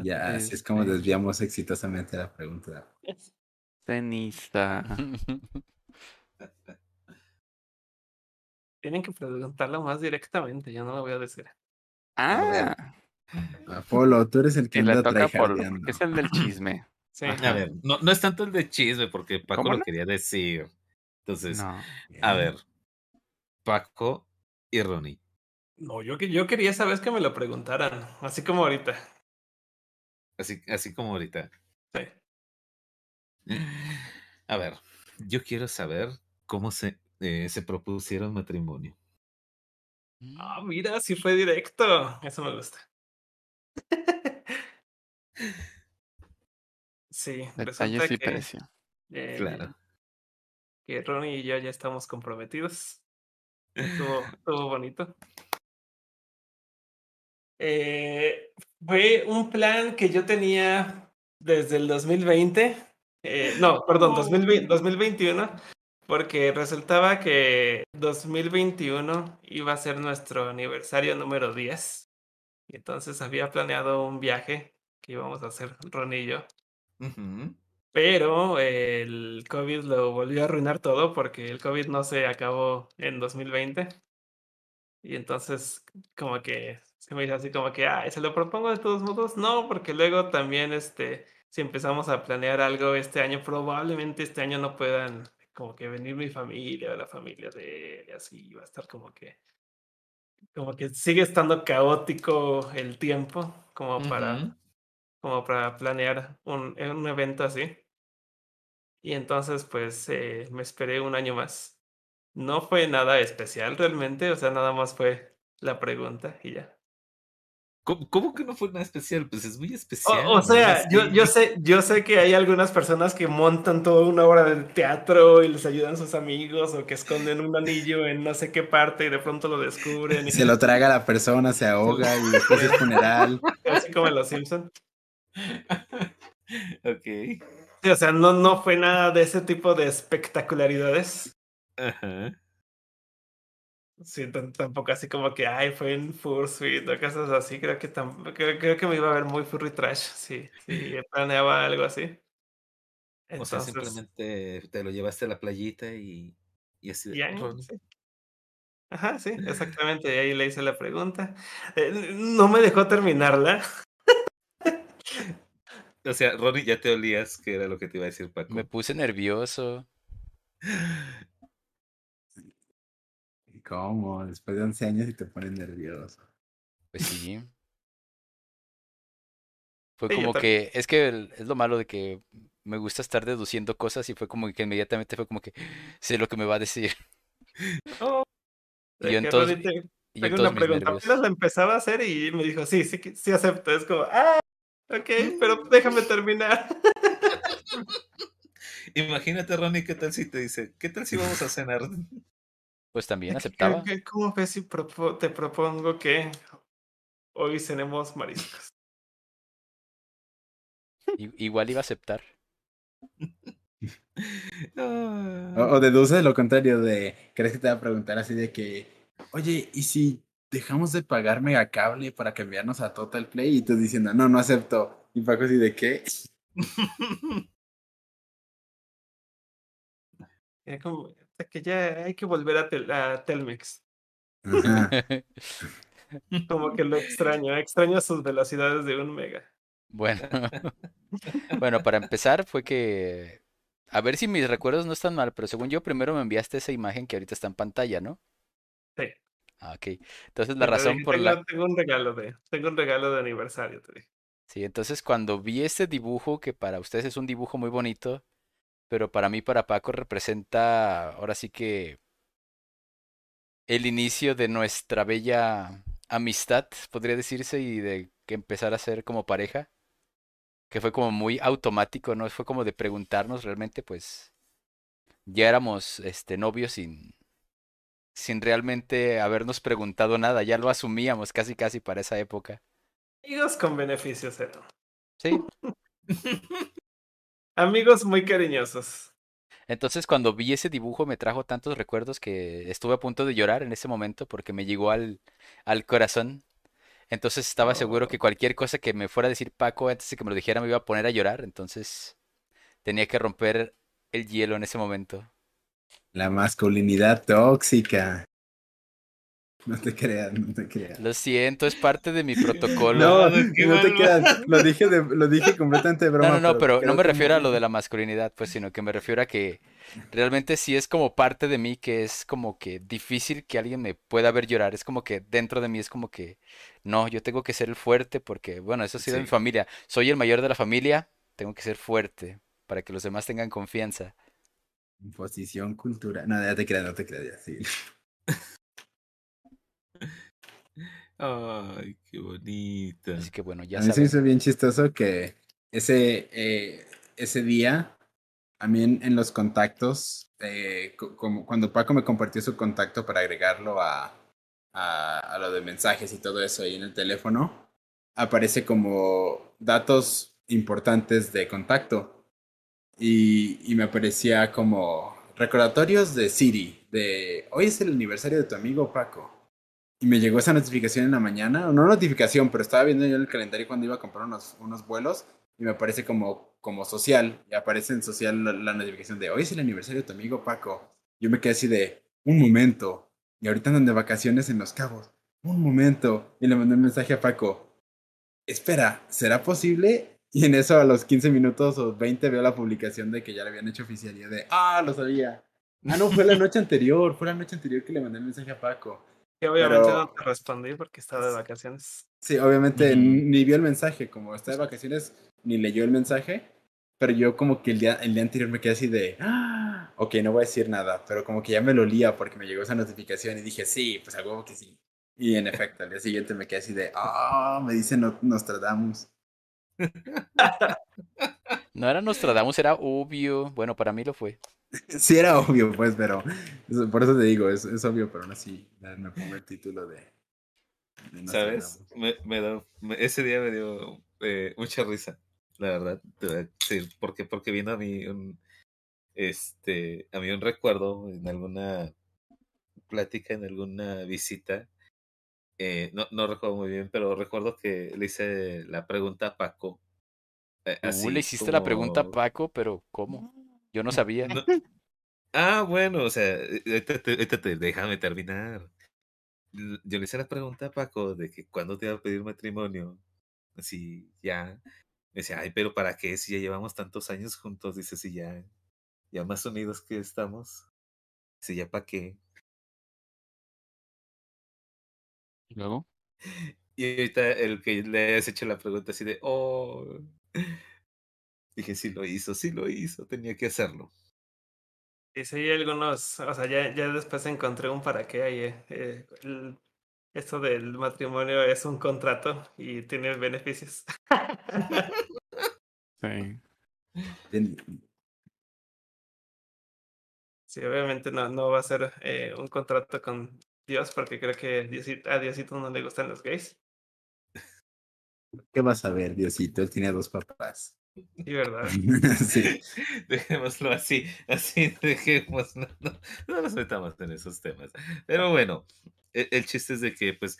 Ya, así es como desviamos exitosamente la pregunta. Ceniza. (laughs) Tienen que preguntarlo más directamente, yo no lo voy a decir. Ah, Apolo, tú eres el que anda toca por... es el del (laughs) chisme. Sí. A ver, no, no es tanto el de chisme, porque Paco ¿Cómo lo no? quería decir. Entonces, No. a ver, Paco y Ronnie. No, yo, que- yo quería esa vez que me lo preguntaran, así como ahorita. Así, así como ahorita. Sí. (gasps) A ver, yo quiero saber cómo se, eh, se propusieron matrimonio. Ah, mira, sí fue directo. Eso me gusta. (laughs) Sí, resulta Detalles y que, precio. eh, Claro. que Ronnie y yo ya estamos comprometidos. Estuvo, estuvo bonito. Eh, fue un plan que yo tenía desde el 2020. eh, no, perdón, 2020 2021. Porque resultaba que 2021 iba a ser nuestro aniversario número 10. Y entonces había planeado un viaje que íbamos a hacer Ron y yo. Pero el COVID lo volvió a arruinar todo porque el COVID no se acabó en 2020. Y entonces como que se me hizo así como que, ah, ¿se lo propongo de todos modos? No, porque luego también este, si empezamos a planear algo este año, probablemente este año no puedan como que venir mi familia o la familia de él así va a estar como que como que sigue estando caótico el tiempo como para Ujú. como para planear un, un evento así. Y entonces, pues, eh, me esperé un año más. No fue nada especial realmente, o sea, nada más fue la pregunta y ya. ¿Cómo, cómo que no fue nada especial? Pues es muy especial. O, o sea, yo, yo, sé, yo sé que hay algunas personas que montan toda una obra de teatro y les ayudan sus amigos o que esconden un anillo en no sé qué parte y de pronto lo descubren. (laughs) Y se lo traga la persona, se ahoga y después es funeral. (laughs) Así como en Los Simpsons. (laughs) ok. Sí, o sea, no, no fue nada de ese tipo de espectacularidades. Ajá. Sí, tampoco así como que, ay, fue en Fursuit o cosas así. Creo que, creo, creo, que me iba a ver muy furry trash. Sí, sí, (laughs) planeaba algo así. Entonces, o sea, simplemente te lo llevaste a la playita y, y así. Ya, sí. Ajá, sí, (laughs) exactamente. Y ahí le hice la pregunta. Eh, no me dejó terminarla. (laughs) o sea, Ronnie, ya te olías que era lo que te iba a decir Paco. Me puse nervioso. ¿Cómo? Después de 11 años y te pones nervioso. Pues sí. (laughs) Fue como que, es que es lo malo de que me gusta estar deduciendo cosas y fue como que inmediatamente fue como que (gasps) sé lo que me va a decir. Oh, y yo entonces, y tengo una pregunta. Apenas la empezaba a hacer y me dijo, sí, sí, sí acepto. Es como, ah, ok, pero déjame terminar. (laughs) Imagínate, Ronnie, ¿qué tal si te dice, qué tal si vamos a cenar? Pues también aceptaba. ¿Cómo ves si te propongo que hoy cenemos mariscos? Igual iba a aceptar. (laughs) o, deduce lo contrario de, ¿crees que te va a preguntar así de que, oye, ¿y si dejamos de pagar megacable para cambiarnos a Total Play? Y tú diciendo, no, no acepto. Y Paco así de qué? (laughs) como, que ya hay que volver a, Telmex. (laughs) Como que lo extraño, extraño sus velocidades de un mega. Bueno, (laughs) bueno, para empezar fue que, a ver si mis recuerdos no están mal, pero según yo primero me enviaste esa imagen que ahorita está en pantalla, ¿no? Sí. Ah, ok. Entonces la razón por la... Tengo un regalo de, tengo un regalo de aniversario, te dije. Sí, entonces cuando vi este dibujo, que para ustedes es un dibujo muy bonito, pero para mí, para Paco, representa ahora sí que el inicio de nuestra bella amistad, podría decirse, y de que empezar a ser como pareja, que fue como muy automático, ¿no? Fue como de preguntarnos realmente, pues, ya éramos este, novios sin, sin realmente habernos preguntado nada, ya lo asumíamos casi casi para esa época. Amigos con beneficios, ¿eh? Sí. (laughs) Amigos muy cariñosos. Entonces cuando vi ese dibujo me trajo tantos recuerdos que estuve a punto de llorar en ese momento porque me llegó al, al corazón. Entonces estaba seguro que cualquier cosa que me fuera a decir Paco antes de que me lo dijera me iba a poner a llorar. Entonces tenía que romper el hielo en ese momento. La masculinidad tóxica. No te creas, no te creas. Lo siento, es parte de mi (laughs) protocolo. No, no te creas. Lo dije, de, lo dije completamente de broma. No, no, no, pero, no me refiero a lo de la masculinidad, pues, sino que me refiero a que realmente sí es como parte de mí que es como que difícil que alguien me pueda ver llorar. Es como que dentro de mí es como que, no, yo tengo que ser el fuerte porque, bueno, eso ha sido mi familia. Soy el mayor de la familia, tengo que ser fuerte para que los demás tengan confianza. Posición cultural. No, ya te creas, no te creas, ya, sí. Ay, qué bonita. Así que bueno, ya A mí se me hizo bien chistoso que ese, eh, ese día, a mí en, los contactos, eh, como cuando Paco me compartió su contacto para agregarlo a, a, a, lo de mensajes y todo eso ahí en el teléfono, aparece como datos importantes de contacto. Y, me aparecía como recordatorios de Siri, de hoy es el aniversario de tu amigo Paco y me llegó esa notificación en la mañana, no notificación, pero estaba viendo yo el calendario cuando iba a comprar unos, unos vuelos y me aparece como, como social, y aparece en social la, notificación de hoy es el aniversario de tu amigo Paco. Yo me quedé así de, un momento, y ahorita andan de vacaciones en Los Cabos, un momento, y le mandé un mensaje a Paco, espera, ¿será posible? (laughs) Y en eso a los 15 minutos o 20 veo la publicación de que ya le habían hecho oficialidad de, ah, lo sabía. Ah, no, fue la noche anterior, fue la noche anterior que le mandé el mensaje a Paco obviamente no te respondí porque estaba de vacaciones. Sí, obviamente ni vio el mensaje, como está de vacaciones, ni leyó el mensaje, pero yo como que el día, el día anterior me quedé así de, ah, ok, no voy a decir nada, pero como que ya me lo lía porque me llegó esa notificación y dije, sí, pues algo que sí. Y en efecto, al día siguiente me quedé así de, ah, me dicen no, Nostradamus. No era Nostradamus, era obvio. Bueno, para mí lo fue. Sí, era obvio, pues, pero por eso te digo, es, es obvio, pero aún así me pongo el título de. de ¿Sabes? Me, me da- me- ese día me dio eh, mucha risa, la verdad. te voy a decir, porque, porque vino a mí un, este, a mí un recuerdo en alguna plática, en alguna visita. Eh, no, no recuerdo muy bien, pero recuerdo que le hice la pregunta a Paco. eh, así le hiciste la pregunta a Paco, pero ¿cómo? Yo no sabía. No- Ah, bueno, o sea, eh, déjame terminar. Yo le hice la pregunta a Paco de que cuándo te iba a pedir matrimonio. Así, ya. Me decía, ay, pero ¿para qué? Si ya llevamos tantos años juntos, dice, si ya, ya más unidos que estamos. Si ya para qué. Luego? Y ahorita el que le has hecho la pregunta así de, oh. Dije, sí lo hizo, sí lo hizo, tenía que hacerlo. Y sí, hay algunos, o sea, ya, ya después encontré un para qué hay. eh, eh, el- esto del matrimonio es un contrato y tiene beneficios. (laughs) Sí, obviamente no, no va a ser eh, un contrato con Dios porque creo que Diosito- a Diosito no le gustan los gays. ¿Qué vas a ver, Diosito? Él tiene dos papás. Sí, ¿verdad? (laughs) sí. (laughs) Dejémoslo así, así (laughs) dejémoslo. No, no nos metamos en esos temas. Pero bueno, e- el, chiste es de que, pues,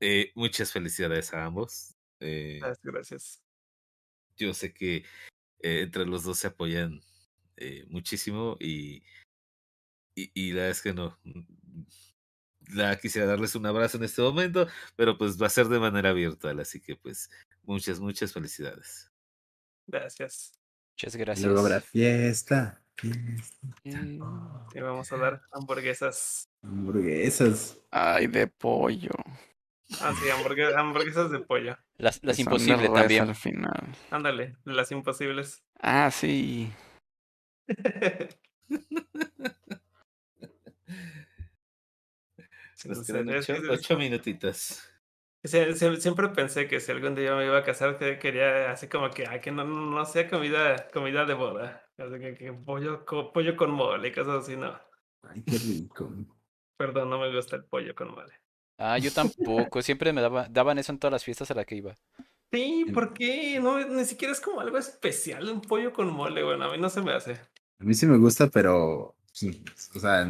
eh, muchas felicidades a ambos. Eh, Gracias, gracias. yo sé que eh, entre los dos se apoyan eh, muchísimo y, y, y la verdad es que no. La quisiera darles un abrazo en este momento, pero pues va a ser de manera virtual, así que pues muchas, muchas felicidades. Gracias. Muchas Luego gracias. habrá fiesta. fiesta, Eh, Y vamos a dar hamburguesas. Hamburguesas. Ay, de pollo. Ah, sí, hamburgue- hamburguesas de pollo. Las, las imposibles también. Al final. Ándale, las imposibles. Ah, sí. (laughs) Sí, Nos no sé, quedan es ocho, que- ocho minutitos. Sie- sie- Siempre pensé que si algún día me iba a casar, que quería así como que, ah, que no, no, no sea comida, comida de boda. Así que, que pollo, co- pollo con mole y cosas así, no. Ay, qué rico. Perdón, no me gusta el pollo con mole. Ah, yo tampoco. Siempre me daba, daban eso en todas las fiestas a las que iba. Sí, ¿por qué? No, ni siquiera es como algo especial un pollo con mole, bueno, a mí no se me hace. A mí sí me gusta, pero. sí, O sea,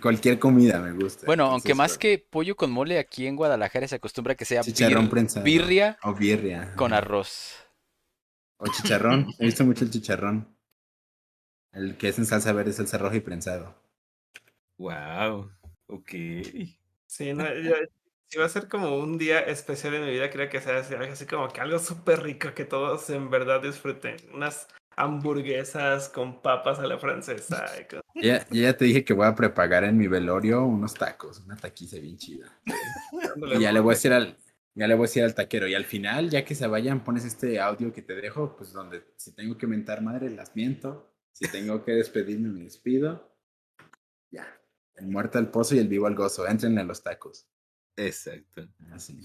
cualquier comida me gusta. Bueno, aunque más pero- que pollo con mole, aquí en Guadalajara se acostumbra que sea Chicharrón bir- prensado. birria O birria. con arroz. O chicharrón. He visto mucho el chicharrón. El que es en salsa verde, salsa roja y prensado. Wow. Ok. Sí, no, yo- si va a ser como un día especial en mi vida, creo que sea así como que algo súper rico que todos en verdad disfruten. Unas hamburguesas con papas a la francesa. (laughs) Ya, yo ya te dije que voy a prepagar en mi velorio unos tacos, una taquiza bien chida. Y ya le voy a decir al, ya le voy a decir al taquero. Y al final, ya que se vayan, pones este audio que te dejo, pues donde si tengo que mentar madre, las miento. Si tengo que despedirme, me despido. Ya. El muerto al pozo y el vivo al gozo. Entrenle a los tacos. Exacto. Así.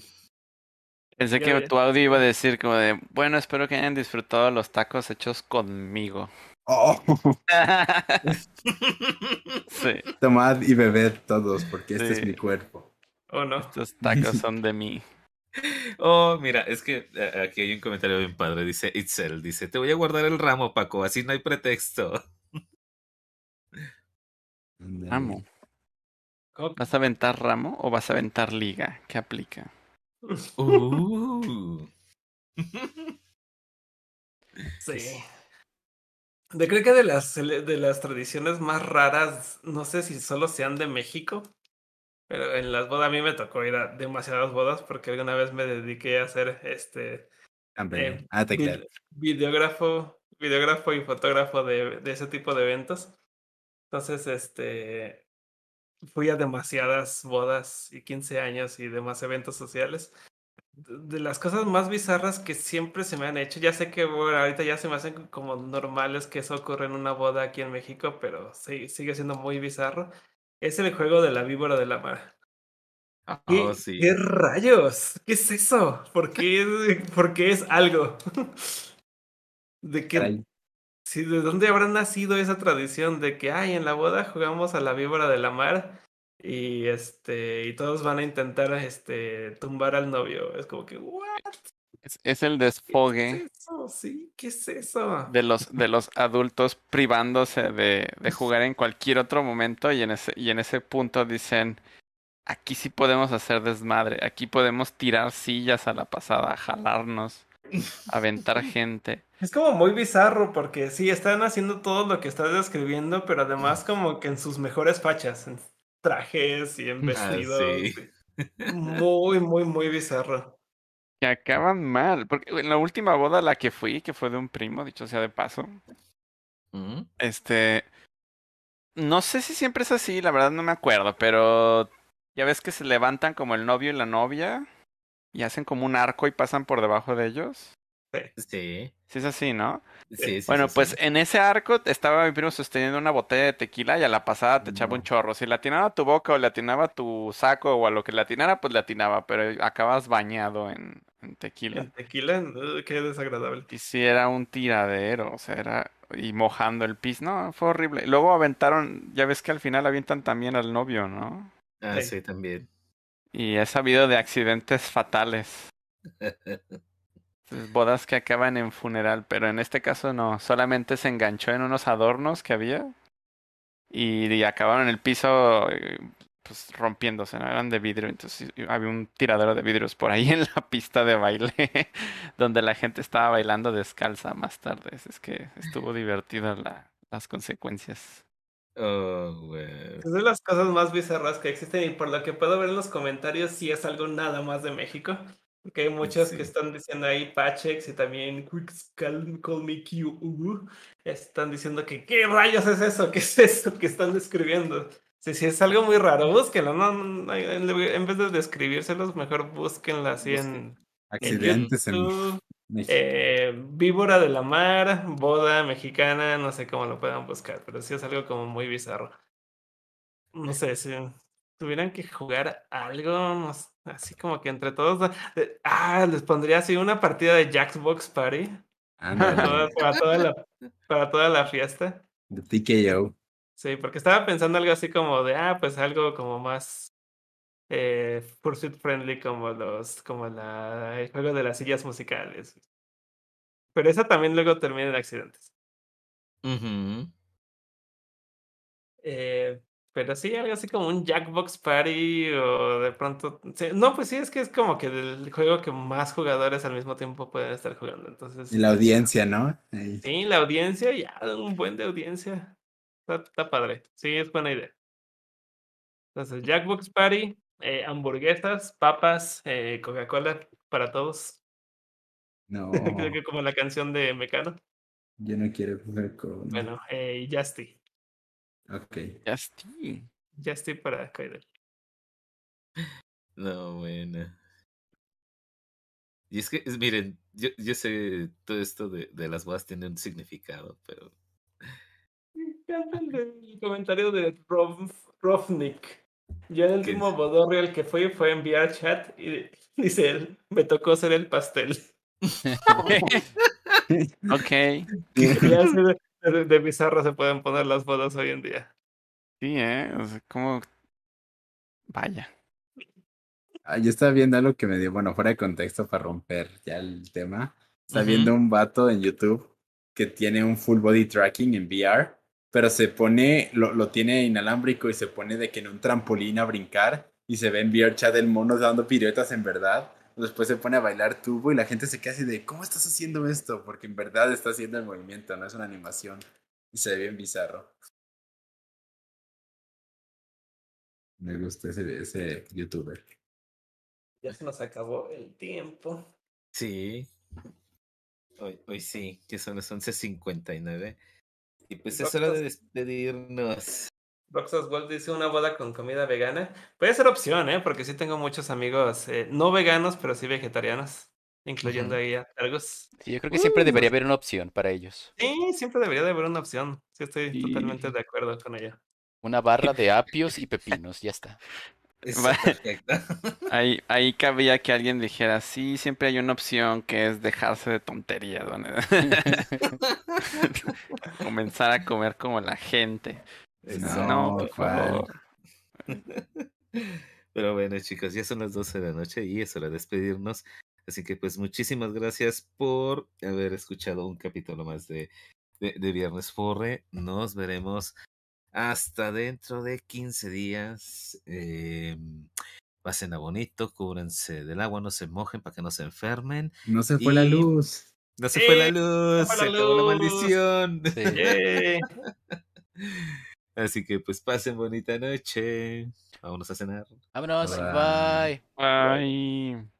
Pensé que tu audio iba a decir como de, bueno, espero que hayan disfrutado los tacos hechos conmigo. Oh, (laughs) Sí, tomad y bebed todos, porque este es mi cuerpo. ¿O no? estos tacos son de mí. (laughs) Oh, mira, es que eh, aquí hay un comentario bien padre. Dice Itzel, dice, te voy a guardar el ramo, Paco, así no hay pretexto. (laughs) Ramo. ¿Vas a aventar ramo o vas a aventar liga? ¿Qué aplica? Uh. (laughs) Sí. Yo creo que de las, de las tradiciones más raras, no sé si solo sean de México, pero en las bodas a mí me tocó ir a demasiadas bodas porque alguna vez me dediqué a hacer este eh, Ah, te vid- claro. videógrafo, videógrafo y fotógrafo de, de ese tipo de eventos. Entonces, este, fui a demasiadas bodas y 15 años y demás eventos sociales. De las cosas más bizarras que siempre se me han hecho, ya sé que bueno, ahorita ya se me hacen como normales que eso ocurra en una boda aquí en México, pero sí, sigue siendo muy bizarro. Es el juego de la víbora de la mar. ¿Qué, Oh, sí. qué rayos? ¿Qué es eso? ¿Por qué, por qué es algo? (laughs) ¿De qué? Sí, ¿de dónde habrá nacido esa tradición de que, ay, en la boda jugamos a la víbora de la mar y este y todos van a intentar este tumbar al novio? Es como que, ¿what? Es, es el ¿Qué desfogue es eso? Sí, ¿qué es eso? de los, de los adultos privándose de, de jugar en cualquier otro momento y en ese, y en ese punto dicen, aquí sí podemos hacer desmadre, aquí podemos tirar sillas a la pasada, jalarnos, aventar gente. Es como muy bizarro porque sí, están haciendo todo lo que estás describiendo, pero además como que en sus mejores fachas, en trajes y en Ah, vestidos. sí. Muy, muy, muy bizarro. Que acaban mal, porque en la última boda a la que fui, que fue de un primo, dicho sea de paso, Mm. Este. No sé si siempre es así, la verdad no me acuerdo, pero ya ves que se levantan como el novio y la novia y hacen como un arco y pasan por debajo de ellos. Sí. Sí es así, ¿no? Sí, sí, bueno, sí, pues sí. en ese arco estaba mi primo sosteniendo una botella de tequila y a la pasada te echaba un chorro. Si le atinaba a tu boca o le atinaba a tu saco o a lo que le atinara, pues le atinaba, pero acabas bañado en, en tequila. El tequila, uh, qué desagradable. Y sí, era un tiradero, o sea, era... Y mojando el piso, no, fue horrible. Luego aventaron, ya ves que al final avientan también al novio, ¿no? Ah, Sí. sí, también. Y he sabido de accidentes fatales, (laughs) bodas que acaban en funeral, pero en este caso no, solamente se enganchó en unos adornos que había y, y acabaron en el piso eh, pues rompiéndose, ¿no? Eran de vidrio, entonces había un tiradero de vidrios por ahí (laughs) en la pista de baile (laughs) donde la gente estaba bailando descalza más tarde. Es que estuvo divertida la, las consecuencias. Oh, güey. Es de las cosas más bizarras que existen y por lo que puedo ver en los comentarios sí es algo nada más de México. Porque hay muchos Sí. que están diciendo ahí Pachex y también Quick Call, Call Me Q. uh, están diciendo que ¿qué rayos es eso? (laughs) ¿Qué es eso que están describiendo? Sí, sí, es algo muy raro. Búsquenlo, ¿no? no, En en vez de describírselos, mejor búsquenlo así en, en Accidentes en YouTube. Eh, víbora de la mar, boda mexicana, no sé cómo lo puedan buscar, pero sí es algo como muy bizarro. No sé, si tuvieran que jugar algo, así como que entre todos. Ah, les pondría así una partida de Jackbox Party para toda, Ándale, (laughs) para toda la, para toda la fiesta. de TKO. Sí, porque estaba pensando algo así como de, ah, pues algo como más eh, pursuit friendly como los, como la, el juego de las sillas musicales. Pero esa también luego termina en accidentes. Eh, pero sí, algo así como un Jackbox Party o de pronto... No, pues sí, es que es como que el juego que más jugadores al mismo tiempo pueden estar jugando. Entonces, Y la audiencia, ¿no? Ahí. Sí, la audiencia, ya, un buen de audiencia. Está, está padre. Sí, es buena idea. Entonces, Jackbox Party, eh, hamburguesas, papas, eh, Coca-Cola para todos. (laughs) No, Creo que como la canción de Mecano. yo no quiero jugar con. Bueno, eh, Justy. Ok. Ya estoy. Justy para Kaidel. No, bueno. Y es que, es- miren, yo, yo sé todo esto de, de las bodas tiene un significado, pero Me encanta el, de- el comentario de Rob, Rovnik. Yo el ¿Qué último bodorrio al que fui fue enviar chat y (laughs) dice él, me tocó ser el pastel. (laughs) ok. (laughs) Y así de, de- de bizarro se pueden poner las bodas hoy en día. Sí, ¿eh? O sea, como... Vaya. Ah, yo estaba viendo algo que me dio, bueno, fuera de contexto para romper ya el tema. Estaba viendo un vato en YouTube que tiene un full body tracking en VR, pero se pone, lo, lo tiene inalámbrico y se pone de que en un trampolín a brincar y se ve en VR chat el mono dando piruetas en verdad. Después se pone a bailar tubo y la gente se queda así de, ¿cómo estás haciendo esto? Porque en verdad está haciendo el movimiento, no es una animación. Y se ve bien bizarro. Me gusta ese, ese youtuber. Ya se nos acabó el tiempo. sí. Hoy, hoy sí, que son las 11.59. Y pues es hora de despedirnos. Roxas Gold dice una boda con comida vegana. Puede ser opción, ¿eh? Porque sí tengo muchos amigos eh, no veganos, pero sí vegetarianos. Incluyendo Ujú. ahí a Targus. Sí, yo creo que siempre debería haber una opción para ellos. Sí, siempre debería de haber una opción. Sí, estoy Sí. totalmente de acuerdo con ella. Una barra de apios y pepinos, ya está. (laughs) (laughs) Ahí, ahí cabía que alguien dijera, sí, siempre hay una opción que es dejarse de tonterías. (laughs) Comenzar a comer como la gente. Eso. No, por favor. (laughs) Pero bueno, chicos, ya son las 12 de la noche y es hora de despedirnos. Así que pues muchísimas gracias por haber escuchado un capítulo más de, de, de Viernes Forre. Nos veremos hasta dentro de 15 días. Eh, pasen a bonito, cúbranse del agua, no se mojen para que no se enfermen. No se fue la luz. No se fue la luz, fue se la acabó la maldición. Sí. (laughs) Así que pues pasen bonita noche. Vámonos a cenar. Vámonos, Bye. bye.